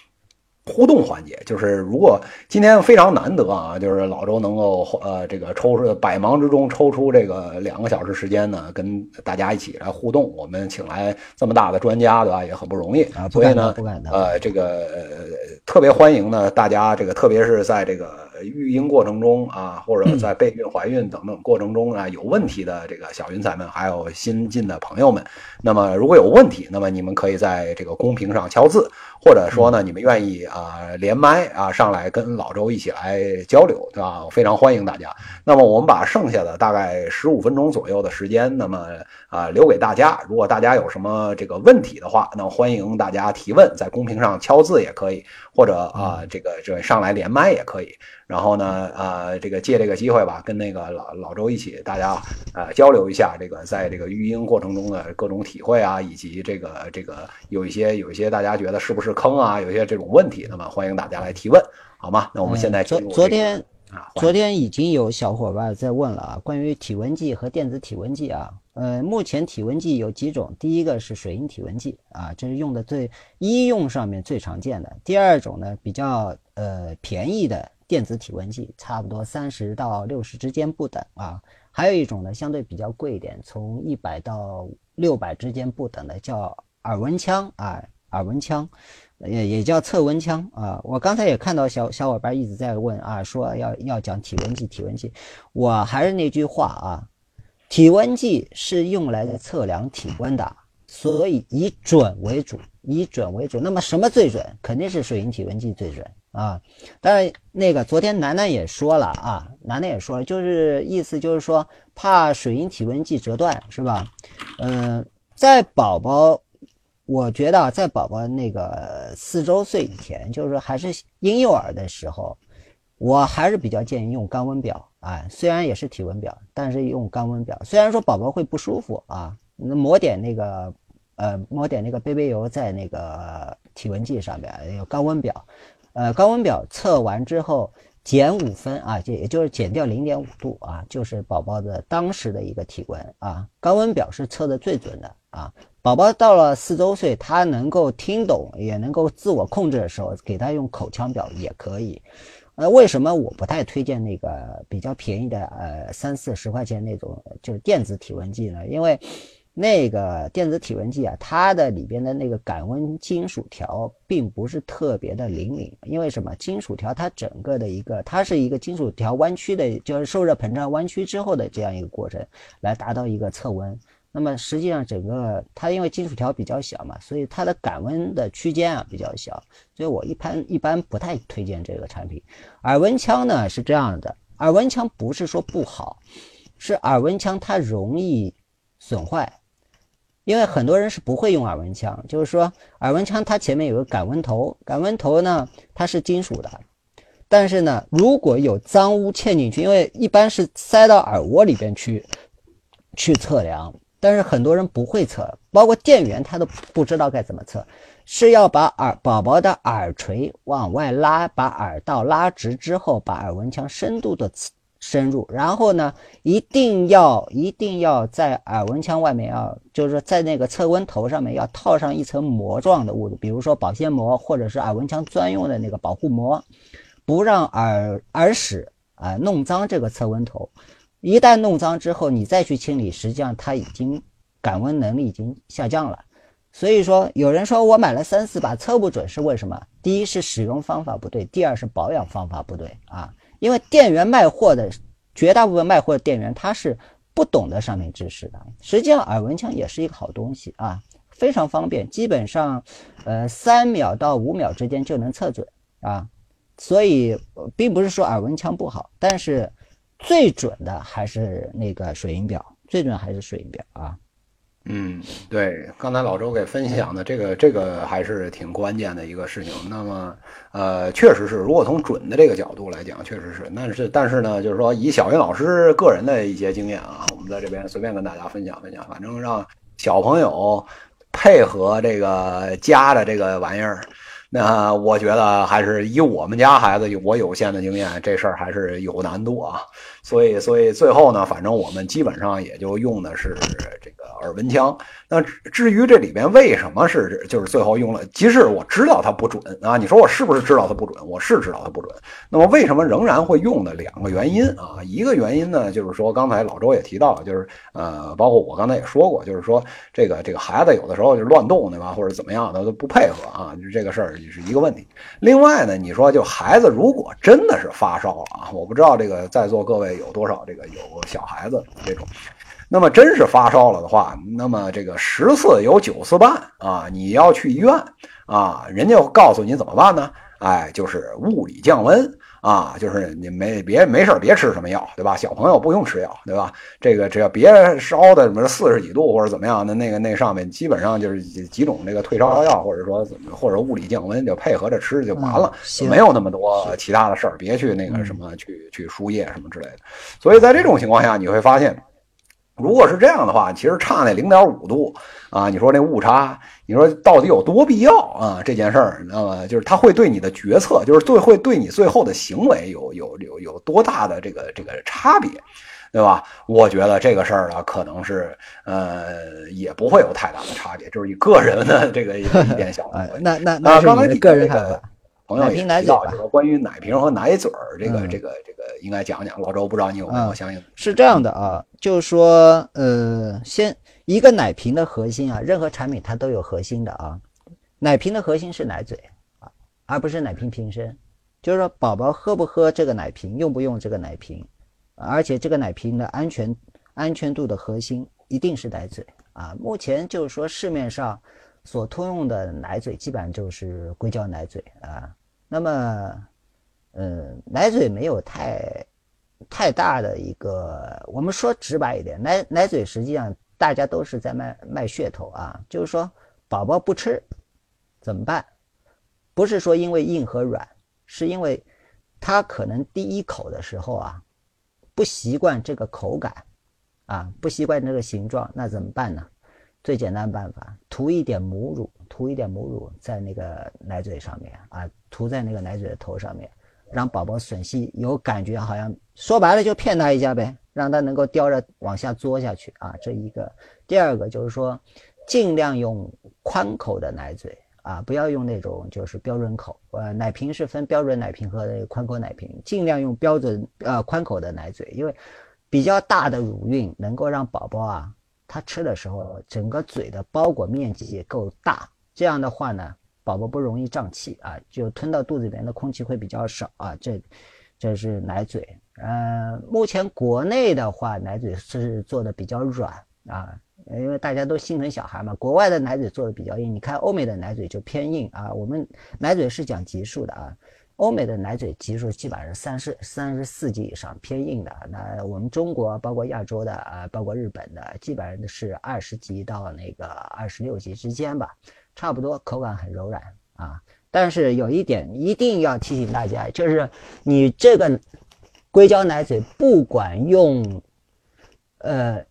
互动环节就是，如果今天非常难得啊，就是老周能够呃这个抽出百忙之中抽出这个两个小时时间呢，跟大家一起来互动。我们请来这么大的专家，对吧？也很不容易啊。所以呢，呃，这个特别欢迎呢，大家这个特别是在这个。育婴过程中啊，或者在备孕、怀孕等等过程中啊，有问题的这个小云彩们，还有新进的朋友们，那么如果有问题，那么你们可以在这个公屏上敲字，或者说呢，你们愿意啊连麦啊上来跟老周一起来交流，对吧？我非常欢迎大家。那么我们把剩下的大概十五分钟左右的时间，那么啊留给大家。如果大家有什么这个问题的话，那欢迎大家提问，在公屏上敲字也可以，或者啊这个这上来连麦也可以。然后呢，呃，这个借这个机会吧，跟那个老老周一起，大家呃交流一下这个在这个育婴过程中的各种体会啊，以及这个这个有一些有一些大家觉得是不是坑啊，有一些这种问题，那么欢迎大家来提问，好吗？那我们现在昨昨天啊，昨天已经有小伙伴在问了啊，关于体温计和电子体温计啊。呃，目前体温计有几种，第一个是水银体温计啊，这是用的最医用上面最常见的。第二种呢，比较呃便宜的电子体温计，差不多三十到六十之间不等啊。还有一种呢，相对比较贵一点，从一百到六百之间不等的，叫耳温枪啊，耳温枪。也也叫测温枪啊，我刚才也看到小小伙伴一直在问啊，说要要讲体温计，体温计，我还是那句话啊，体温计是用来测量体温的，所以以准为主，以准为主。那么什么最准？肯定是水银体温计最准啊。当然，那个昨天楠楠也说了啊，楠楠也说了，就是意思就是说怕水银体温计折断是吧？嗯，在宝宝。我觉得在宝宝那个四周岁以前，就是说还是婴幼儿的时候，我还是比较建议用肛温表啊，虽然也是体温表，但是用肛温表。虽然说宝宝会不舒服啊，抹点那个呃抹点那个 BB 油在那个体温计上面，有肛温表，呃肛温表测完之后减五分啊，也也就是减掉零点五度啊，就是宝宝的当时的一个体温啊。肛温表是测的最准的啊。宝宝到了四周岁，他能够听懂，也能够自我控制的时候，给他用口腔表也可以。呃，为什么我不太推荐那个比较便宜的，呃，三四十块钱那种就是电子体温计呢？因为那个电子体温计啊，它的里边的那个感温金属条并不是特别的灵敏。因为什么？金属条它整个的一个，它是一个金属条弯曲的，就是受热膨胀弯曲之后的这样一个过程，来达到一个测温。那么实际上，整个它因为金属条比较小嘛，所以它的感温的区间啊比较小，所以我一般一般不太推荐这个产品。耳温枪呢是这样的，耳温枪不是说不好，是耳温枪它容易损坏，因为很多人是不会用耳温枪，就是说耳温枪它前面有个感温头，感温头呢它是金属的，但是呢如果有脏污嵌进去，因为一般是塞到耳蜗里边去去测量。但是很多人不会测，包括店员他都不知道该怎么测，是要把耳宝宝的耳垂往外拉，把耳道拉直之后，把耳温枪深度的深入，然后呢，一定要一定要在耳温枪外面要，就是说在那个测温头上面要套上一层膜状的物质，比如说保鲜膜或者是耳温枪专用的那个保护膜，不让耳耳屎啊弄脏这个测温头。一旦弄脏之后，你再去清理，实际上它已经感温能力已经下降了。所以说，有人说我买了三四把测不准是为什么？第一是使用方法不对，第二是保养方法不对啊。因为店员卖货的绝大部分卖货的店员他是不懂得上面知识的。实际上，耳温枪也是一个好东西啊，非常方便，基本上呃三秒到五秒之间就能测准啊。所以并不是说耳温枪不好，但是。最准的还是那个水银表，最准还是水银表啊。嗯，对，刚才老周给分享的这个，这个还是挺关键的一个事情。那么，呃，确实是，如果从准的这个角度来讲，确实是。但是，但是呢，就是说，以小云老师个人的一些经验啊，我们在这边随便跟大家分享分享。反正让小朋友配合这个家的这个玩意儿。那我觉得还是以我们家孩子我有限的经验，这事儿还是有难度啊。所以，所以最后呢，反正我们基本上也就用的是这耳温枪。那至于这里边为什么是就是最后用了，即使我知道它不准啊，你说我是不是知道它不准？我是知道它不准。那么为什么仍然会用的两个原因啊？一个原因呢，就是说刚才老周也提到，就是呃，包括我刚才也说过，就是说这个这个孩子有的时候就乱动对吧，或者怎么样的都不配合啊，就这个事儿是一个问题。另外呢，你说就孩子如果真的是发烧了啊，我不知道这个在座各位有多少这个有小孩子这种。那么真是发烧了的话，那么这个十次有九次半啊，你要去医院啊，人家告诉你怎么办呢？哎，就是物理降温啊，就是你没别没事别吃什么药，对吧？小朋友不用吃药，对吧？这个只要别烧的什么四十几度或者怎么样的，那个那上面基本上就是几种这个退烧药，或者说怎么或者物理降温就配合着吃就完了，没有那么多其他的事儿，别去那个什么去去输液什么之类的。所以在这种情况下，你会发现。如果是这样的话，其实差那零点五度啊，你说那误差，你说到底有多必要啊？这件事儿，那么就是它会对你的决策，就是最会对你最后的行为有有有有多大的这个这个差别？对吧？我觉得这个事儿呢，可能是呃，也不会有太大的差别，就是以个人的这个一点小啊，那那那是你的个人看法。朋友也提到，就是关于奶瓶和奶嘴儿，这个这个这个应该讲讲。老周不知道你有没有相应？是这样的啊，就是说，呃，先一个奶瓶的核心啊，任何产品它都有核心的啊。奶瓶的核心是奶嘴啊，而不是奶瓶瓶身。就是说，宝宝喝不喝这个奶瓶，用不用这个奶瓶，而且这个奶瓶的安全安全度的核心一定是奶嘴啊。目前就是说市面上所通用的奶嘴，基本上就是硅胶奶嘴啊。那么，嗯，奶嘴没有太太大的一个，我们说直白一点，奶奶嘴实际上大家都是在卖卖噱头啊，就是说宝宝不吃怎么办？不是说因为硬和软，是因为他可能第一口的时候啊不习惯这个口感啊，不习惯这个形状，那怎么办呢？最简单办法，涂一点母乳，涂一点母乳在那个奶嘴上面啊，涂在那个奶嘴的头上面，让宝宝吮吸有感觉，好像说白了就骗他一下呗，让他能够叼着往下嘬下去啊。这一个，第二个就是说，尽量用宽口的奶嘴啊，不要用那种就是标准口。呃，奶瓶是分标准奶瓶和宽口奶瓶，尽量用标准呃宽口的奶嘴，因为比较大的乳晕能够让宝宝啊。他吃的时候，整个嘴的包裹面积也够大，这样的话呢，宝宝不容易胀气啊，就吞到肚子里面的空气会比较少啊。这，这是奶嘴。呃，目前国内的话，奶嘴是做的比较软啊，因为大家都心疼小孩嘛。国外的奶嘴做的比较硬，你看欧美的奶嘴就偏硬啊。我们奶嘴是讲级数的啊。欧美的奶嘴级数基本上是三十三十四级以上，偏硬的。那我们中国，包括亚洲的啊，包括日本的，基本上是二十级到那个二十六级之间吧，差不多，口感很柔软啊。但是有一点一定要提醒大家，就是你这个硅胶奶嘴，不管用，呃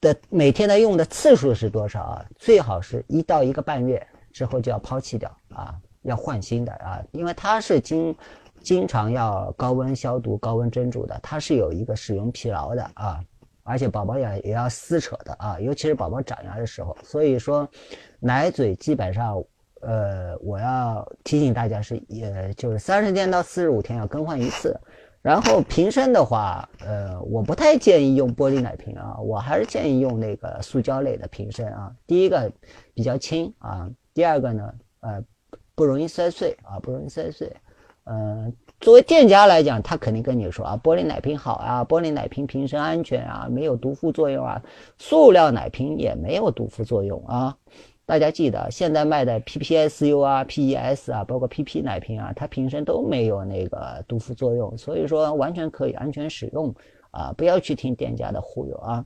的每天的用的次数是多少啊？最好是一到一个半月之后就要抛弃掉啊。要换新的啊，因为它是经经常要高温消毒、高温蒸煮的，它是有一个使用疲劳的啊，而且宝宝也也要撕扯的啊，尤其是宝宝长牙的时候。所以说，奶嘴基本上，呃，我要提醒大家是，也就是三十天到四十五天要更换一次。然后瓶身的话，呃，我不太建议用玻璃奶瓶啊，我还是建议用那个塑胶类的瓶身啊。第一个比较轻啊，第二个呢，呃。不容易摔碎啊，不容易摔碎。嗯，作为店家来讲，他肯定跟你说啊，玻璃奶瓶好啊，玻璃奶瓶瓶身安全啊，没有毒副作用啊。塑料奶瓶也没有毒副作用啊。大家记得，现在卖的 PPSU 啊、PES 啊，包括 PP 奶瓶啊，它瓶身都没有那个毒副作用，所以说完全可以安全使用啊。不要去听店家的忽悠啊。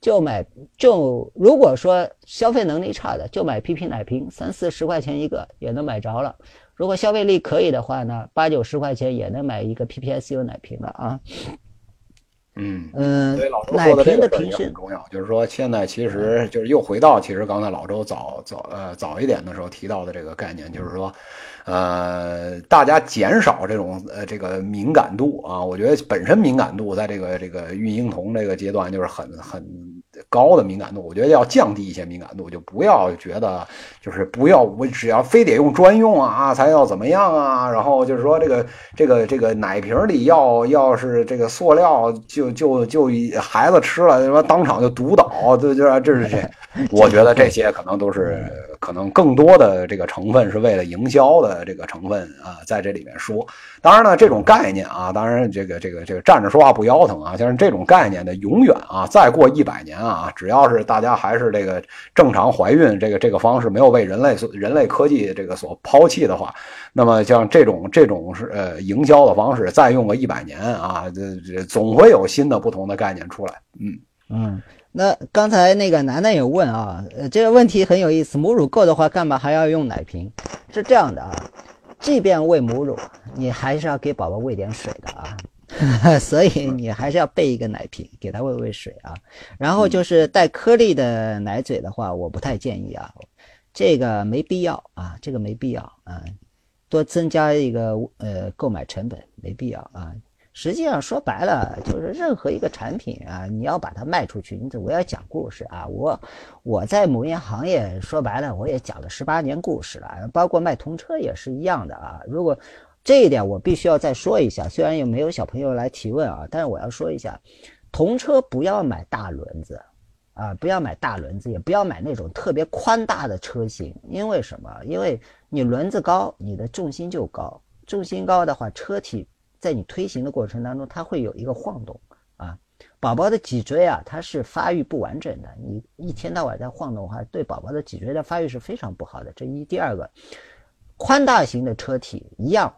就买就如果说消费能力差的，就买 PP 奶瓶，三四十块钱一个也能买着了。如果消费力可以的话呢，八九十块钱也能买一个 PPSU 奶瓶了啊。嗯嗯，所以老周说的这个瓶很重要，就是说现在其实就是又回到其实刚才老周早早呃早一点的时候提到的这个概念，就是说。呃，大家减少这种呃这个敏感度啊，我觉得本身敏感度在这个这个孕婴童这个阶段就是很很高的敏感度，我觉得要降低一些敏感度，就不要觉得就是不要我只要非得用专用啊才要怎么样啊，然后就是说这个这个这个奶瓶里要要是这个塑料就就就孩子吃了什么当场就毒倒，对就啊这是这，我觉得这些可能都是可能更多的这个成分是为了营销的。这个成分啊，在这里面说，当然呢，这种概念啊，当然这个这个这个站着说话不腰疼啊，像是这种概念的，永远啊，再过一百年啊，只要是大家还是这个正常怀孕这个这个方式没有被人类所人类科技这个所抛弃的话，那么像这种这种是呃营销的方式，再用个一百年啊，这这总会有新的不同的概念出来。嗯嗯，那刚才那个楠楠有问啊，呃，这个问题很有意思，母乳够的话，干嘛还要用奶瓶？是这样的啊，即便喂母乳，你还是要给宝宝喂点水的啊，(laughs) 所以你还是要备一个奶瓶给他喂喂水啊。然后就是带颗粒的奶嘴的话，我不太建议啊，这个没必要啊，这个没必要啊，多增加一个呃购买成本没必要啊。实际上说白了，就是任何一个产品啊，你要把它卖出去，你总归要讲故事啊。我我在母婴行业说白了，我也讲了十八年故事了，包括卖童车也是一样的啊。如果这一点我必须要再说一下，虽然也没有小朋友来提问啊，但是我要说一下，童车不要买大轮子啊，不要买大轮子，也不要买那种特别宽大的车型，因为什么？因为你轮子高，你的重心就高，重心高的话，车体。在你推行的过程当中，它会有一个晃动啊。宝宝的脊椎啊，它是发育不完整的。你一天到晚在晃动的话，对宝宝的脊椎的发育是非常不好的。这一第二个，宽大型的车体一样，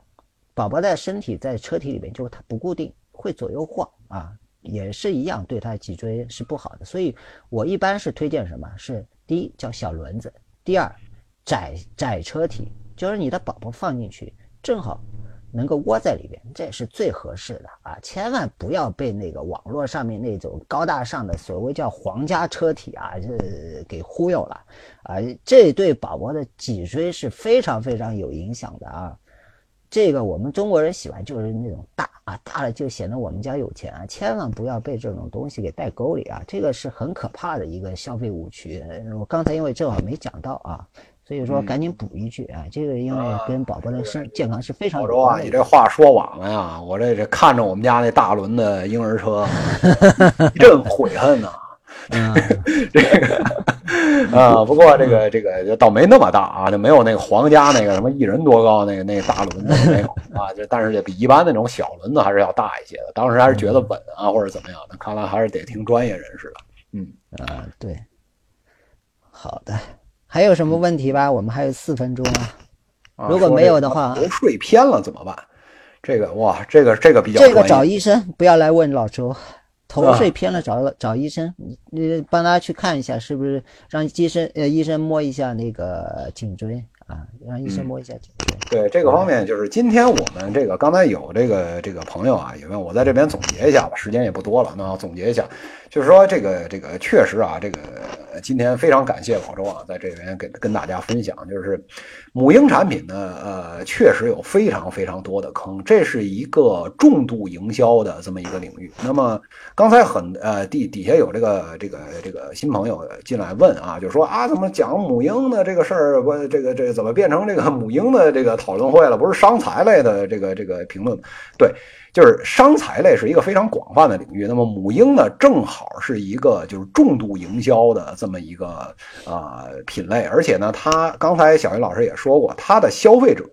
宝宝的身体在车体里面就是它不固定，会左右晃啊，也是一样，对他脊椎是不好的。所以我一般是推荐什么？是第一叫小轮子，第二窄窄车体，就是你的宝宝放进去正好。能够窝在里边，这也是最合适的啊！千万不要被那个网络上面那种高大上的所谓叫皇家车体啊，这给忽悠了啊！这对宝宝的脊椎是非常非常有影响的啊！这个我们中国人喜欢就是那种大啊，大了就显得我们家有钱啊！千万不要被这种东西给带沟里啊！这个是很可怕的一个消费误区。我刚才因为正好没讲到啊。所以说，赶紧补一句啊！这个因为跟宝宝的身健康是非常。老周啊，你这话说晚了呀！我这这看着我们家那大轮的婴儿车，(laughs) 一阵悔恨呐。(laughs) 这个啊，不过这个这个倒没那么大啊，就没有那个皇家那个什么一人多高那个那大轮子没有啊。就但是也比一般那种小轮子还是要大一些的。当时还是觉得稳啊，或者怎么样的。看来还是得听专业人士的。嗯啊，对，好的。还有什么问题吧？我们还有四分钟啊。如果没有的话，头睡偏了怎么办？这个哇，这个这个比较这个找医生，不要来问老周。头睡偏了，找找医生，你帮他去看一下，是不是让医生呃医生摸一下那个颈椎。啊，让医生摸一下颈椎。对这个方面，就是今天我们这个刚才有这个这个朋友啊，因为我在这边总结一下吧，时间也不多了，那总结一下，就是说这个这个确实啊，这个今天非常感谢老周啊，在这边跟跟大家分享，就是母婴产品呢，呃，确实有非常非常多的坑，这是一个重度营销的这么一个领域。那么刚才很呃底底下有这个这个这个新朋友进来问啊，就说啊，怎么讲母婴的这个事儿，我这个这。怎么变成这个母婴的这个讨论会了？不是商财类的这个这个评论，对，就是商财类是一个非常广泛的领域。那么母婴呢，正好是一个就是重度营销的这么一个啊品类，而且呢，它刚才小云老师也说过，它的消费者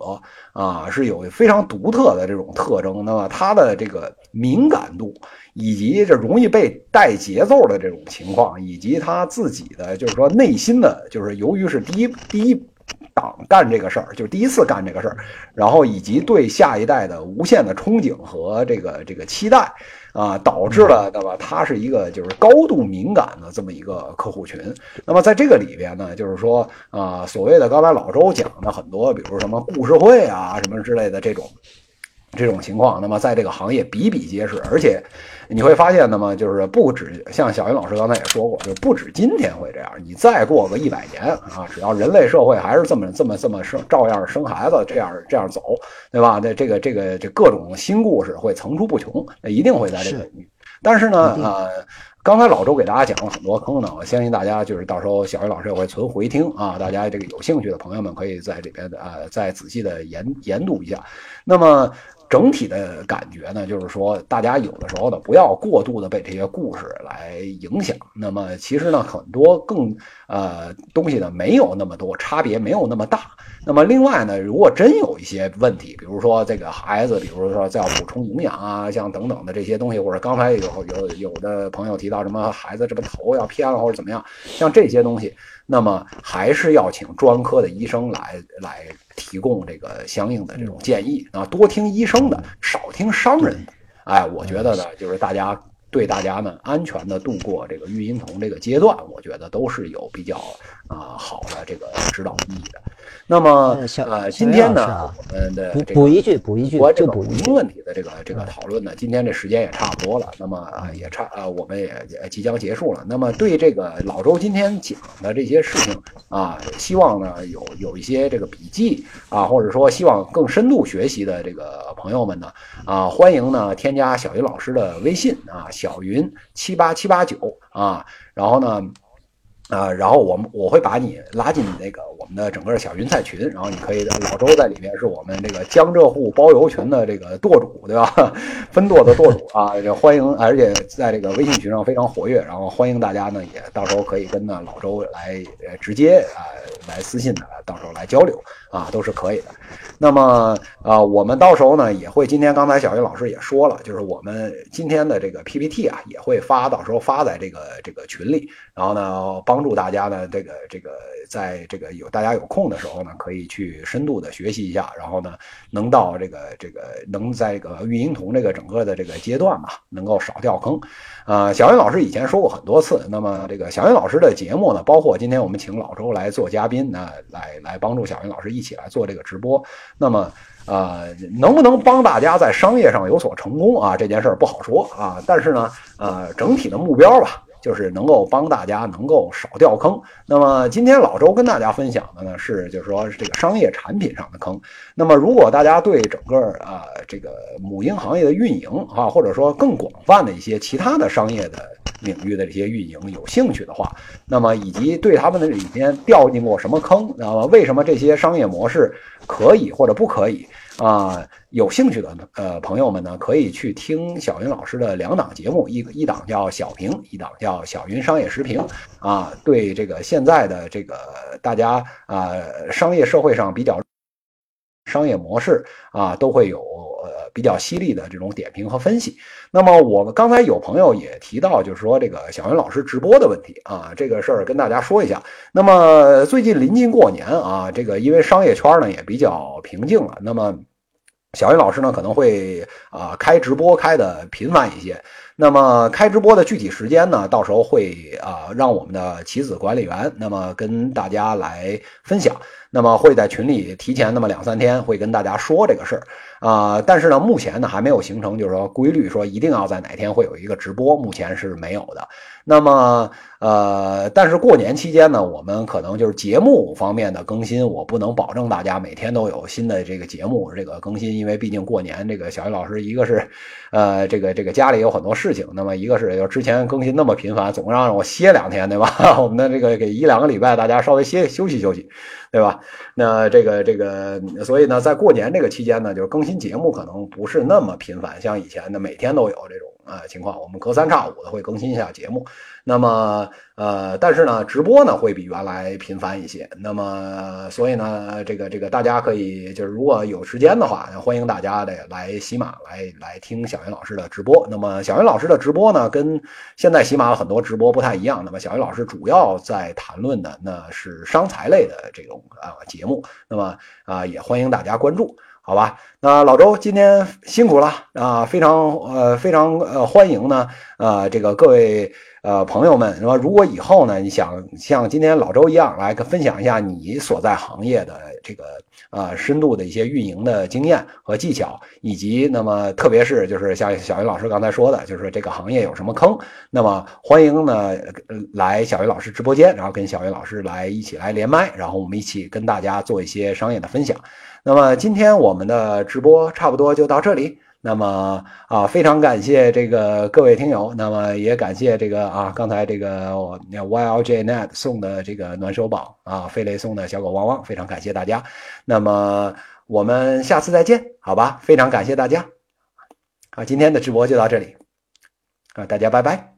啊是有非常独特的这种特征。那么它的这个敏感度，以及这容易被带节奏的这种情况，以及他自己的就是说内心的，就是由于是第一第一。党干这个事儿，就是第一次干这个事儿，然后以及对下一代的无限的憧憬和这个这个期待啊，导致了那么他是一个就是高度敏感的这么一个客户群。那么在这个里边呢，就是说啊，所谓的刚才老周讲的很多，比如什么故事会啊什么之类的这种这种情况，那么在这个行业比比皆是，而且。你会发现，那么就是不止像小云老师刚才也说过，就不止今天会这样。你再过个一百年啊，只要人类社会还是这么这么这么生，照样生孩子，这样这样走，对吧？那这个这个这各种新故事会层出不穷，那一定会在这个领域。但是呢，呃，刚才老周给大家讲了很多坑呢，我相信大家就是到时候小云老师也会存回听啊，大家这个有兴趣的朋友们可以在这边呃再仔细的研研读一下。那么。整体的感觉呢，就是说，大家有的时候呢，不要过度的被这些故事来影响。那么，其实呢，很多更呃东西呢，没有那么多差别，没有那么大。那么，另外呢，如果真有一些问题，比如说这个孩子，比如说在要补充营养啊，像等等的这些东西，或者刚才有有有的朋友提到什么孩子这个头要偏了或者怎么样，像这些东西，那么还是要请专科的医生来来。提供这个相应的这种建议啊，多听医生的，少听商人的。哎，我觉得呢，就是大家对大家呢安全的度过这个育婴童这个阶段，我觉得都是有比较啊好的这个指导意义的。那么呃今天呢我们的补这个补一句，补一句我，这就个补一句。问题的这个这个讨论呢，今天这时间也差不多了，那么啊也差啊，我们也也即将结束了。那么对这个老周今天讲的这些事情啊，希望呢有有一些这个笔记啊，或者说希望更深度学习的这个朋友们呢啊，欢迎呢添加小云老师的微信啊，小云七八七八九啊，然后呢。啊，然后我们我会把你拉进那个我们的整个小云菜群，然后你可以老周在里面是我们这个江浙沪包邮群的这个舵主，对吧？(laughs) 分舵的舵主啊，欢迎，而且在这个微信群上非常活跃，然后欢迎大家呢也到时候可以跟呢老周来直接啊、来私信的，到时候来交流啊，都是可以的。那么啊、我们到时候呢也会，今天刚才小云老师也说了，就是我们今天的这个 PPT 啊也会发，到时候发在这个这个群里，然后呢帮助大家呢这个这个在这个有大家有空的时候呢，可以去深度的学习一下，然后呢能到这个这个能在这个育婴童这个整个的这个阶段吧，能够少掉坑。啊，小云老师以前说过很多次，那么这个小云老师的节目呢，包括今天我们请老周来做嘉宾，那来来帮助小云老师一起来做这个直播，那么。呃，能不能帮大家在商业上有所成功啊？这件事儿不好说啊。但是呢，呃，整体的目标吧，就是能够帮大家能够少掉坑。那么今天老周跟大家分享的呢，是就是说这个商业产品上的坑。那么如果大家对整个啊、这个母婴行业的运营啊，或者说更广泛的一些其他的商业的领域的这些运营有兴趣的话，那么以及对他们的里面掉进过什么坑，那么为什么这些商业模式可以或者不可以啊、有兴趣的呃朋友们呢，可以去听小云老师的两档节目，一一档叫小评，一档叫小云商业时评啊，对这个现在的这个大家啊、商业社会上比较商业模式啊，都会有呃比较犀利的这种点评和分析。那么我们刚才有朋友也提到，就是说这个小云老师直播的问题啊，这个事儿跟大家说一下。那么最近临近过年啊，这个因为商业圈呢也比较平静了，那么小云老师呢可能会啊、开直播开的频繁一些。那么开直播的具体时间呢，到时候会啊、让我们的棋子管理员那么跟大家来分享。那么会在群里提前那么两三天会跟大家说这个事儿啊、但是呢，目前呢还没有形成就是说规律，说一定要在哪天会有一个直播，目前是没有的。那么呃，但是过年期间呢，我们可能就是节目方面的更新，我不能保证大家每天都有新的这个节目这个更新，因为毕竟过年这个小云老师一个是呃这个这个家里有很多事情，那么一个是就之前更新那么频繁，总让我歇两天，对吧？(laughs) 我们的这个给一两个礼拜大家稍微歇休息休息，对吧？那这个这个，所以呢，在过年这个期间呢，就是更新节目可能不是那么频繁，像以前的每天都有这种呃情况，我们隔三差五的会更新一下节目。那么呃，但是呢，直播呢会比原来频繁一些。那么所以呢，这个这个大家可以就是如果有时间的话，欢迎大家的来喜马来来听小云老师的直播。那么小云老师的直播呢，跟现在喜马很多直播不太一样。那么小云老师主要在谈论的那是商财类的这种啊、节目。那么啊、也欢迎大家关注。好吧，那老周今天辛苦了啊，非常呃非常呃欢迎呢，呃这个各位呃朋友们，说如果以后呢你想像今天老周一样来分享一下你所在行业的这个呃深度的一些运营的经验和技巧，以及那么特别是就是像小云老师刚才说的，就是这个行业有什么坑，那么欢迎呢来小云老师直播间，然后跟小云老师来一起来连麦，然后我们一起跟大家做一些商业的分享。那么今天我们的直播差不多就到这里。那么啊，非常感谢这个各位听友，那么也感谢这个啊，刚才这个我 YLJNet 送的这个暖手宝啊，飞雷送的小狗汪汪，非常感谢大家。那么我们下次再见，好吧？非常感谢大家。啊，今天的直播就到这里，啊，大家拜拜。